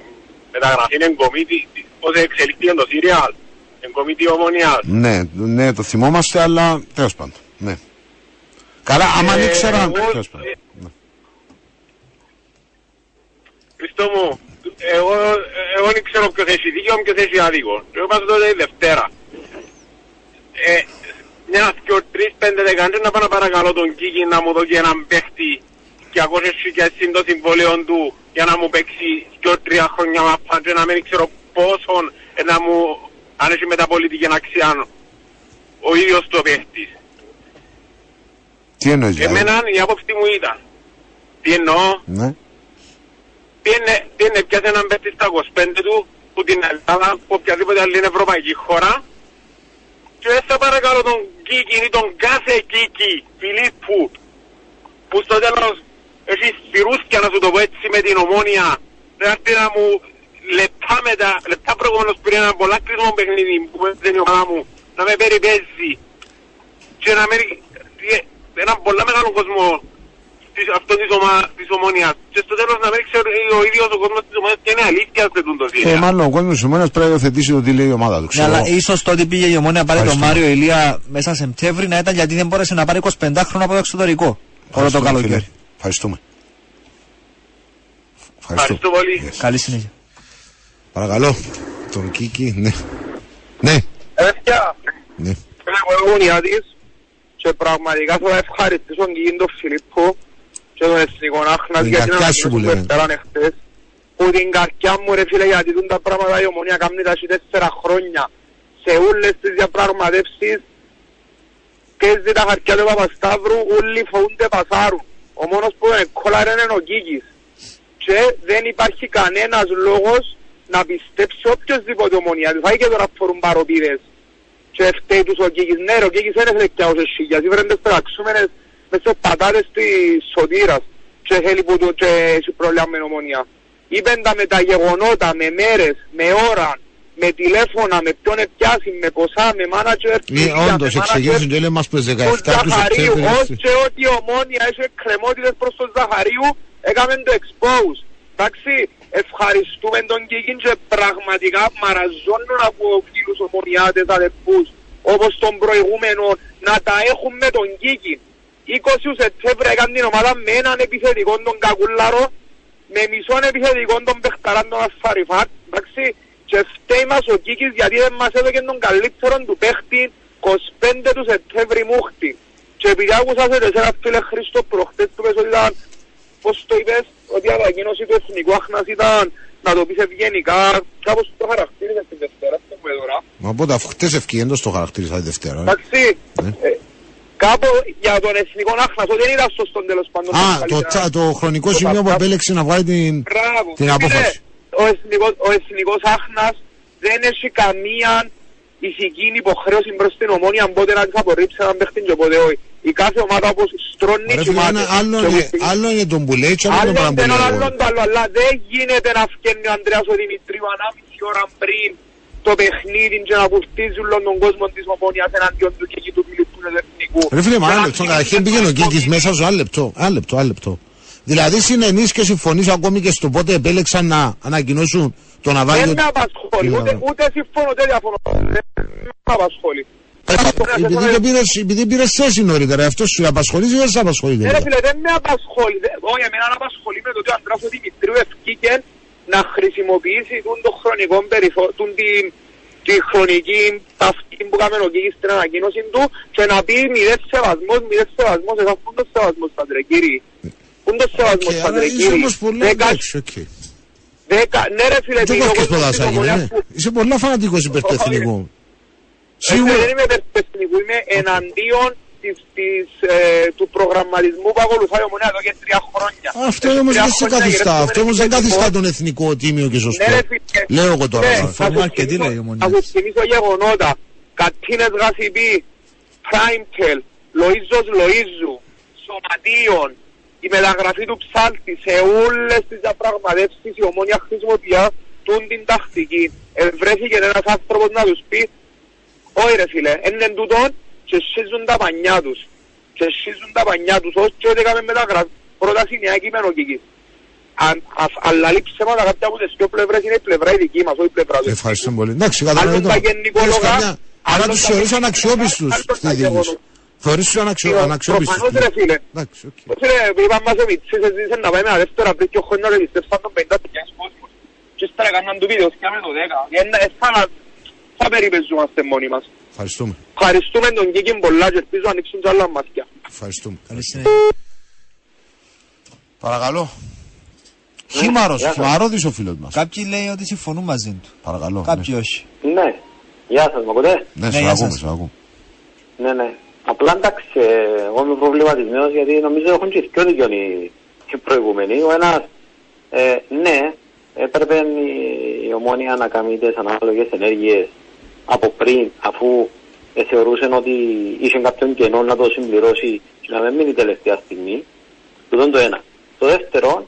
μεταγραφή εγκομίτη, πώς εξελίχθηκε το Σύριαλ, εγκομίτη Ομόνιας. Ναι, ναι, το θυμόμαστε, αλλά τέλος πάντων. Ναι. Καλά, άμα Ε, δεν ήξερα. εγώ- τέλος πάντων. Ναι. Χριστό μου, εγώ, εγώ δεν ξέρω ποιος έχει δίκιο, ποιος έχει άδικο. Εγώ πάω τότε η Δευτέρα. Ε, μια, δυο, τρεις, πέντε, δεκαντές να πάω να παρακαλώ τον Κίκη να μου δώσει έναν παίχτη και ακούσες και εσύ το συμβόλαιο του για να μου παίξει δυο, τρία χρόνια μαπά και να μην ξέρω πόσον ε, να μου αν έχει μεταπολιτική αξία ο ίδιος το παίχτης. Τι εννοείς δηλαδή; Εμένα η άποψη μου ήταν. Τι εννοώ, Ναι. πήγαινε, πήγαινε πιάσε έναν παίχτη στα 25 του που την Ελλάδα, που οποιαδήποτε άλλη ευρωπαϊκή χώρα και δεν θα παρακαλώ τον Κίκη ή τον κάθε Κίκη Φιλίππου που στο τέλος έχει σπυρούσκια να σου το πω έτσι με την ομόνια να έρθει να μου λεπτά μετά, λεπτά προηγούμενος πριν ένα πολλά κρίσιμο παιχνίδι που δεν η ομάδα μου να με περιπέζει και να με έναν πολλά μεγάλο κόσμο της, αυτό της, ομα, της ομόνιας και στο τέλος να μην ξέρει ο ίδιος ο κόσμος της ομόνιας και είναι αλήθεια σε τούτο Ε, σύνολο. μάλλον ο κόσμος της ομόνιας πρέπει να υιοθετήσει το τι λέει η ομάδα του. Ναι, Ξέρω. αλλά ίσως τότε πήγε η ομόνια να πάρει τον Ευχαριστώ. Μάριο Ηλία μέσα Σεπτέμβρη να ήταν γιατί δεν μπόρεσε να πάρει 25 χρόνια από το εξωτερικό. Όλο το Ευχαριστούμε, καλοκαίρι. Φίλε. Ευχαριστούμε. Ευχαριστώ πολύ. Yes. Καλή συνέχεια. Παρακαλώ. Τον Κίκη, ναι. Ναι, Παιδιά, ναι. είμαι εγώ ομονιάτης και πραγματικά θα ευχαριστήσω τον Κίγιν τον Φιλίππο και τον Εθνικό Άχνας Την για την καρκιά σου που ανακοίνωση που λένε. έφεραν εχθές που την καρκιά μου ρε φίλε γιατί τούν τα πράγματα η ομονία κάνει τα τέσσερα χρόνια σε όλες τις διαπραγματεύσεις και τα χαρτιά του Παπασταύρου όλοι φοβούνται πασάρουν ο μόνος που είναι κόλλαρε είναι ο Κίκης και δεν υπάρχει κανένας λόγος να πιστέψει οποιοσδήποτε ομονία του. Θα είχε τώρα φορούν παροπίδες και φταίει τους ο Κίκης. Ναι ρε, ο Κίκης δεν έφερε πια όσες χίλιας. Ήφεραν τις τραξούμενες μες σε πατάτες της σωτήρας και θέλει που το και έχει πρόβλημα με ομονία. Είπεν τα με τα γεγονότα, με μέρες, με ώρα, με τηλέφωνα, με ποιον επιάσει, με ποσά, με μάνατζερ. Ναι, όντως, εξηγήσουν και λέει μας που 17 τους του Ζαχαρίου, Σεπτέμβρη. ως και ότι η ομόνια έχει εκκρεμότητες προς τον Ζαχαρίου, έκαμε το expose. Εντάξει, ευχαριστούμε τον Κίκιν και πραγματικά μαραζώνουν από φίλους ομονιάτες αδερφούς, όπως τον προηγούμενο, να τα έχουν με τον Κίκιν. 20 Σεπτέμβρη έκανε την ομάδα με έναν επιθετικό τον Κακουλάρο, με μισόν επιθετικό τον Πεχταράν τον Ασφαριφάτ, εντάξει, και φταίει μας ο Κίκης γιατί δεν μας έδωκε τον καλύτερο του παίχτη 25 του Σεπτέμβρη μούχτη. Και επειδή άκουσα σε τεσσέρα φίλε Χρήστο προχτές που είπες ότι ήταν, πώς το είπες, ότι η ανακοίνωση του εθνικού άχνας ήταν να το πεις ευγενικά, κάπως το χαρακτήριζες την Δευτέρα, αυτό που έδωρα. Μα οπότε αφού χτες ευκαιρίες το χαρακτήρισα τη Δευτέρα. ε. Εντάξει, Ναι. ε, κάπου για τον εθνικό άχνας, ότι δεν ήταν σωστό τέλος πάντων. Α, τα το, καλύτερα. τσα- το χρονικό Το σημείο που παπά- επέλεξε να βγάλει την, Μπράβο. την Φίλε, απόφαση. Ο εθνικός, ο εθνικός άχνας δεν έχει καμία ηθική υποχρέωση προς την ομόνια πότε να της απορρίψει έναν παίχτη και πότε όχι. Η κάθε ομάδα όπως στρώνει Ρε φίλε, κοιμάται. ένα άλλο Και είναι- όπως- άλλο είναι τον που λέει και άλλο είναι Άλλον τον δεν που άλλον λέω. το άλλο, αλλά δεν γίνεται να φκένει ο Ανδρέας ο Δημητρίου ανάμιση ώρα πριν το παιχνίδι και να κουρτίζουν όλον τον κόσμο της ομόνιας εναντίον του και εκεί του Φιλιππού του Εθνικού. Ρε φίλε, μα Και ένα να λεπτό, φύγει καταρχήν και πήγαινε ο το Κίκης κόμμα. μέσα σου, άλλο λεπτό, άλλο λεπτό, άλλο λεπτό. Δηλαδή συνενείς και συμφωνείς ακόμη και στο πότε επέλεξαν να ανακοινώσουν το ναυάγιο. Δεν με απασχολεί, Τι ούτε, να- ούτε συμφωνώ, ούτε διαφωνώ. Δεν με απασχολεί. Επειδή και πήρες, επειδή πήρες θέση νωρίτερα, αυτός σου απασχολείς ή δεν σε απασχολεί. Ναι, ρε τελικά; φίλε, δεν με απασχολεί. Δεν- Όχι, εμένα με απασχολεί με το ότι ο Ανδρέας ο Δημητρίου ευκήκε να χρησιμοποιήσει τον το χρονικό περιθώριο, τον την, τη χρονική ταυτή που κάμε ο Κίκης στην ανακοίνωση του και να πει μηδέν σεβασμός, μηδέν σεβασμός, εσάς πού είναι το σεβασμός, Παντρε, κύριε. Πού είναι το σεβασμός, Οκ, αλλά Παντρε, είσαι κύριε. όμως πολύ Δέκα- εντάξει, οκ. δέκα- Ναι ρε φίλε, Δεν επειδή ο κόφηκες κόσμος πολλά της σάγια, ομονίας ναι. που- Είσαι πολλά φανατικός υπέρ του Όχι. εθνικού. Ε, Δεν Σίγουρα. είμαι υπερπαιδευτικού, είμαι εναντίον της, της, ε, του προγραμματισμού που ακολουθάει η Ομονία εδώ και τρία χρόνια. Αυτό Έχει όμως τρία δεν σε χρόνια καθιστά. γυρεύουμε Αυτό όμως δεν επιθετικό. καθιστά τον εθνικό τίμιο και σωστό. Ναι, ρε, φίλε. Λέω εγώ τώρα. Ναι, να- θα Συμφωνούμε σου αρκετοί, θυμίσω- λέει η Ομονία. Θα σου θυμίσω γεγονότα. Κατίνες Γασιπή, Πράιμπτελ, Λοΐζος Λοΐζου, Σωματείων, η μεταγραφή του ψάλτη σε όλες τις διαπραγματεύσεις η Ομόνια χρησιμοποιά τούν την τακτική. Ευρέθηκε ένας άνθρωπος να τους πει όχι ρε φίλε, είναι τούτον και σχίζουν τα πανιά τους. Και σχίζουν τα πανιά τους, όχι ότι έκαμε μεταγραφή. Πρόταση νέα κείμενο Κίκης. Αν, α- αλλά λείψε ψέματα κάποια από τις δύο πλευρές είναι η πλευρά η δική μας, όχι η πλευρά τους. Ευχαριστώ πολύ. Εντάξει, Άλλον κατανοητό. τα Έχεις γενικόλογα, καμιά- Αλλά άλλον τους τα θεωρείς γενικόλογα, αναξιόπιστους άλλον στη τα δήλωση. γεγονότα. Θεωρείς τους αναξιο... αναξιόπιστους. Προφανώς ρε φίλε. Εντάξει, οκ. Φίλε, είπαν μας ο Μιτσής, ζήτησε να πάει με ένα δεύτερο πριν και ο χρόνος να ρεβιστεύσαν τον 50 κόσμος. Και ύστερα έκαναν του βίντεο και με το 10. Ε, ε, θα, να- θα περιπεζόμαστε μόνοι μας. Ευχαριστούμε. Ευχαριστούμε τον Κίκιν πολλά και ελπίζω να ανοίξουν κι άλλα μάτια. Ευχαριστούμε. Καλή συνέχεια. Παρακαλώ. Χήμαρος, γεια σας. χυμαρόδης ο φίλος μας. Κάποιοι λέει ότι συμφωνούν μαζί του. Παρακαλώ. Κάποιοι όχι. Ναι. Γεια σας, μ' ακούτε; Ναι, Ναι, σε γεια ακούμε, σας. σε ακούμε. Ναι, ναι. Απλά εντάξει, ε, εγώ είμαι προβληματισμένος γιατί νομίζω έχουν και πιο δίκιο οι, οι προηγούμενοι. Ο ένας, ε, ναι, έπρεπε η, η ομόνια να κάνει τις ανάλογες ενέργειες από πριν, αφού ε, θεωρούσε ότι είχε κάποιον κενό να το συμπληρώσει και να μην μείνει τελευταία στιγμή. Τούτο είναι το ένα. Το δεύτερο,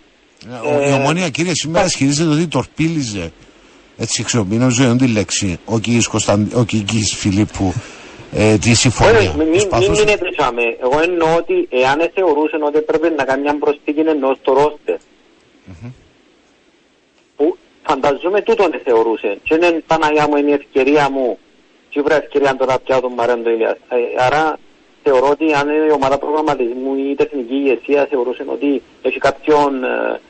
Ε, ο- Η ομονία κύριε σήμερα ισχυρίζεται ότι τορπίλιζε έτσι χρησιμοποιεί νομίζω είναι τη λέξη ο Κικής, Κωνσταν... ο Κικής Φιλίππου ε, τη συμφωνία. Όχι, μην, μην, μην Προσπαθούσε- μείνετε σάμε. Εγώ εννοώ ότι εάν θεωρούσε ότι έπρεπε να κάνει μια προσθήκη εννοώ στο ρόστερ. Που φανταζόμαι τούτον θεωρούσε. Και είναι Παναγιά μου, είναι η ευκαιρία μου. Σίγουρα ευκαιρία τώρα πια τον Μαρέντο Ηλίας. Ε, άρα θεωρώ ότι αν η ομάδα προγραμματισμού ή η τεχνική ηγεσία θεωρούσε ότι έχει κάποιον ε, ε,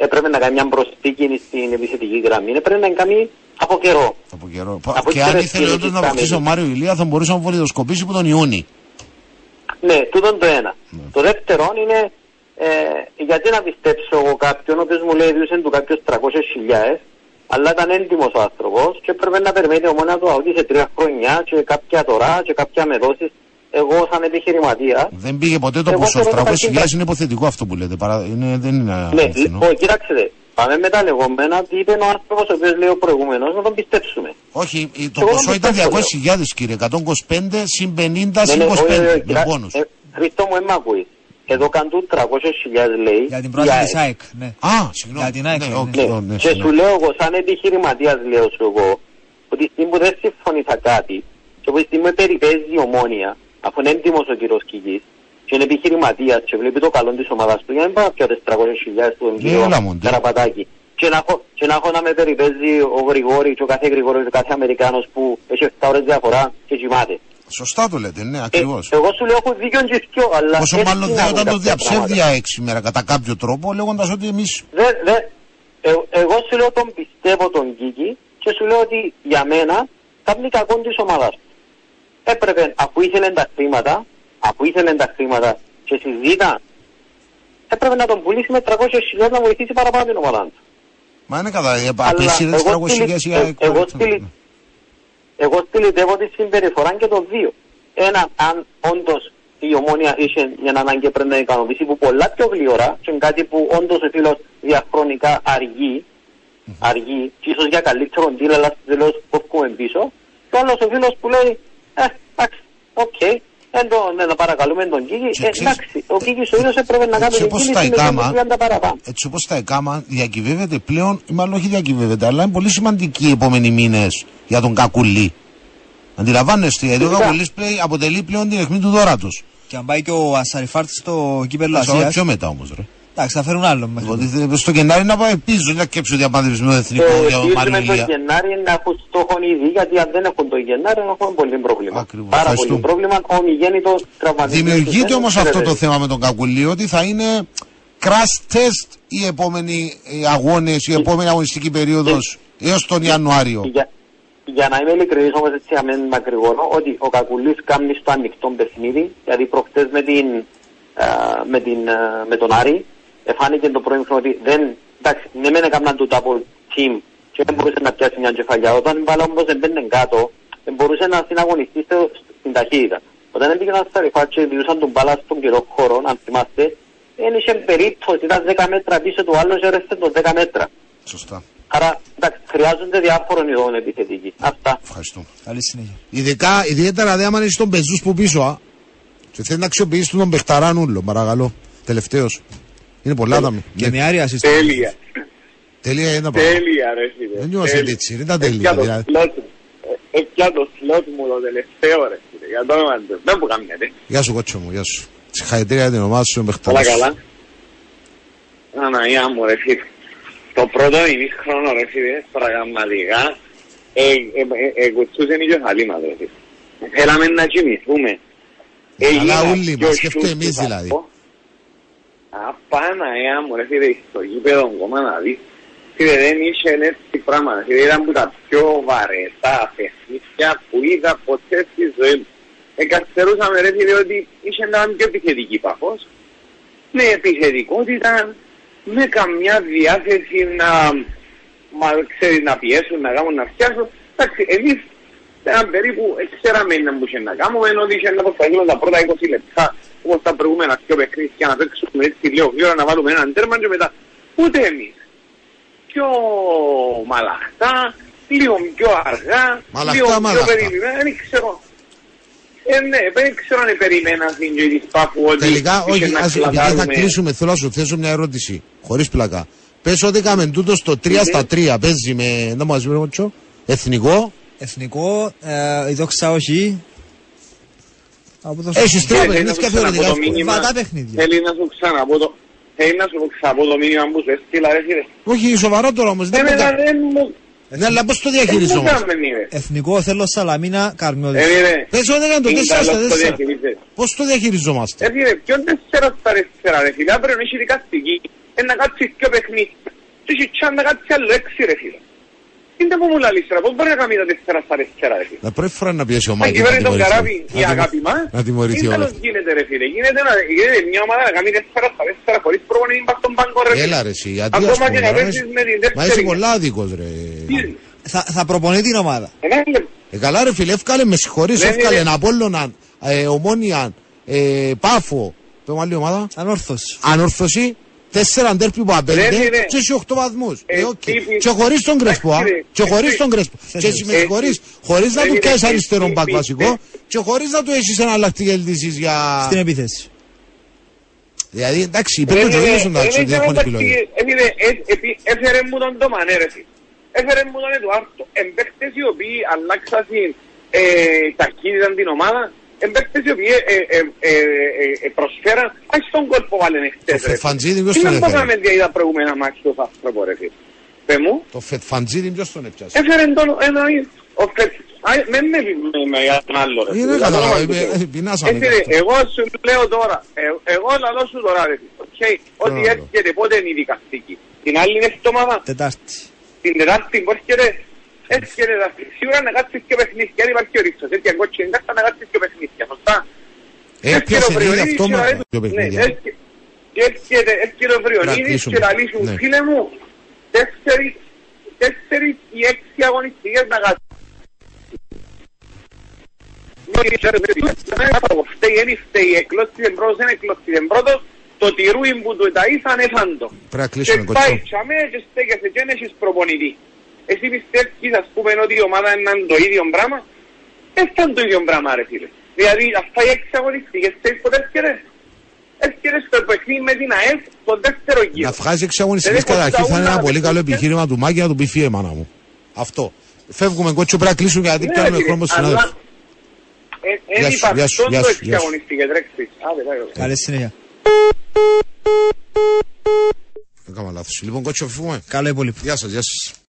έπρεπε να κάνει μια προσθήκη στην επιθετική γραμμή. Έπρεπε να κάνει από καιρό. Από καιρό. Από και αν τις ήθελε τελευταίες όντως να κοιτάμε. βοηθήσει ο Μάριο Ηλία θα μπορούσε να βολιδοσκοπήσει από τον Ιούνι. Ναι, τούτο είναι το ένα. Το δεύτερο είναι ε, γιατί να πιστέψω εγώ κάποιον, ο οποίος μου λέει διούσεν του κάποιος 300.000, αλλά ήταν έντιμος ο άνθρωπος και έπρεπε να περιμένει ο μόνα του αούτη σε τρία χρόνια και κάποια τώρα και κάποια με δόσεις. Εγώ σαν επιχειρηματία, Δεν πήγε ποτέ το Εγώ ποσό. θεωρώ ότι 300.000 υπάρχει- είναι υποθετικό αυτό που λέτε. Παρα... Είναι, δεν είναι ναι, αληθινό. λοιπόν, κοίταξτε, πάμε με τα λεγόμενα, τι είπε ο άνθρωπος ο οποίος λέει ο προηγούμενος, να τον πιστέψουμε. Όχι, η- το Εγώ ποσό δεν ήταν πιστεύω, 200.000 κύριε. 125 συν 50 Ναι, συν ναι, 25 όχι, όχι, με κοιτά- πόνους. ε, Χρήστο μου, έμαι ακούεις. Εδώ κάνουν 300.000 λέει. Για την πρόσθεση ΑΕΚ. της ΑΕΚ. Ναι. Α, συγγνώμη. Για την ΑΕΚ, Ναι, ναι. οκ, Ναι. ναι, ναι, και συγγνώμη. σου λέω εγώ, σαν επιχειρηματίας, λέω σου εγώ, ότι τη στιγμή που δεν συμφωνήσα κάτι, και που τη στιγμή που περιπέζει η ομόνια, αφού είναι έντιμος ο κύριος Κική, και είναι επιχειρηματίας και βλέπει το καλό της ομάδας του, για να μην πάω πια τι 300.000 του τον Ναι, κύριο έλα, μόντε. Καραπατάκη. Και να, έχω, και να έχω να με περιπέζει ο Γρηγόρη και ο κάθε Γρηγόρη και ο κάθε Αμερικάνος που έχει 7 ώρες διαφορά και κοιμάται. Σωστά το λέτε, ναι, Ε, ακριβώς. εγώ σου λέω έχω δίκιο και σκιο, αλλά. Πόσο έτσι μάλλον είναι δεν να όταν το κάνουν κάποια διαψεύδει πράγματα. ΑΕΚ σήμερα κατά κάποιο τρόπο, λέγοντας ότι εμεί. Δε, δε, ε, εγώ σου λέω τον πιστεύω τον Κίκη και σου λέω ότι για μένα κάνει κακό της ομάδας του. Έπρεπε, αφού ήθελε τα χρήματα, αφού ήθελε τα χρήματα και συζήτα, έπρεπε να τον πουλήσει με 300.000 να βοηθήσει παραπάνω την ομάδα του. Μα είναι κατά. Αλλά Απέσυρε τι εγώ 300.000 στείλει- η ε, ΑΕΚ. εγώ στείλει- Εγώ στυλιτεύω τη συμπεριφορά και των δύο. Ένα, αν όντως η ομόνια είχε μια ανάγκη πρέπει να ικανοποιήσει που πολλά πιο γλυόρα και είναι κάτι που όντως ο φίλος διαχρονικά αργεί, αργεί, και ίσως για καλύτερο deal, αλλά τελείω κόφκουμε πίσω. Και άλλος ο φίλος που λέει, Ε, εντάξει, οκ, δεν τον δεν τον παρακαλούμε τον Κίκη. Και Ε, ξέρεις, εντάξει, ο Κίκης ο ίδιος έπρεπε να κάνει έτσι την όπως τα κίνηση με έκαμα, 30 παραπάνω. έτσι όπως τα έκαμα, διακυβεύεται πλέον, ή μάλλον όχι διακυβεύεται, αλλά είναι πολύ σημαντική οι επόμενοι μήνες για τον Κακουλή. Αντιλαμβάνεστε, γιατί ο Φυσικά. Κακουλής πλέον αποτελεί πλέον την αιχμή του δώρατος. Και αν πάει και ο Ασαριφάρτης στο κύπελο Θα Ασίας, πιο μετά όμως, ρε. Εντάξει, θα φέρουν άλλο μέχρι. Ότι θε- στο Γενάρη να πάει πίσω, να κέψω διαπάντευση με το εθνικό Ε, για τον ελπίζουμε Μάριο το Ηλία. Γενάρη να έχουν στόχο ήδη, γιατί αν δεν έχουν το Γενάρη έχουμε πολύ πρόβλημα. Ακριβώς. Πάρα Ευχαριστούμε. πολύ πρόβλημα. Ομιγέννητο τραυματισμό. Δημιουργείται όμως αυτό το θέμα με τον Κακουλή, ότι θα είναι crash test οι επόμενοι αγώνες, η επόμενη αγωνιστική περίοδος έως τον Ιανουάριο. Για, για να είμαι ειλικρινής όμως έτσι να μην μακρηγορώ, ότι ο Κακουλής κάνει στο ανοιχτό παιχνίδι, γιατί προχτές με, την, α, με, την, α, με τον Άρη, εφάνηκε το πρώτο ότι δεν, εντάξει, ναι μεν έκαναν το double team και δεν μπορούσε να πιάσει μια κεφαλιά. Όταν η μπάλα όμως έμπαινε κάτω, δεν μπορούσε να συναγωνιστεί στο- στην ταχύτητα. Όταν έμπαινε στα ρηφά και διούσαν τον μπάλα στον καιρό χώρο, αν θυμάστε, δεν είχε περίπτωση, ήταν 10 μέτρα πίσω του άλλου και έρεσε το 10 μέτρα. Σωστά. Άρα, εντάξει, χρειάζονται διάφορων ειδών επιθετικοί. Αυτά. Ευχαριστώ. Καλή συνέχεια. Ειδικά, ιδιαίτερα δε άμα είναι στον πεζούς που πίσω, α. Και θέλει να αξιοποιήσει τον Μπεχταράνουλο, παρακαλώ. Τελευταίος. Είναι πολλά τα μη. Και με άρια assist. Τέλεια. Τέλεια είναι τα πράγματα. Τέλεια ρε φίλε. Δεν νιώσε Τέλεια. έτσι, δεν ήταν Ε, τέλεια. πια το δηλαδή. slot μου. Ε, ε, πια το slot μου το τελευταίο ρε φίλε. Για το όνομα του. Δεν μου καμιέται. Γεια σου, κότσο μου, γεια σου. Συγχαρητήρια για την ομάδα σου, Όλα Μπεχταράνουλο. καλά. Αναγία μου ρε φίλε. Το πρώτο ημίχρονο ρε φίλε, πραγματικά, ε, ε, ε, ε, κουτσούσε η κεφαλή μας ρε φίλε. Θέλαμε να κοιμηθούμε. Αλλά έγινα όλοι πιο μας, και αυτό σιούς εμείς που θα δηλαδή. Πω. Α, Παναγία μου, ρε φίλε, στο γήπεδο κόμμα να δεις. Φίλε, δεν είχε έτσι πράγματα. Φίλε, ήταν από τα πιο βαρετά παιχνίδια που είδα ποτέ στη ζωή μου. Εκαστερούσαμε, ρε φίλε, ότι είχε έναν πιο επιθετική παφός. Με επιθετικότητα, με καμιά διάθεση να, μα, ξέρεις, να πιέσουν, να κάνουν, να φτιάσουν. Εντάξει, εμείς ήταν περίπου, ε, ξέραμε να μου είχε να κάνουμε, ενώ ότι είχε να προσπαθήσουμε τα πρώτα 20 λεπτά, όπως τα προηγούμενα πιο παιχνίδια, να παίξουμε έτσι λίγο γρήγορα, να βάλουμε έναν τέρμα και μετά. Ούτε εμείς. Πιο μαλαχτά, λίγο πιο αργά, Μαλαχτά, λίγο πιο μαλαχτά. περιημένα, δεν ξέρω. Ε, ναι, δεν ξέρω αν περιμένα στην ζωή της Πάφου ότι Τελικά, είχε όχι, να ας, επειδή θα κλατάρουμε. κλείσουμε, θέλω να σου θέσω μια ερώτηση. Χωρίς πλακά. Πες ότι έκαμε τούτο στο 3 στα 3. Παίζει με. Δεν μου μαζί με Εθνικό. Εθνικό, ε, η δόξα όχι. Από το Έχεις τρία Θέλει να παιχνίδια σου ξαναπώ θεωρητικά. το εύκολα. μήνυμα. Βατά παιχνίδια. Θέλει να σου ξαναπώ το... Θέλει να σου ξαναπώ το μήνυμα που σου έστειλα ρε φίλε. Όχι, σοβαρά τώρα όμως. Δεν Εμένα μπορεί. δεν μου... Ναι, αλλά πώς το Δεν μου διαχειριζόμαστε. κάνουμε ρε. Εθνικό θέλω Σαλαμίνα Καρμιώδης. Ε, ρε. Πες ότι έκανε το Είναι 4 στα καλός το 4. διαχειρίζεσαι. Πώς το διαχειριζόμαστε; Ε, φίλε, ποιον τέσσερα στα αριστερά ρε φίλε. Αύριο έχει δικαστική. Ε, να κάτσεις πιο παιχνίδια. Και έχει τσάν να κάτσεις άλλο έξι ρε φίλε. Είναι που μου λαλείς τώρα. Πώς μπορεί να κάνει τα τέσσερα στα αριστερά ρε φίλε; La πρώτη φορά να πιέσει ο Αν Μάκη. κυβέρνει τον Καράβι η αγάπη μας, Να τιμωρηθεί είναι όλα. τέλος γίνεται ρε φίλε. Γίνεται, να, γίνεται μια ομάδα να κάνει τέσσερα στα τέσσερα χωρίς προπονητή μπας στον πάγκο ρε φίλε. Έλα ρε εσύ, γιατί ας Ακόμα πούμε, και να ρε, παίζεις με την Μα είσαι δεύτερη. πολλά άδικος ρε. Τι- Θα, θα προπονεί την ομάδα. Ένα λεπτό. Ε, καλά ρε φίλε, εύκαλε με συγχωρείς, Δεν εύκαλε είναι- Απόλλωνα, ε, Ομόνια, ε, Πάφο, πέμε άλλη ομάδα, Ανόρθωσης. Ανόρθωση, τέσσερα ντέρπι που Δεν απέλτε είναι. και έχει οχτώ βαθμούς. Ε, Ε, οκ. τύπη- Και χωρίς τον Κρέσπο, α. Εντάξει, ρε. Και χωρίς Ε, τον Κρέσπο. Και εσύ με ε, συγχωρείς, χωρίς να δεν του είναι κάνεις τύπη- αριστερό μπακ τύπη- βασικό και χωρίς να του έχεις εναλλακτικές λύσεις για... Στην επίθεση. Δηλαδή εντάξει, Δεν πρέπει να είναι- γυρίσουν τα δεν έξω, είναι δεν έχουν μεταξύ- επιλογή. Έφυγε, ε- επί- έφερε μου τον το μανέρεση. Έφερε μου τον Εδουάρτο. Εμπαίκτες οι οποίοι αλλάξασαν ε, ταχύτητα την ομάδα. Εμπαίκτες οι οποίοι ε, ε, ε, ε, ε, προσφέραν. Ας τον κόλπο βάλεν εχθές. Το ρε. Φετφαντζίδη ποιος Τι τον να πω έφερε; κάνουμε δια είδα προηγούμενα μάτια του άνθρωπο ρε φίλε. Πε μου. Το Φετφαντζίδι ποιος τον έπιασε; Έφερε τον ένα ο Φετ- Α, Με με με με τον άλλο ρε. Είναι φίλε. καλά, Το όνομα ε, του ε, Θεού. ε, πεινάσαμε Ε, φίλε, γι' αυτό. εγώ σου λέω τώρα, ε- εγώ λαλώ σου τώρα ρε φίλε. οκ, Ότι Μπράβο. έρχεται πότε είναι η δικαστική. Την άλλη εβδομάδα, Τετάρτη. την Τετάρτη που έρχεται, έρχεται Τετάρτη. Σίγουρα να κάτσεις και παιχνίδια, αν υπάρχει ο ρίξος. Έτσι, αν κότσιν κάρτα να κάτσεις και παιχνίδια, σωστά. Έπιασε Έρχεται ο ήδη Βριονίδης αυτό και μα λέει- το Ναι, παιχνίδι. έρχεται- έρχεται έρχεται ο Βριονίδης κλείσουμε. και λέει σου, Ναι. φίλε μου, τέσσερις, τέσσερις ή έξι αγωνιστικές να κάτσεις. Φταίει, δεν φταίει, εκλώστηκε πρώτος, δεν εκλώστηκε πρώτος, το τυρούι που του ταΐσαν έφαντο. Πρέπει να Και κλείσουμε πάει κοτσό. τσαμέ και στέκεσαι και δεν έχεις προπονητή. Εσύ πιστεύεις, ας πούμε, ότι η ομάδα είναι το ίδιο πράγμα; Δεν ήταν το ίδιο πράγμα, ρε φίλε. Δηλαδή, αυτά οι έξι αγωνιστικές, ξέρεις πότε έρχεται. Έρχεται στο παιχνίδι με την ΑΕΦ, τον δεύτερο γύρο. Να βγάζει εξαγωνιστικές Δεν έχω καταρχήν θα είναι ένα ούτε πολύ ούτε καλό ούτε. επιχείρημα του Μάκη να του πει φύε μάνα μου. Αυτό. Φεύγουμε κότσο πρέπει να κλείσουμε γιατί Ναι, πιάνουμε ρε, χρόνος φίλε, συνάδελφοι. αλλά, ε, Γεια Εν σου, γεια σου, υπαρκτών γεια το σου, γεια σου. εξαγωνιστικές, ρε, ξέρεις. Άντε, πάει, πάει. Καλή συνέχεια. Δεν έκανα λάθος. Λοιπόν κότσο φύγουμε. Καλό υπόλοιπο. Γεια σας, γεια σας.